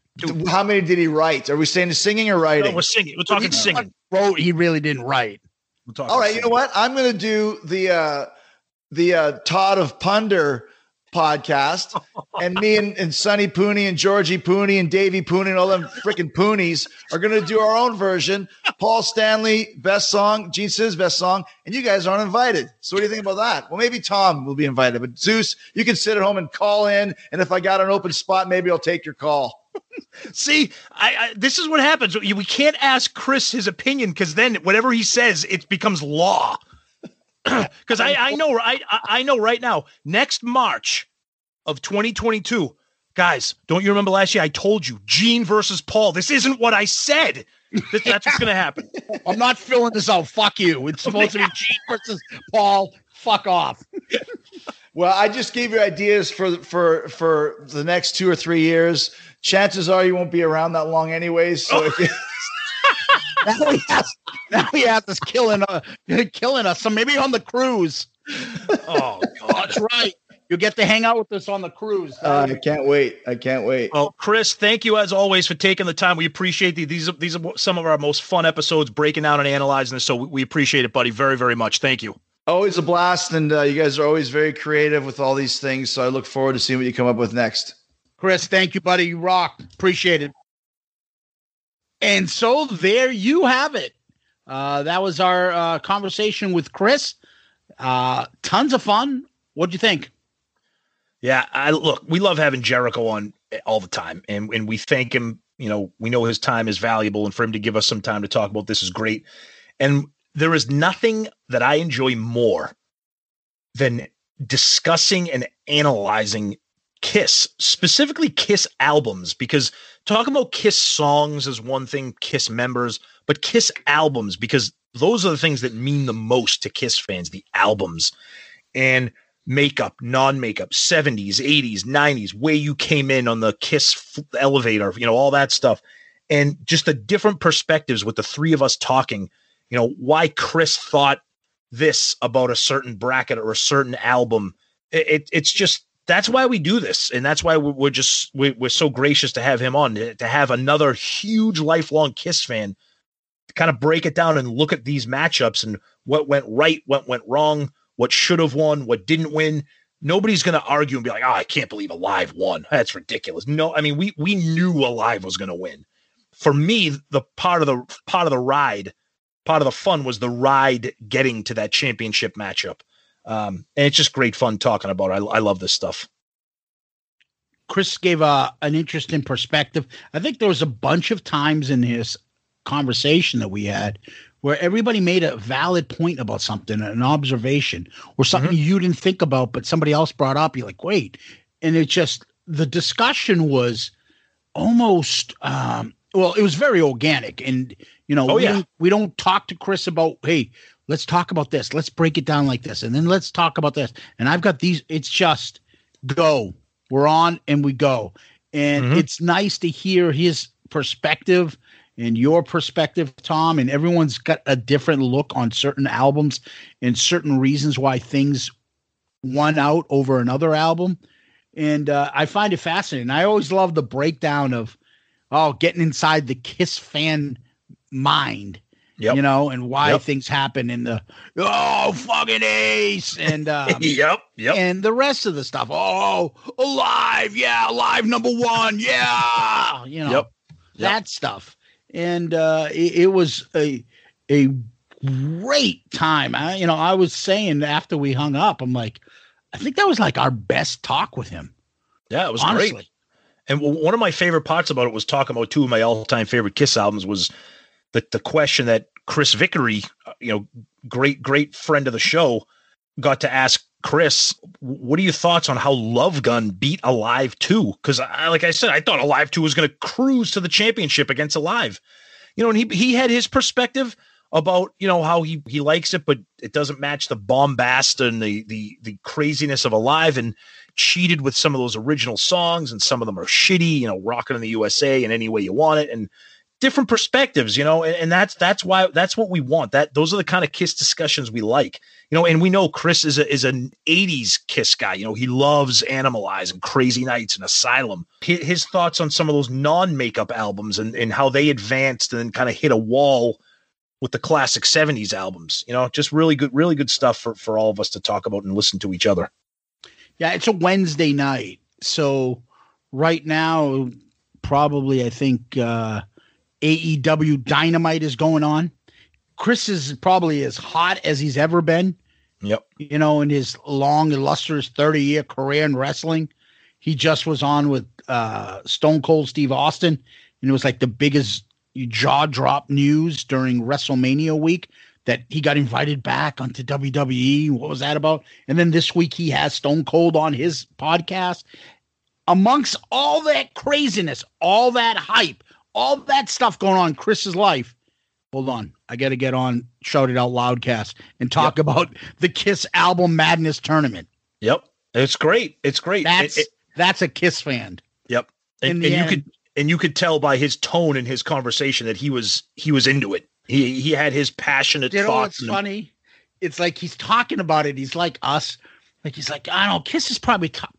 How many did he write? Are we saying the singing or No, writing? we're singing. We're talking He singing. Wrote. He really didn't write. We're talking All right. You know what? I'm going to do the uh the uh Todd of Punder podcast, and me and, and Sonny Pooney and Georgie Pooney and Davey Pooney and all them freaking Poonies are going to do our own version. Paul Stanley best song, Gene Simmons best song, and you guys aren't invited. So what do you think about that? Well, maybe Tom will be invited, but Zeus, you can sit at home and call in, and if I got an open spot, maybe I'll take your call. See, I, I this is what happens. We we can't ask Chris his opinion because then whatever he says, it becomes law. Because I, I know I I- know right now, next March of 2022, guys, don't you remember last year? I told you, Gene versus Paul. This isn't what I said. That- that's what's gonna happen. I'm not filling this out. Fuck you. It's supposed to be Gene versus Paul. Fuck off. Well, I just gave you ideas for for for the next two or three years. Chances are you won't be around that long, anyways. So if you, Now he has. Now he has us killing. Uh, killing us. So maybe on the cruise. Oh God. That's right. You get to hang out with us on the cruise. uh, I can't wait. I can't wait. Well, Chris, thank you as always for taking the time. We appreciate the, these. These are some of our most fun episodes, breaking down and analyzing this. So we, we appreciate it, buddy, very very much. Thank you. Always a blast, and uh, you guys are always very creative with all these things. So I look forward to seeing what you come up with next. Chris, thank you, buddy. You rock. Appreciate it. And so there you have it. Uh, that was our uh, conversation with Chris. Uh, tons of fun. What'd you think? Yeah, I look, we love having Jericho on all the time, and and we thank him. You know, we know his time is valuable, and for him to give us some time to talk about this is great. And there is nothing that I enjoy more than discussing and analyzing Kiss, specifically Kiss albums, because talking about Kiss songs is one thing, Kiss members, but Kiss albums, because those are the things that mean the most to Kiss fans, the albums. And makeup, non-makeup, 70s, 80s, 90s, way you came in on the Kiss elevator, you know, all that stuff. And just the different perspectives with the three of us talking, you know, why Chris thought this about a certain bracket or a certain album. It, it- it's just that's why we do this, and that's why we're, just we're, so gracious to have him on to, have another huge lifelong Kiss fan kind of break it down and look at these matchups and what went right, what went wrong, what should have won, what didn't win. Nobody's going to argue and be like, "Oh, I can't believe Alive won. That's ridiculous." No, I mean we we knew Alive was going to win. For me, the part of the part of the ride, part of the fun was the ride getting to that championship matchup. Um, and it's just great fun talking about. It. I I love this stuff. Chris gave a an interesting perspective. I think there was a bunch of times in his conversation that we had where everybody made a valid point about something, an observation, or something you didn't think about, but somebody else brought up. You're like, wait, and it just the discussion was almost um, well, it was very organic, and you know, Oh, we, yeah. don't, we don't talk to Chris about hey. Let's talk about this. Let's break it down like this. And then let's talk about this. And I've got these. It's just go. We're on and we go. And Mhm. it's nice to hear his perspective and your perspective, Tom. And everyone's got a different look on certain albums and certain reasons why things won out over another album. And uh, I find it fascinating. I always love the breakdown of, oh, getting inside the Kiss fan mind Yep. you know, and why Yep. things happen in the oh fucking ace and um, yep. Yep. and the rest of the stuff. Oh, alive, yeah, alive number one, yeah, you know Yep. that stuff. And uh, it, it was a a great time. I, you know, I was saying after we hung up, I'm like, I think that was like our best talk with him. Yeah, it was honestly. great. And one of my favorite parts about it was talking about two of my all-time favorite Kiss albums was the the question that Chris Vickery, uh, you know, great great friend of the show, got to ask Chris, what are your thoughts on how Love Gun beat Alive 2? Because, like I said, I thought Alive 2 was going to cruise to the championship against Alive. You know, and he, he had his perspective about you know how he he likes it, but it doesn't match the bombast and the the the craziness of Alive, and cheated with some of those original songs, and some of them are shitty. You know, rocking in the USA and any way you want it, and different perspectives. You know, and, and that's that's why that's what we want. That those are the kind of Kiss discussions we like. You know, and we know Chris is a is an '80s Kiss guy. You know, he loves Animalize and Crazy Nights and Asylum. His, his thoughts on some of those non makeup albums and and how they advanced and kind of hit a wall with the classic 70s albums. You know, just really good, really good stuff for, for all of us to talk about and listen to each other. Yeah, it's a Wednesday night. So right now, probably I think uh AEW Dynamite is going on. Chris is probably as hot as he's ever been. Yep. You know, in his long, illustrious 30 year career in wrestling. He just was on with uh Stone Cold Steve Austin, and it was like the biggest jaw drop news during WrestleMania week that he got invited back onto WWE. What was that about? And then this week he has Stone Cold on his podcast. Amongst all that craziness, all that hype, all that stuff going on in Chris's life. Hold on. I got to get on Shout It Out Loudcast and talk yep. about the Kiss Album Madness tournament. Yep. It's great. It's great. That's it, it, that's a Kiss fan. Yep. And, and you could and you could tell by his tone and his conversation that he was he was into it. He he had his passionate you know thoughts. What's funny? It's like he's talking about it. He's like us. Like he's like, I don't know, Kiss is probably top.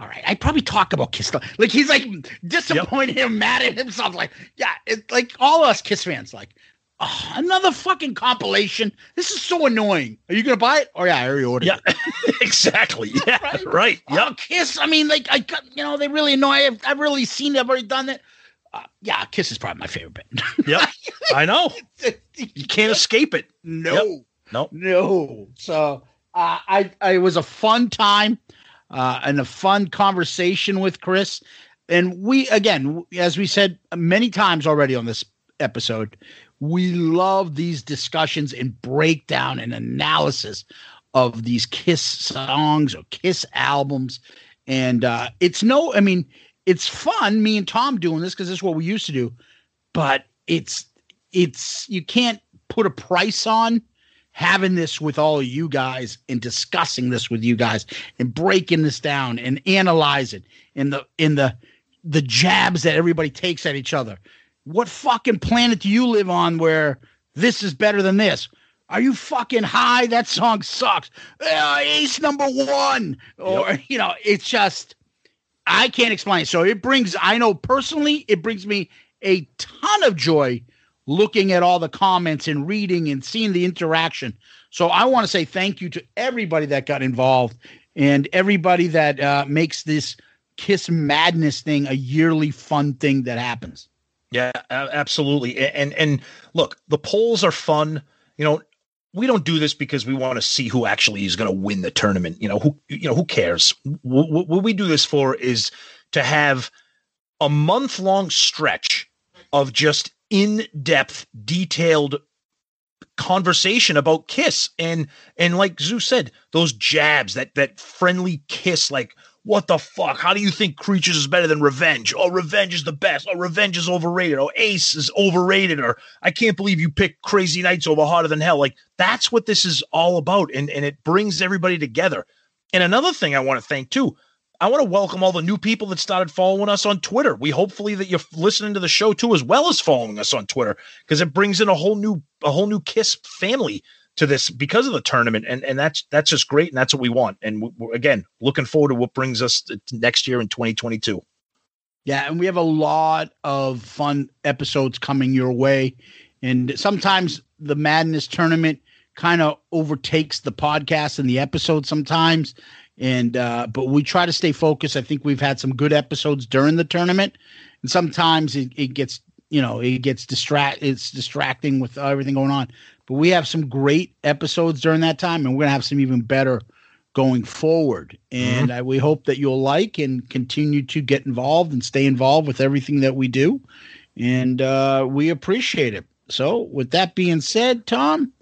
All right, I probably talk about Kiss. Like he's like disappointed yep. him, mad at himself. Like, yeah, it's like all us Kiss fans. Like, oh, another fucking compilation. This is so annoying. Are you gonna buy it? Oh yeah, I already ordered. Yeah, it. exactly. Yeah, right. right. Yeah, oh, Kiss. I mean, like I, got, you know, they really annoy. I've, I've really seen. I've already done that. Uh, yeah, Kiss is probably my favorite band. yep, I know. You can't escape it. No, yep. no, no. So uh, I, I, it was a fun time uh, and a fun conversation with Chris. And we, again, as we said many times already on this episode, we love these discussions and breakdown and analysis of these Kiss songs or Kiss albums. And uh, it's no, I mean, it's fun, me and Tom doing this because this is what we used to do, but it's, it's, you can't put a price on having this with all of you guys and discussing this with you guys and breaking this down and analyze it in the in the the jabs that everybody takes at each other. What fucking planet do you live on where this is better than this? Are you fucking high? That song sucks. Uh, ace number one. Or, yep. you know, it's just, I can't explain. So it brings, I know personally, it brings me a ton of joy looking at all the comments and reading and seeing the interaction. So I want to say thank you to everybody that got involved and everybody that uh, makes this Kiss Madness thing a yearly fun thing that happens. Yeah, absolutely. And and look, the polls are fun. You know, we don't do this because we want to see who actually is going to win the tournament. You know, who you know who cares? What, what we do this for is to have a month long stretch of just in depth, detailed conversation about Kiss and and like Zeus said, those jabs, that that friendly kiss, like what the fuck? How do you think Creatures is better than Revenge? Oh, Revenge is the best. Oh, Revenge is overrated. Oh, Ace is overrated. Or I can't believe you picked Crazy Nights over Hotter Than Hell. Like that's what this is all about, and and it brings everybody together. And another thing I want to thank too, I want to welcome all the new people that started following us on Twitter. We hopefully that you're listening to the show too, as well as following us on Twitter, because it brings in a whole new a whole new Kiss family to this because of the tournament, and and that's that's just great, and that's what we want. And again, looking forward to what brings us next year in 2022. Yeah, and we have a lot of fun episodes coming your way, and sometimes the Madness tournament kind of overtakes the podcast and the episode sometimes and uh, but we try to stay focused. I think we've had some good episodes during the tournament, and sometimes it, it gets you know it gets distract it's distracting with everything going on. But we have some great episodes during that time, and we're gonna have some even better going forward. And mm-hmm. I, we hope that you'll like and continue to get involved and stay involved with everything that we do. And uh, we appreciate it. So, with that being said, Tom,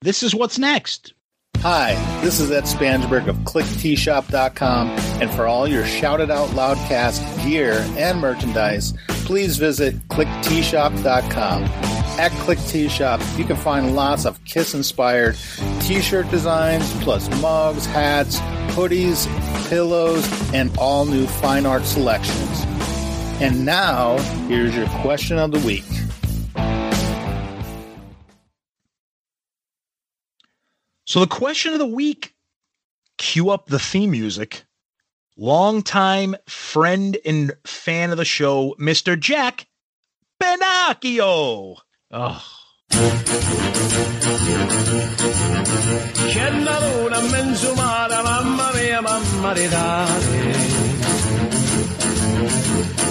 this is what's next. Hi, this is Ed Spansberg of klickteeshop.com, and for all your Shout It Out Loudcast gear and merchandise, please visit klickteeshop.com. At Klick Tee Shop, you can find lots of Kiss inspired t shirt designs, plus mugs, hats, hoodies, pillows, and all new fine art selections. And now, here's your question of the week. So the question of the week, cue up the theme music. Longtime friend and fan of the show, Mr. Jack Benacchio. Oh. Mamma mia, mamma di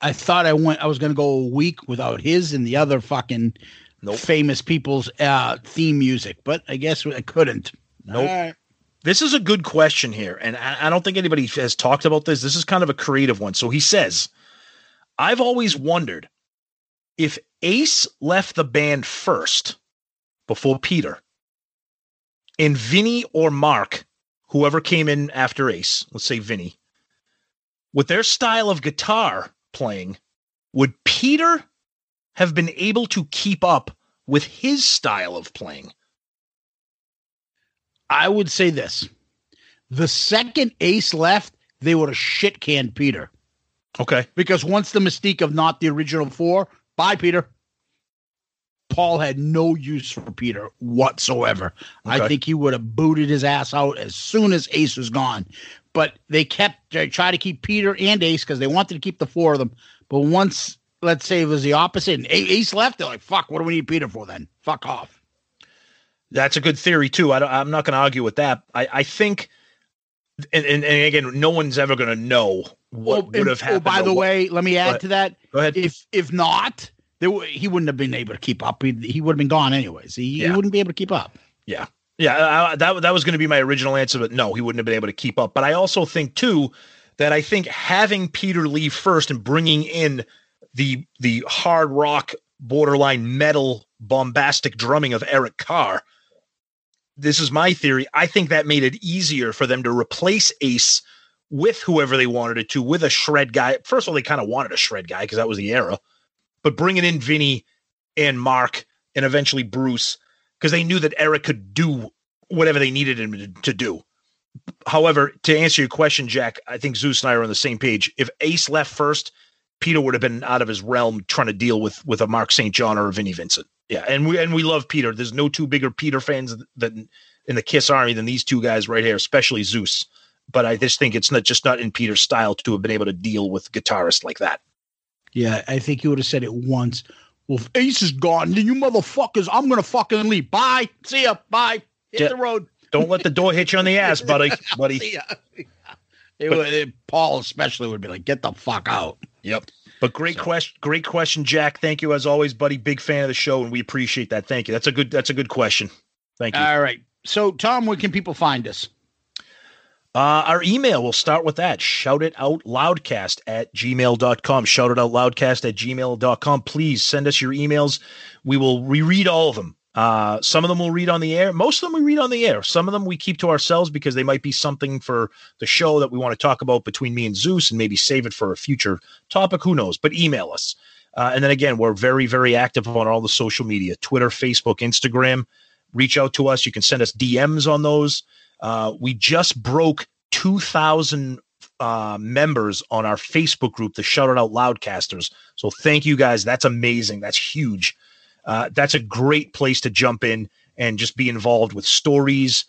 I thought I went. I was going to go a week without his and the other fucking famous people's uh, theme music, but I guess I couldn't. Nope. All right. This is a good question here, and I, I don't think anybody has talked about this. This is kind of a creative one. So he says, I've always wondered if Ace left the band first before Peter, and Vinnie or Mark, whoever came in after Ace, let's say Vinnie, with their style of guitar playing, would Peter have been able to keep up with his style of playing? I would say this: the second Ace left, they would have shit canned Peter. Okay. Because once the mystique of not the original four, bye, Peter. Paul had no use for Peter whatsoever. I think he would have booted his ass out as soon as Ace was gone. But they kept they tried to keep Peter and Ace because they wanted to keep the four of them. But once, let's say it was the opposite, and Ace left, they're like, "Fuck, what do we need Peter for then? Fuck off." That's a good theory too. I don't, I'm not going to argue with that. I, I think, and, and, and again, no one's ever going to know what Oh, would have oh, happened. Oh, by the what- way, let me add to that. Go ahead. If if not, there, w- he wouldn't have been able to keep up. He, he would have been gone anyways. He, he wouldn't be able to keep up. Yeah. Yeah, I, that that was going to be my original answer, but no, he wouldn't have been able to keep up. But I also think too that I think having Peter leave first and bringing in the the hard rock, borderline metal, bombastic drumming of Eric Carr. This is my theory. I think that made it easier for them to replace Ace with whoever they wanted it to, with a shred guy. First of all, they kind of wanted a shred guy because that was the era, but bringing in Vinnie and Mark and eventually Bruce because they knew that Eric could do whatever they needed him to, do. However, to answer your question, Jack, I think Zeus and I are on the same page. If Ace left first, Peter would have been out of his realm trying to deal with with a Mark St. John or a Vinnie Vincent. Yeah, and we and we love Peter. There's no two bigger Peter fans than in the Kiss Army than these two guys right here, especially Zeus. But I just think it's not just not in Peter's style to have been able to deal with guitarists like that. Yeah, I think you would have said it once. Well, if Ace is gone, then you motherfuckers, I'm gonna fucking leave. Bye. See ya. Bye. Hit Yeah. the road. Don't let the door hit you on the ass, buddy. buddy. See ya. It would- it- Paul especially would be like, get the fuck out. Yep. But great question, great question, Jack. Thank you as always, buddy. Big fan of the show, and we appreciate that. Thank you. That's a good. That's a good question. Thank you. All right. So, Tom, where can people find us? Uh, our email, we'll start with that. Shout it out loudcast at gmail.com. Shout it out loudcast at gmail.com. Please send us your emails. We will reread all of them. Uh, some of them we'll read on the air. Most of them we read on the air. Some of them we keep to ourselves because they might be something for the show that we want to talk about between me and Zeus and maybe save it for a future topic. Who knows? But email us. Uh, and then again, we're very, very active on all the social media Twitter, Facebook, Instagram. Reach out to us. You can send us DMs on those. Uh, we just broke 2,000 uh, members on our Facebook group, the Shout It Out Loudcasters. So thank you guys. That's amazing. That's huge. Uh, that's a great place to jump in and just be involved with stories,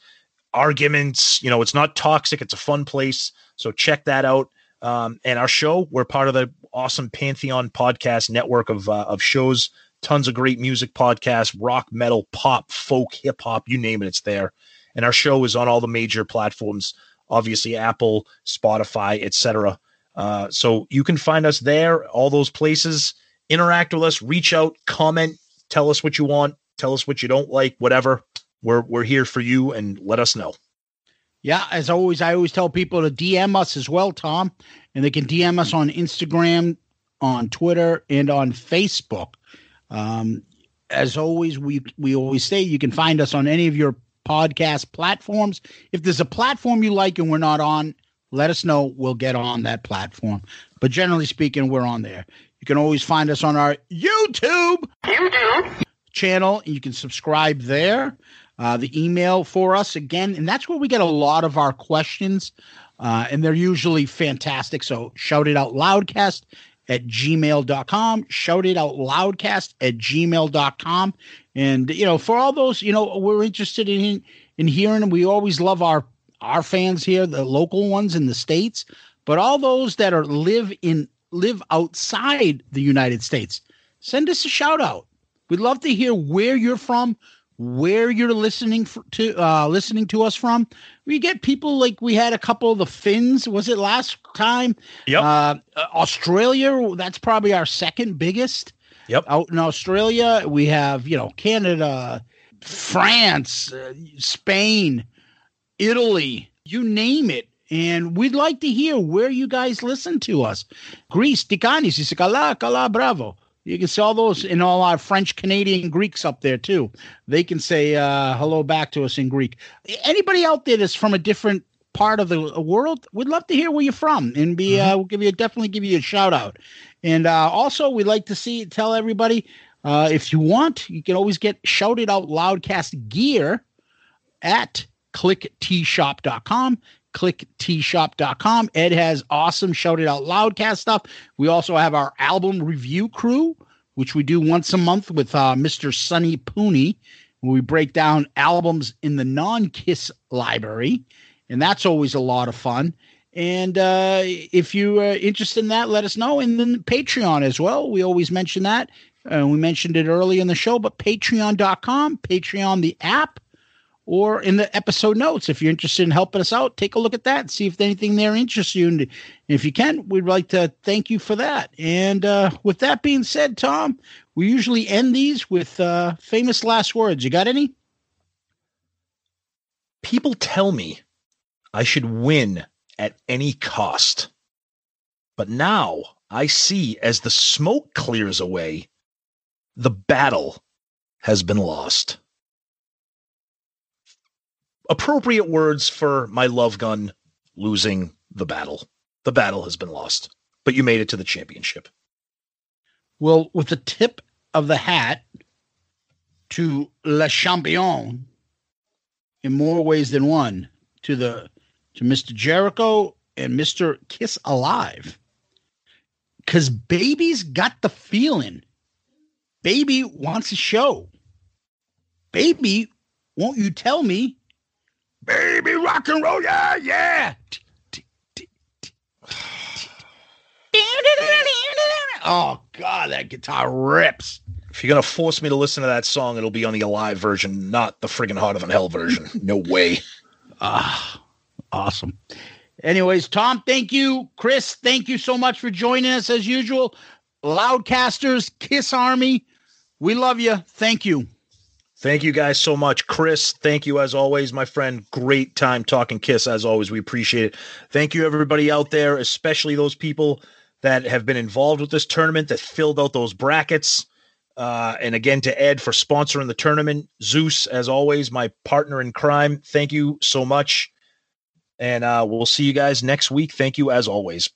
arguments. You know, it's not toxic, it's a fun place. So check that out. Um, and our show, we're part of the awesome Pantheon podcast network of, uh, of shows, tons of great music podcasts, rock, metal, pop, folk, hip hop, you name it, it's there. And our show is on all the major platforms, obviously Apple, Spotify, etc. Uh, so you can find us there, all those places. Interact with us, reach out, comment, tell us what you want, tell us what you don't like, whatever. We're we're here for you, and let us know. Yeah, as always, I always tell people to DM us as well, Tom, and they can DM us on Instagram, on Twitter, and on Facebook. Um, as always, we we always say you can find us on any of your podcast platforms. If there's a platform you like and we're not on, let us know. We'll get on that platform. But generally speaking, we're on there. You can always find us on our YouTube YouTube channel. You can subscribe there. Uh, the email for us again, and that's where we get a lot of our questions, uh, and they're usually fantastic. So shout it out loudcast at gmail.com. Shout it out loudcast at gmail.com. And, you know, for all those, you know, we're interested in in hearing, we always love our our fans here, the local ones in the States, but all those that are live in live outside the United States, send us a shout out. We'd love to hear where you're from, where you're listening f- to uh listening to us from. We get people like we had a couple of the Finns, was it last time? Yep. Uh, Australia, that's probably our second biggest. Yep. Out in Australia, we have, you know, Canada, France, uh, Spain, Italy, you name it. And we'd like to hear where you guys listen to us. Greece, Tikanis, si kala, kala, bravo. You can see all those in all our French, Canadian Greeks up there too. They can say uh, hello back to us in Greek. Anybody out there that's from a different part of the world, we'd love to hear where you're from, and be uh, we'll give you definitely give you a shout out. And uh, also, we'd like to see tell everybody uh, if you want, you can always get Shout It Out Loudcast gear at klickteeshop.com klickteeshop.com. Ed has awesome Shout It Out Loudcast stuff. We also have our album review crew, which we do once a month with uh, Mr. Sonny Pooney, where we break down albums in the non Kiss library. And that's always a lot of fun. And uh, if you are interested in that, let us know. And then Patreon as well. We always mention that. Uh, we mentioned it early in the show, but patreon.com, Patreon, the app, or in the episode notes. If you're interested in helping us out, take a look at that and see if anything there interests you. And if you can, we'd like to thank you for that. And uh, with that being said, Tom, we usually end these with uh, famous last words. You got any? People tell me I should win at any cost. But now I see as the smoke clears away, the battle has been lost. Appropriate words for my love gun losing the battle. The battle has been lost, but you made it to the championship. Well, with the tip of the hat to Le Champion in more ways than one, to the to Mr. Jericho and Mr. Kiss Alive. Cause baby's got the feeling. Baby wants a show. Baby, won't you tell me? Baby rock and roll, yeah, yeah. Oh God, that guitar rips. If you're gonna force me to listen to that song, it'll be on the alive version, not the friggin' Hotter Than Hell version. No way. Ah, awesome. Anyways, Tom, thank you. Chris, thank you so much for joining us as usual. Loudcasters, Kiss Army, we love you. Thank you. Thank you guys so much. Chris, thank you as always, my friend. Great time talking Kiss as always. We appreciate it. Thank you, everybody out there, especially those people that have been involved with this tournament that filled out those brackets. Uh, and again, to Ed for sponsoring the tournament. Zeus, as always, my partner in crime. Thank you so much. And uh, we'll see you guys next week. Thank you as always.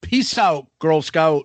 Peace out, Girl Scout.